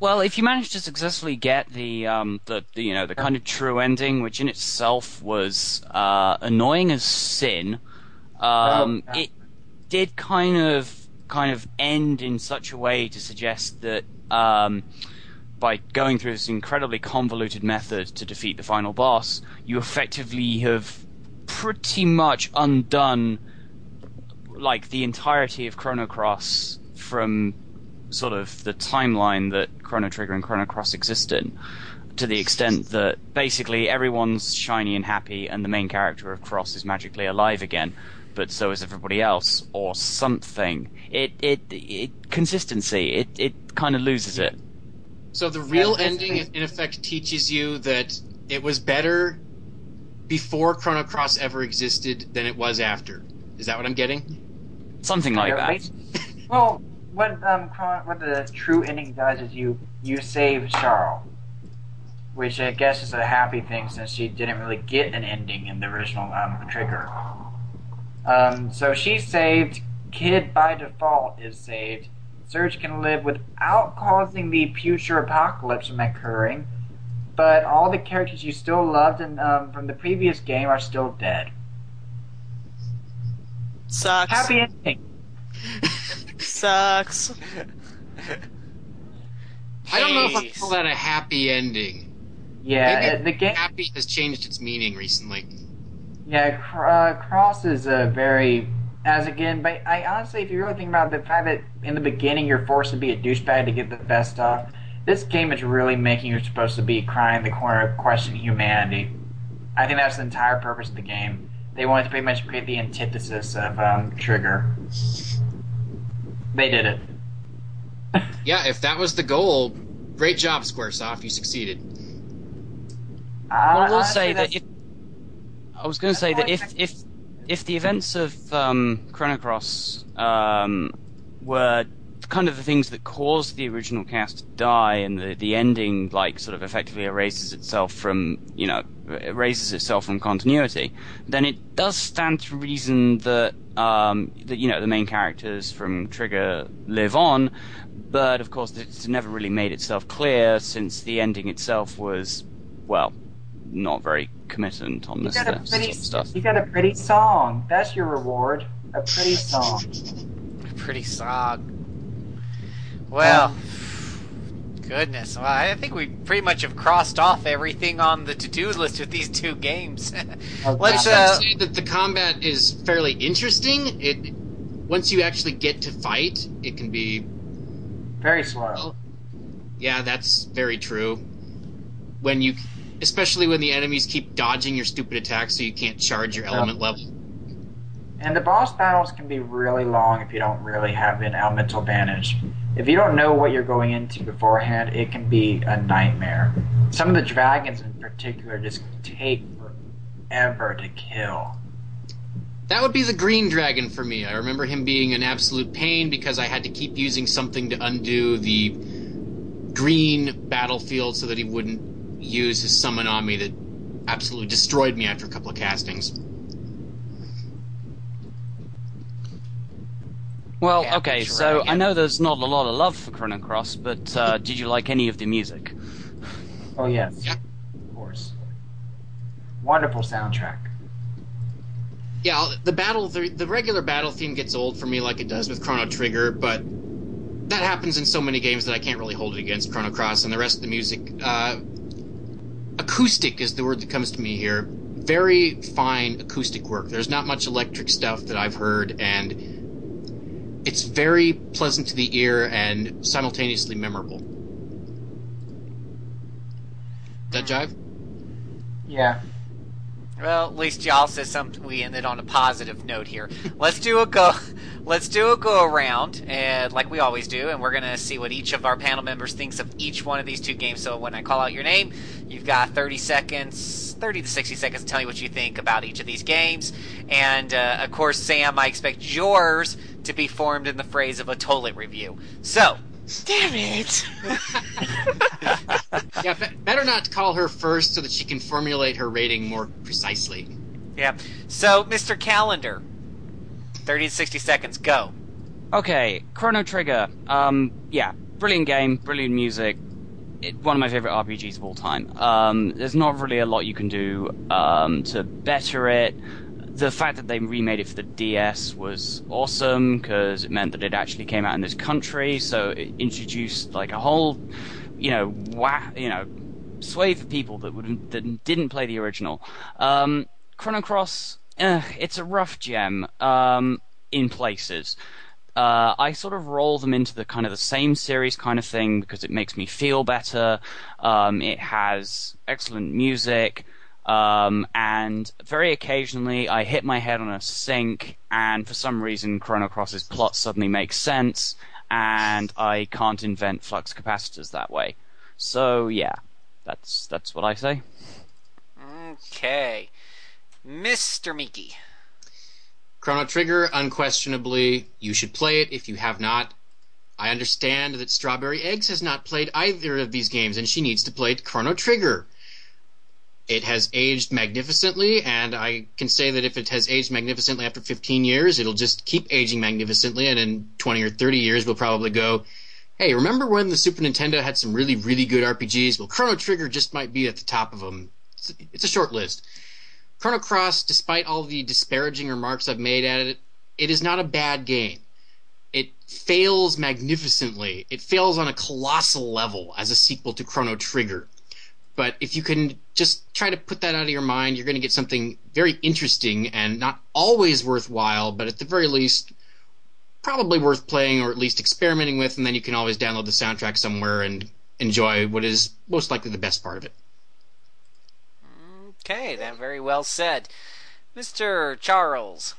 Well, if you manage to successfully get the um, the, the you know the kind of true ending, which in itself was uh, annoying as sin, um, Oh, yeah. it did kind of kind of end in such a way to suggest that um, by going through this incredibly convoluted method to defeat the final boss, you effectively have pretty much undone like the entirety of Chrono Cross from sort of the timeline that Chrono Trigger and Chrono Cross exist in, to the extent that basically everyone's shiny and happy, and the main character of Cross is magically alive again, but so is everybody else, or something. It it it consistency. It it kind of loses it. So the real Yeah, ending, in effect, teaches you that it was better before Chrono Cross ever existed than it was after. Is that what I'm getting? Something like that. Well, what um what the true ending does is you you save Schala, which I guess is a happy thing since she didn't really get an ending in the original um trigger. Um, so she's saved. Kid by default is saved. Serge can live without causing the future apocalypse from occurring, but all the characters you still loved and um, from the previous game are still dead. Sucks. Happy ending. [LAUGHS] Sucks. I don't know if I call that a happy ending. Yeah, Maybe uh, the game. happy has changed its meaning recently. Yeah, Cr- uh, Cross is a very as again, but I honestly, if you really think about the fact that in the beginning you're forced to be a douchebag to get the best stuff, this game is really making you supposed to be crying in the corner, questioning humanity. I think that's the entire purpose of the game. They wanted to pretty much create the antithesis of um, Trigger. They did it. Yeah, if that was the goal, great job, SquareSoft. You succeeded. I Well, I will say that if I was going to say that if if if the events of um, Chrono Cross um, were kind of the things that caused the original cast to die, and the the ending like sort of effectively erases itself from you know erases itself from continuity, then it does stand to reason that um, that you know the main characters from Trigger live on, but of course it's never really made itself clear since the ending itself was well not very committant on You this got a stuff. pretty, stuff. you got a pretty song. That's your reward. A pretty song. A pretty song. Well, goodness. Well, I think we pretty much have crossed off everything on the to-do list with these two games. [LAUGHS] Let's I uh, would say that the combat is fairly interesting. It once you actually get to fight, it can be very slow. Yeah, that's very true. When you, especially when the enemies keep dodging your stupid attacks, so you can't charge your element level. And the boss battles can be really long if you don't really have an elemental advantage. If you don't know what you're going into beforehand, it can be a nightmare. Some of the dragons in particular just take forever to kill. That would be the green dragon for me. I remember him being an absolute pain because I had to keep using something to undo the green battlefield so that he wouldn't use his summon on me that absolutely destroyed me after a couple of castings. Well, Yeah, okay, so right, yeah. I know there's not a lot of love for Chrono Cross, but uh, did you like any of the music? Oh yes, Yeah. of course. Wonderful soundtrack. Yeah, the battle, the, the regular battle theme gets old for me, like it does with Chrono Trigger, but that happens in so many games that I can't really hold it against Chrono Cross and the rest of the music. Uh, acoustic is the word that comes to me here. Very fine acoustic work. There's not much electric stuff that I've heard, and it's very pleasant to the ear and simultaneously memorable. That jive? Yeah. Well, at least y'all said something. We ended on a positive note here. Let's do a go. [LAUGHS] Let's do a go around, and like we always do, and we're gonna see what each of our panel members thinks of each one of these two games. So when I call out your name, you've got 30 seconds, 30 to 60 seconds to tell me what you think about each of these games. And uh, of course, Sam, I expect yours to be formed in the phrase of a toilet review. So, Damn it! [LAUGHS] Yeah, be- better not call her first so that she can formulate her rating more precisely. yeah. So, Mr. Calendar, 30 to 60 seconds. Go. Okay, Chrono Trigger. Um, yeah, brilliant game, brilliant music. It, one of my favorite RPGs of all time. Um, there's not really a lot you can do um, to better it. The fact that they remade it for the DS was awesome because it meant that it actually came out in this country, so it introduced like a whole, you know, wah, you know, swathe of people that would that didn't play the original. Um, Chrono Cross, eh, it's a rough gem um, in places. Uh, I sort of roll them into the kind of the same series kind of thing because it makes me feel better. Um, it has excellent music. Um, and very occasionally I hit my head on a sink and for some reason Chrono Cross's plot suddenly makes sense and I can't invent flux capacitors that way. So yeah, that's, that's what I say. Okay. Mr. Miki. Chrono Trigger, unquestionably, you should play it if you have not. I understand that Strawberry Eggs has not played either of these games, and she needs to play Chrono Trigger. It has aged magnificently, and I can say that if it has aged magnificently after 15 years, it'll just keep aging magnificently, and in 20 or 30 years, we'll probably go, hey, remember when the Super Nintendo had some really, really good RPGs? Well, Chrono Trigger just might be at the top of them. It's, a short list. Chrono Cross, despite all the disparaging remarks I've made at it, it is not a bad game. It fails magnificently. It fails on a colossal level as a sequel to Chrono Trigger. But if you can just try to put that out of your mind, you're going to get something very interesting and not always worthwhile, but at the very least, probably worth playing or at least experimenting with, and then you can always download the soundtrack somewhere and enjoy what is most likely the best part of it. Okay, then very well said. Mr. Charles.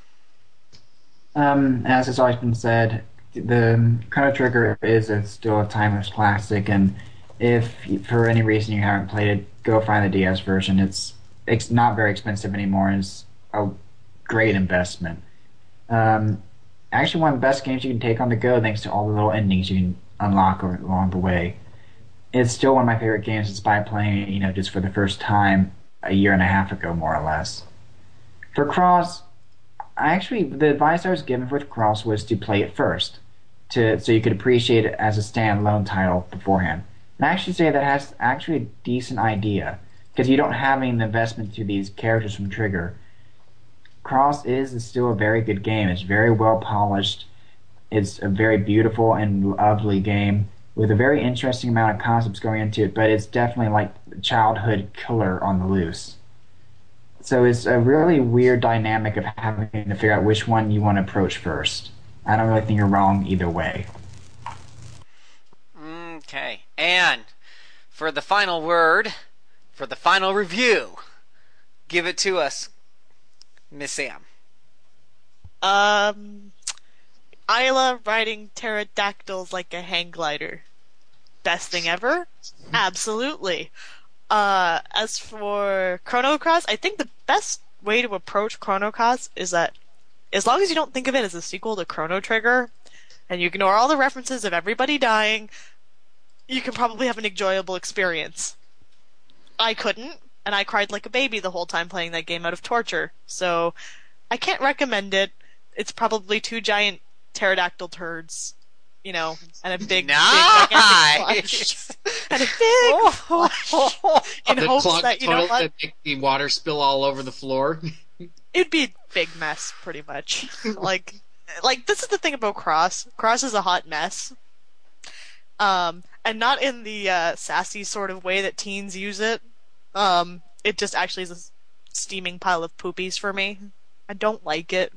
Um, as has always been said, the Chrono Trigger is a, still a timeless classic, and if for any reason you haven't played it, go find the DS version. It's it's not very expensive anymore. and It's a great investment. Um, actually one of the best games you can take on the go thanks to all the little endings you can unlock along the way. It's still one of my favorite games despite playing you know, just for the first time a year and a half ago, more or less. For Cross, I actually the advice I was given for Cross was to play it first, to so you could appreciate it as a standalone title beforehand. And I actually say that has actually a decent idea because you don't have any investment to these characters from Trigger. Cross is still a very good game. It's very well polished. It's a very beautiful and lovely game with a very interesting amount of concepts going into it, but it's definitely like childhood killer on the loose. So it's a really weird dynamic of having to figure out which one you want to approach first. I don't really think you're wrong either way. And for the final word, for the final review, give it to us, Miss Sam. Um, Ayla riding pterodactyls like a hang glider. Best thing ever? Absolutely. Uh, as for Chrono Cross, I think the best way to approach Chrono Cross is that as long as you don't think of it as a sequel to Chrono Trigger, and you ignore all the references of everybody dying, you can probably have an enjoyable experience. I couldn't, and I cried like a baby the whole time playing that game out of torture. So I can't recommend it. It's probably two giant pterodactyl turds, you know, and a big, nice. big flush. [LAUGHS] and a big flush in the hopes clogged that you know toilet what make the water spill all over the floor. [LAUGHS] it'd be a big mess, pretty much. [LAUGHS] like, like this is the thing about Cross. Cross is a hot mess. Um, and not in the uh, sassy sort of way that teens use it. Um, it just actually is a steaming pile of poopies for me. I don't like it.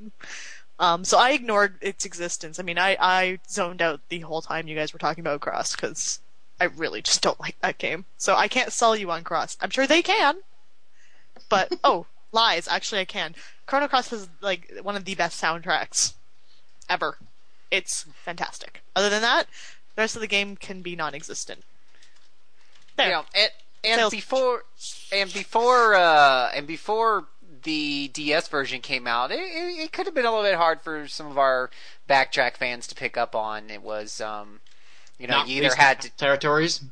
Um, so I ignored its existence. I mean, I, I zoned out the whole time you guys were talking about Cross because I really just don't like that game. So I can't sell you on Cross. I'm sure they can, but [LAUGHS] oh, lies. Actually, I can. Chrono Cross has like one of the best soundtracks ever. It's fantastic. Other than that, the rest of the game can be non-existent. There. Yeah, and, and Sales- before and before uh, and before the DS version came out, it, it, it could have been a little bit hard for some of our backtrack fans to pick up on. It was, um, you know, Not you either had to territories.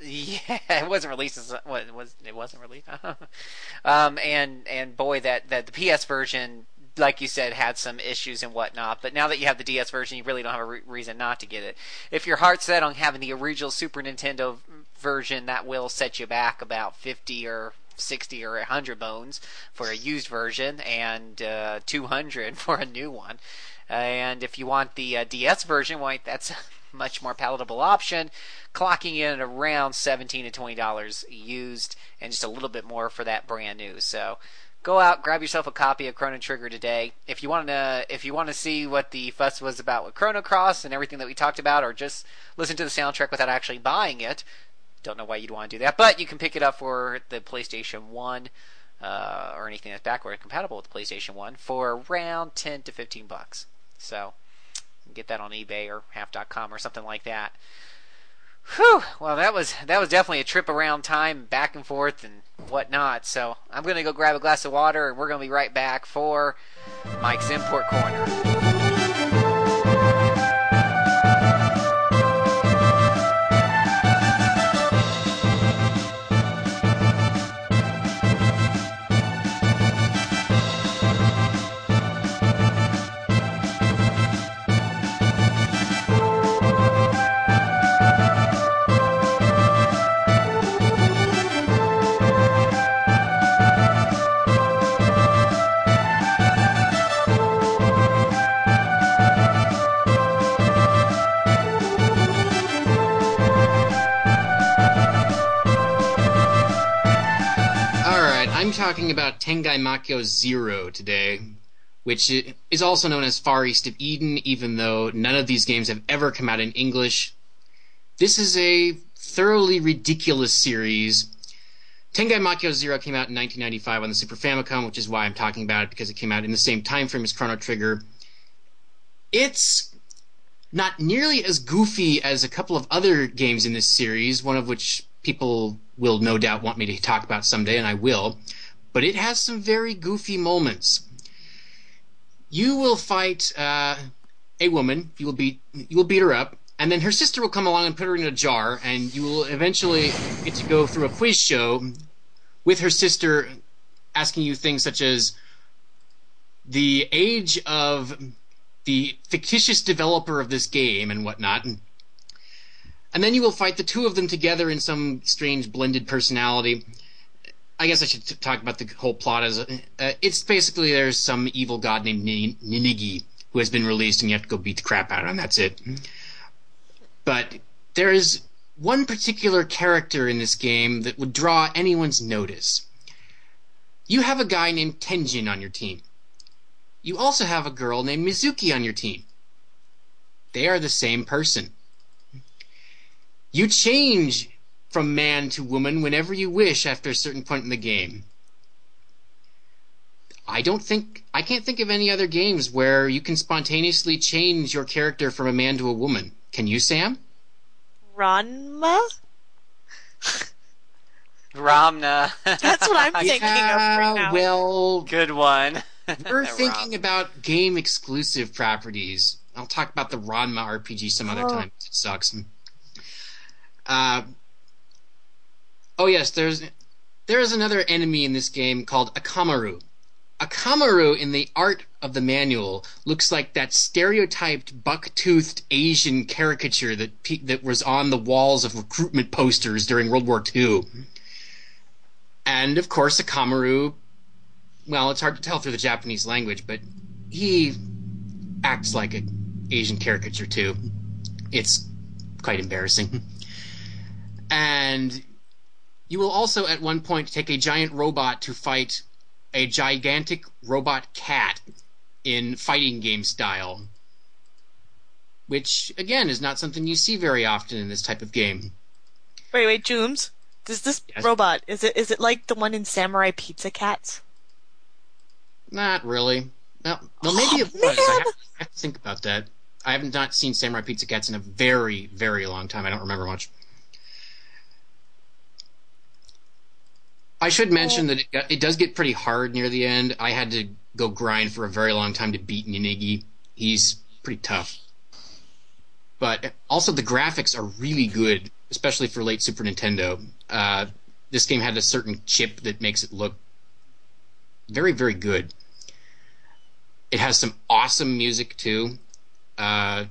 yeah, [LAUGHS] it wasn't released as what it was. It wasn't released. [LAUGHS] um, and and boy, that that the PS version, like you said, had some issues and whatnot. But now that you have the DS version, you really don't have a re- reason not to get it. If your heart's set on having the original Super Nintendo version, that will set you back about fifty or 60 or 100 bones for a used version and uh, 200 [LAUGHS] for a new one. And if you want the uh, DS version, well, that's a much more palatable option, clocking in at around 17 to 20 dollars used, and just a little bit more for that brand new. So go out, grab yourself a copy of Chrono Trigger today. If you want to, if you want to see what the fuss was about with Chrono Cross and everything that we talked about, or just listen to the soundtrack without actually buying it, don't know why you'd want to do that, but you can pick it up for the PlayStation 1 uh, or anything that's backward compatible with the PlayStation 1 for around 10 to 15 bucks. So get that on eBay or half.com or something like that. Whew. Well, that was that was definitely a trip around time, back and forth and whatnot. So I'm gonna go grab a glass of water, and we're gonna be right back for Mike's Import Corner. I'm talking about Tengai Makyo Zero today, which is also known as Far East of Eden, even though none of these games have ever come out in English. This is a thoroughly ridiculous series. Tengai Makyo Zero came out in 1995 on the Super Famicom, which is why I'm talking about it because it came out in the same time frame as Chrono Trigger. It's not nearly as goofy as a couple of other games in this series, one of which people will no doubt want me to talk about someday, and I will. But it has some very goofy moments. You will fight uh, a woman. You will beat you will beat her up, and then her sister will come along and put her in a jar, and you will eventually get to go through a quiz show with her sister, asking you things such as the age of the fictitious developer of this game and whatnot. And then you will fight the two of them together in some strange blended personality. I guess I should t- talk about the whole plot. As uh, it's basically there's some evil god named Nin- Ninigi who has been released, and you have to go beat the crap out of him. That's it. But there is one particular character in this game that would draw anyone's notice. You have a guy named Tenjin on your team. You also have a girl named Mizuki on your team. They are the same person. You change from man to woman whenever you wish after a certain point in the game. I don't think I can't think of any other games where you can spontaneously change your character from a man to a woman. Can you, Sam? Ranma? Ramna. That's what I'm [LAUGHS] thinking yeah, of right ah, now. Well, good one. We're [LAUGHS] thinking about game exclusive properties. I'll talk about the Ranma RPG some other Oh. time. It sucks. Uh, oh yes, there's there is another enemy in this game called Akamaru. Akamaru in the art of the manual looks like that stereotyped buck-toothed Asian caricature that pe- that was on the walls of recruitment posters during World War II. And of course, Akamaru well, it's hard to tell through the Japanese language, but he acts like an Asian caricature too. It's quite embarrassing. [LAUGHS] And you will also at one point take a giant robot to fight a gigantic robot cat in fighting game style. Which, again, is not something you see very often in this type of game. Wait, wait, Jooms. Does this Yes? robot is it is it like the one in Samurai Pizza Cats? Not really. Well, well oh, maybe it was. I have, I have to think about that. I haven't not seen Samurai Pizza Cats in a very, very long time. I don't remember much. I should mention that it, it does get pretty hard near the end. I had to go grind for a very long time to beat Ninigi. He's pretty tough. But also the graphics are really good, especially for late Super Nintendo. Uh, this game had a certain chip that makes it look very, very good. It has some awesome music too. Uh,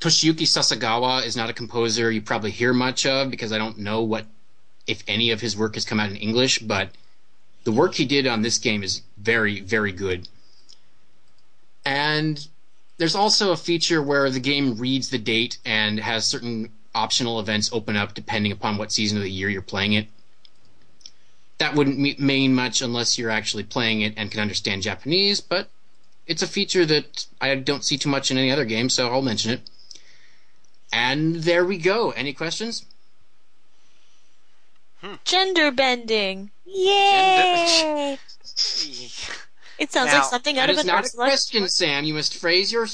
Toshiyuki Sasagawa is not a composer you probably hear much of because I don't know what, if any of his work has come out in English, but the work he did on this game is very, very good. And there's also a feature where the game reads the date and has certain optional events open up depending upon what season of the year you're playing it that wouldn't mean much unless you're actually playing it and can understand Japanese, but it's a feature that I don't see too much in any other game, so I'll mention it. And there we go. Any questions? Gender bending. Yay! It sounds Now, like something out that of is an not a question, Sam. You must phrase your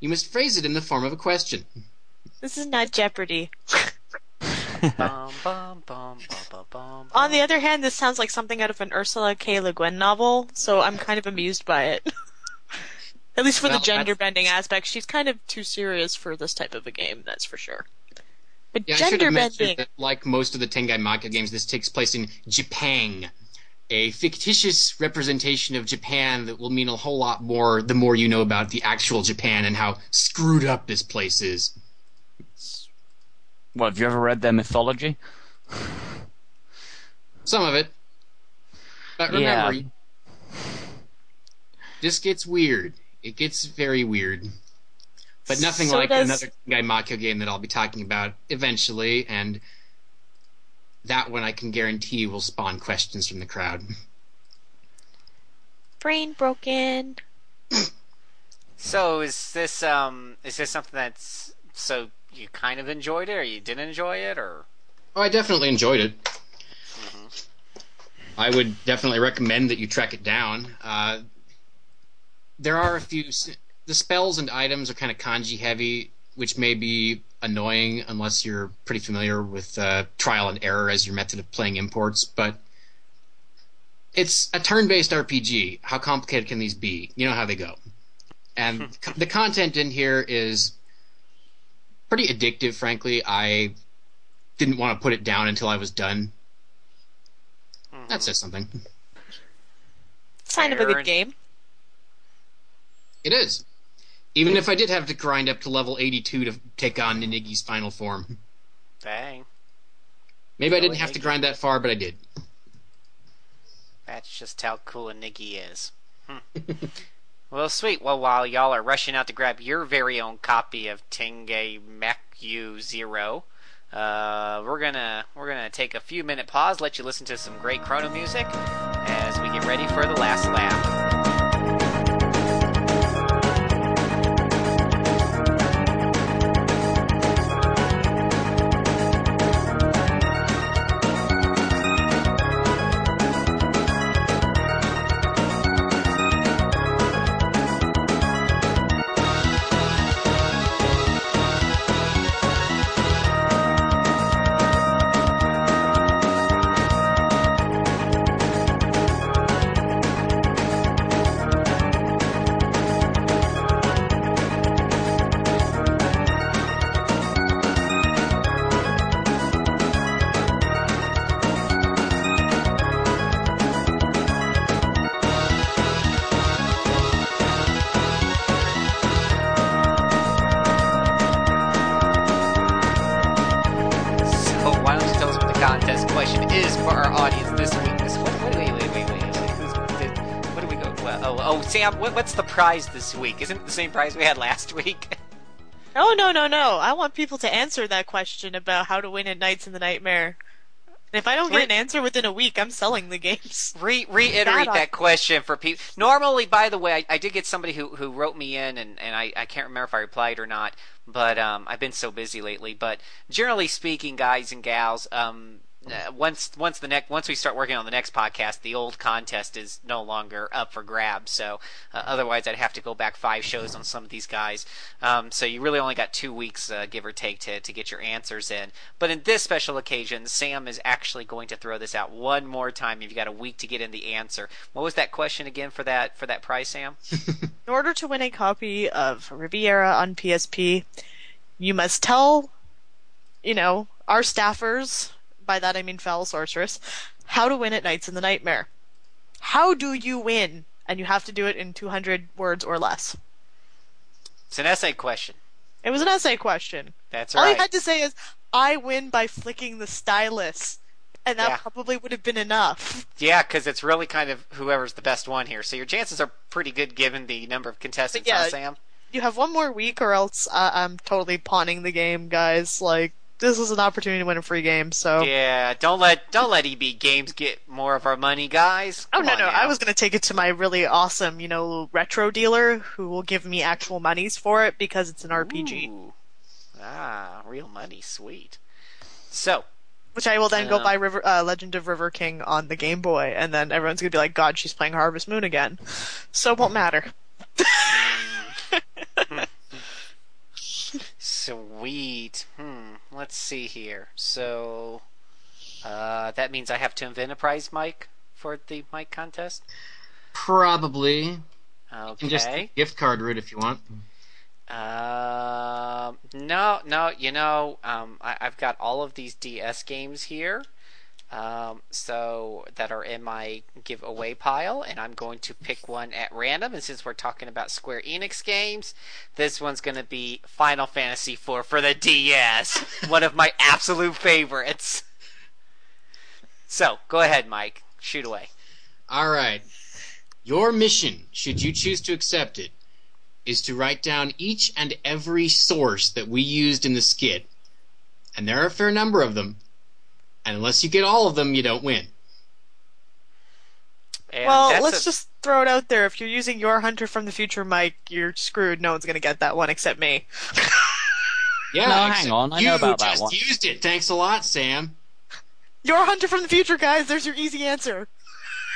you must phrase it in the form of a question. This is not Jeopardy. bum, bum, bum. On the other hand, this sounds like something out of an Ursula K. Le Guin novel, so I'm kind of amused by it. [LAUGHS] At least for Well, the gender bending aspect, she's kind of too serious for this type of a game, that's for sure. But Yeah, I should gender have bending. that, like most of the Tengai Makyou games, this takes place in Japan, a fictitious representation of Japan that will mean a whole lot more the more you know about the actual Japan and how screwed up this place is. Well, have you ever read their mythology? [SIGHS] Some of it. But Yeah. remember, this gets weird. It gets very weird. But nothing So like does- another Tengai Makyou game that I'll be talking about eventually, and that one I can guarantee will spawn questions from the crowd. Brain broken. [CLEARS THROAT] So is this um is this something that's so you kind of enjoyed it or you didn't enjoy it or Oh, I definitely enjoyed it. I would definitely recommend that you track it down. Uh, there are a few. S- The spells and items are kind of kanji heavy, which may be annoying unless you're pretty familiar with uh, trial and error as your method of playing imports. But it's a turn-based RPG. How complicated can these be? You know how they go. and the content in here is pretty addictive. Frankly, I didn't want to put it down until I was done. That says something. Sign of a good game. It is. Even if I did have to grind up to level 82 to take on Ninigi's final form. Dang. Maybe I didn't have to grind that far, but I did. That's just how cool Ninigi is. Hmm. [LAUGHS] well, sweet. Well, while y'all are rushing out to grab your very own copy of Tengai Makyou Zero, uh, we're gonna we're gonna take a few minute pause, let you listen to some great Chrono music as we get ready for the last lap. Sam, what, what's the prize this week? Isn't it the same prize we had last week? [LAUGHS] Oh no no no! I want people to answer that question about how to win at Knights in the Nightmare. And if I don't get an answer within a week, I'm selling the games. [LAUGHS] Re- reiterate that question for people. Normally, by the way, I, I did get somebody who, who wrote me in, and, and I, I can't remember if I replied or not, but um, I've been so busy lately. But generally speaking, guys and gals, um, uh, once once the next once we start working on the next podcast, the old contest is no longer up for grabs. So uh, otherwise, I'd have to go back five shows on some of these guys. Um, so you really only got two weeks, uh, give or take, to to get your answers in. But in this special occasion, Sam is actually going to throw this out one more time. You've got a week to get in the answer. What was that question again for that for that prize, Sam? [LAUGHS] In order to win a copy of Riviera on PSP, you must tell, you know, our staffers, by that I mean Foul Sorceress, how to win at Knights in the Nightmare. How do you win? And you have to do it in 200 words or less. It's an essay question. It was an essay question. That's All right. All you had to say is, I win by flicking the stylus. And that Yeah. probably would have been enough. Yeah, because it's really kind of whoever's the best one here. So your chances are pretty good given the number of contestants, yeah, huh, Sam? You have one more week, or else uh, I'm totally pawning the game, guys. Like, this is an opportunity to win a free game, so. Yeah, don't let don't let EB Games get more of our money, guys. Oh Come no no! now. I was gonna take it to my really awesome, you know, retro dealer who will give me actual monies for it because it's an RPG, Ooh. Ah, real money, sweet. So, which I will then go Uh, buy River, uh, Legend of River King on the Game Boy, and then everyone's gonna be like, "God, she's playing Harvest Moon again," so it won't matter. [LAUGHS] sweet. Hmm. Let's see here. So, uh, that means I have to invent a prize mic for the mic contest. Probably. You Okay. can just gift card route if you want. Um, no, no, you know, um, I, I've got all of these DS games here, um, so that are in my giveaway pile, and I'm going to pick one at random. And since we're talking about Square Enix games, this one's going to be Final Fantasy IV for the DS, [LAUGHS] one of my absolute favorites. So, go ahead, Mike. Shoot away. All right. Your mission, should you choose to accept it, is to write down each and every source that we used in the skit. And there are a fair number of them. And unless you get all of them, you don't win. And well, let's a- just throw it out there. If you're using your Hunter from the Future Mike, you're screwed. No one's gonna get that one except me. Yeah, No, hang on, I you know about that just one. used it. Thanks a lot, Sam. Your Hunter from the Future, guys. There's your easy answer.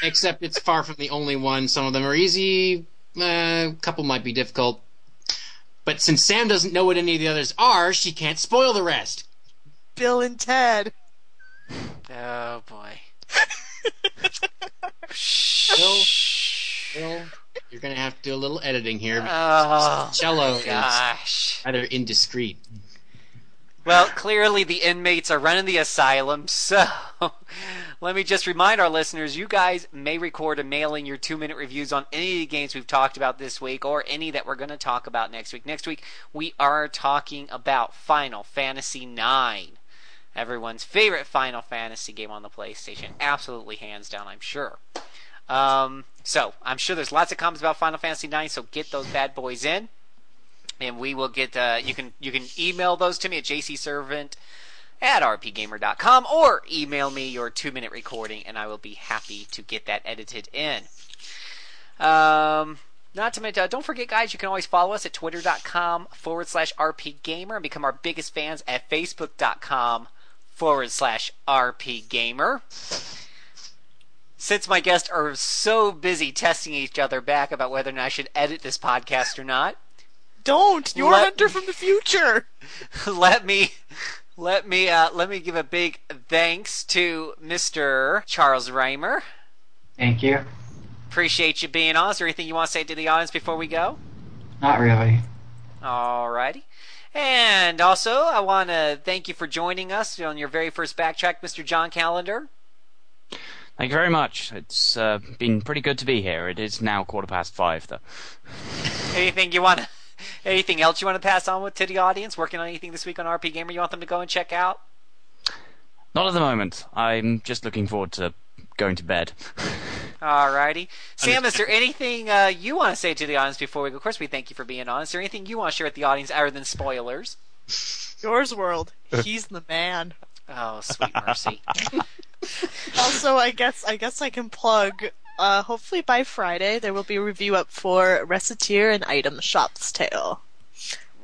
Except it's far from the only one. Some of them are easy. Uh, a couple might be difficult. But since Sam doesn't know what any of the others are, she can't spoil the rest. Bill and Ted. Oh boy. [LAUGHS] Bill, Bill, You're gonna have to do a little editing here. Oh, Cello gosh. is rather indiscreet. Well, clearly the inmates are running the asylum, so [LAUGHS] let me just remind our listeners you guys may record a mailing your two minute reviews on any of the games we've talked about this week or any that we're going to talk about next week. Next week, we are talking about Final Fantasy IX. Everyone's favorite Final Fantasy game on the PlayStation. Absolutely hands down, I'm sure. Um, so, I'm sure there's lots of comments about Final Fantasy IX, so get those bad boys in and we will get uh, you can you can email those to me at jcservant at rpgamer.com or email me your two minute recording and I will be happy to get that edited in. Um, not to mention, uh, don't forget, guys, you can always follow us at twitter.com forward slash rpgamer and become our biggest fans at facebook.com forward slash RP Gamer. Since my guests are so busy testing each other back about whether or not I should edit this podcast or not, Don't! You're Let- Hunter from the future! [LAUGHS] let me let me uh, let me give a big thanks to Mr. Charles Reimer. Thank you. Appreciate you being on. Is there anything you want to say to the audience before we go? Not really. Alrighty. And also, I want to thank you for joining us on your very first backtrack, Mr. John Calendar. Thank you very much. It's uh, been pretty good to be here. It is now quarter past five, though. Anything you want? Anything else you want to pass on with to the audience? Working on anything this week on RP Gamer you want them to go and check out? Not at the moment. I'm just looking forward to going to bed. Alrighty. [LAUGHS] Sam, is there [LAUGHS] anything uh, you want to say to the audience before we go? Of course, we thank you for being on. Is there anything you want to share with the audience other than spoilers? Yours World. [LAUGHS] He's the man. Oh, sweet mercy. also, I guess I guess I can plug. Uh, hopefully by Friday there will be a review up for Recettear and Item Shop's Tale.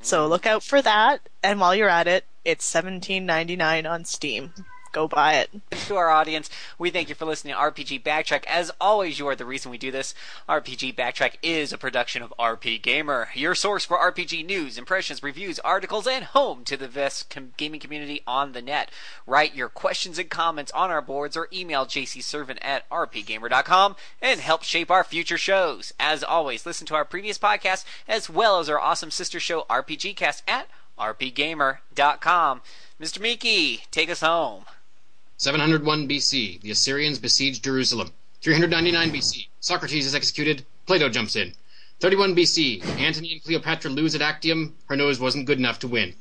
So look out for that. And while you're at it, it's seventeen ninety nine on Steam. Go buy it. to our audience, we thank you for listening to RPG Backtrack. As always, you are the reason we do this. RPG Backtrack is a production of RP Gamer, your source for RPG news, impressions, reviews, articles, and home to the best com- gaming community on the net. Write your questions and comments on our boards or email jcservant at rpgamer.com and help shape our future shows. As always, listen to our previous podcast as well as our awesome sister show RPG Cast at rpgamer.com. Mr. Miki, take us home. 701 BC, the Assyrians besiege Jerusalem. 399 BC, Socrates is executed, Plato jumps in. 31 BC, Antony and Cleopatra lose at Actium, her nose wasn't good enough to win.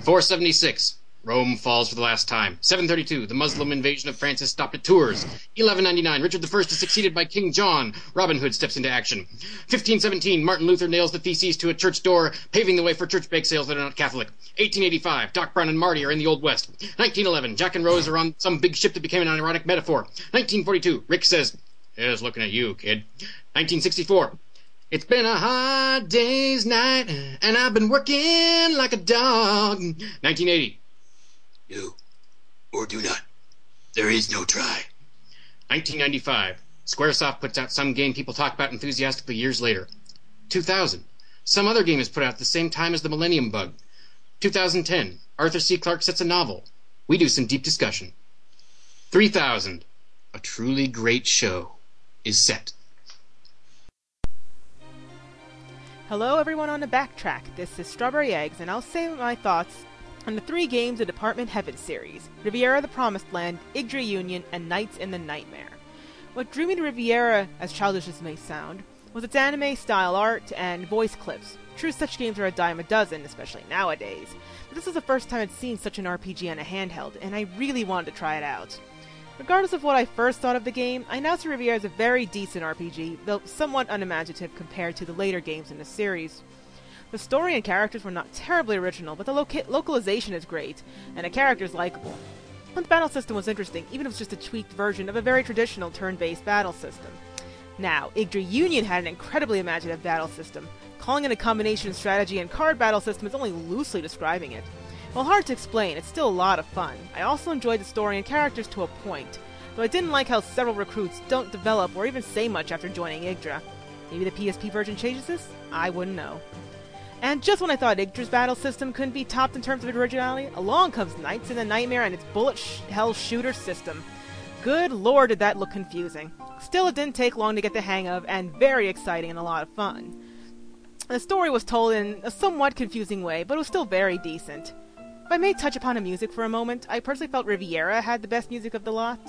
476, Rome falls for the last time. 732, the Muslim invasion of France is stopped at Tours. 1199, Richard I is succeeded by King John. Robin Hood steps into action. 1517, Martin Luther nails the theses to a church door, paving the way for church bake sales that are not Catholic. 1885, Doc Brown and Marty are in the Old West. 1911, Jack and Rose are on some big ship that became an ironic metaphor. 1942, Rick says, Here's looking at you, kid. 1964, it's been a hard day's night, and I've been working like a dog. 1980. Do or do not. There is no try. 1995. Squaresoft puts out some game people talk about enthusiastically years later. 2000. Some other game is put out at the same time as the Millennium Bug. 2010. Arthur C. Clarke sets a novel. We do some deep discussion. 3000. A truly great show is set. Hello, everyone on the backtrack. This is Strawberry Eggs, and I'll say my thoughts on the three games of Department Heaven series Riviera the Promised Land, Yggdra Union, and Knights in the Nightmare. What drew me to Riviera, as childish as may sound, was its anime style art and voice clips. True, such games are a dime a dozen, especially nowadays, but this was the first time I'd seen such an RPG on a handheld, and I really wanted to try it out. Regardless of what I first thought of the game, I now see Riviera as a very decent RPG, though somewhat unimaginative compared to the later games in the series. The story and characters were not terribly original, but the loca- localization is great, and the characters likable. The battle system was interesting, even if it's just a tweaked version of a very traditional turn-based battle system. Now, Yggdra Union had an incredibly imaginative battle system. Calling it a combination strategy and card battle system is only loosely describing it. While hard to explain, it's still a lot of fun. I also enjoyed the story and characters to a point, though I didn't like how several recruits don't develop or even say much after joining Yggdra. Maybe the PSP version changes this? I wouldn't know. And just when I thought Yggdra's battle system couldn't be topped in terms of originality, along comes Knights in the Nightmare and its bullet sh- hell shooter system. Good lord, did that look confusing. Still, it didn't take long to get the hang of, and very exciting and a lot of fun. The story was told in a somewhat confusing way, but it was still very decent. If I may touch upon the music for a moment, I personally felt Riviera had the best music of the lot.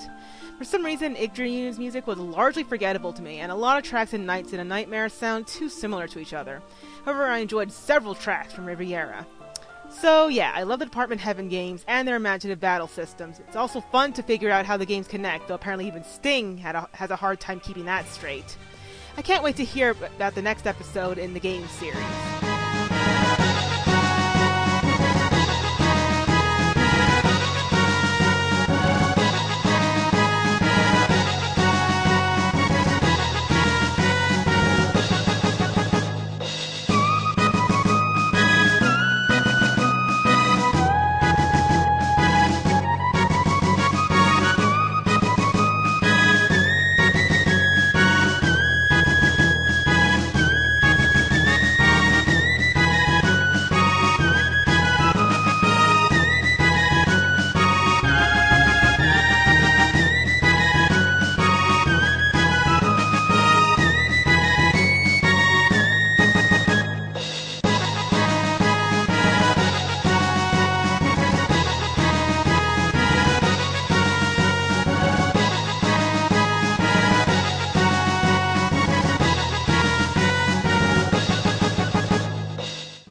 For some reason, Yggdra Union's music was largely forgettable to me, and a lot of tracks in Knights in a Nightmare sound too similar to each other. However, I enjoyed several tracks from Riviera. So, yeah, I love the Department Heaven games and their imaginative battle systems. It's also fun to figure out how the games connect, though apparently even Sting a, has a hard time keeping that straight. I can't wait to hear about the next episode in the game series.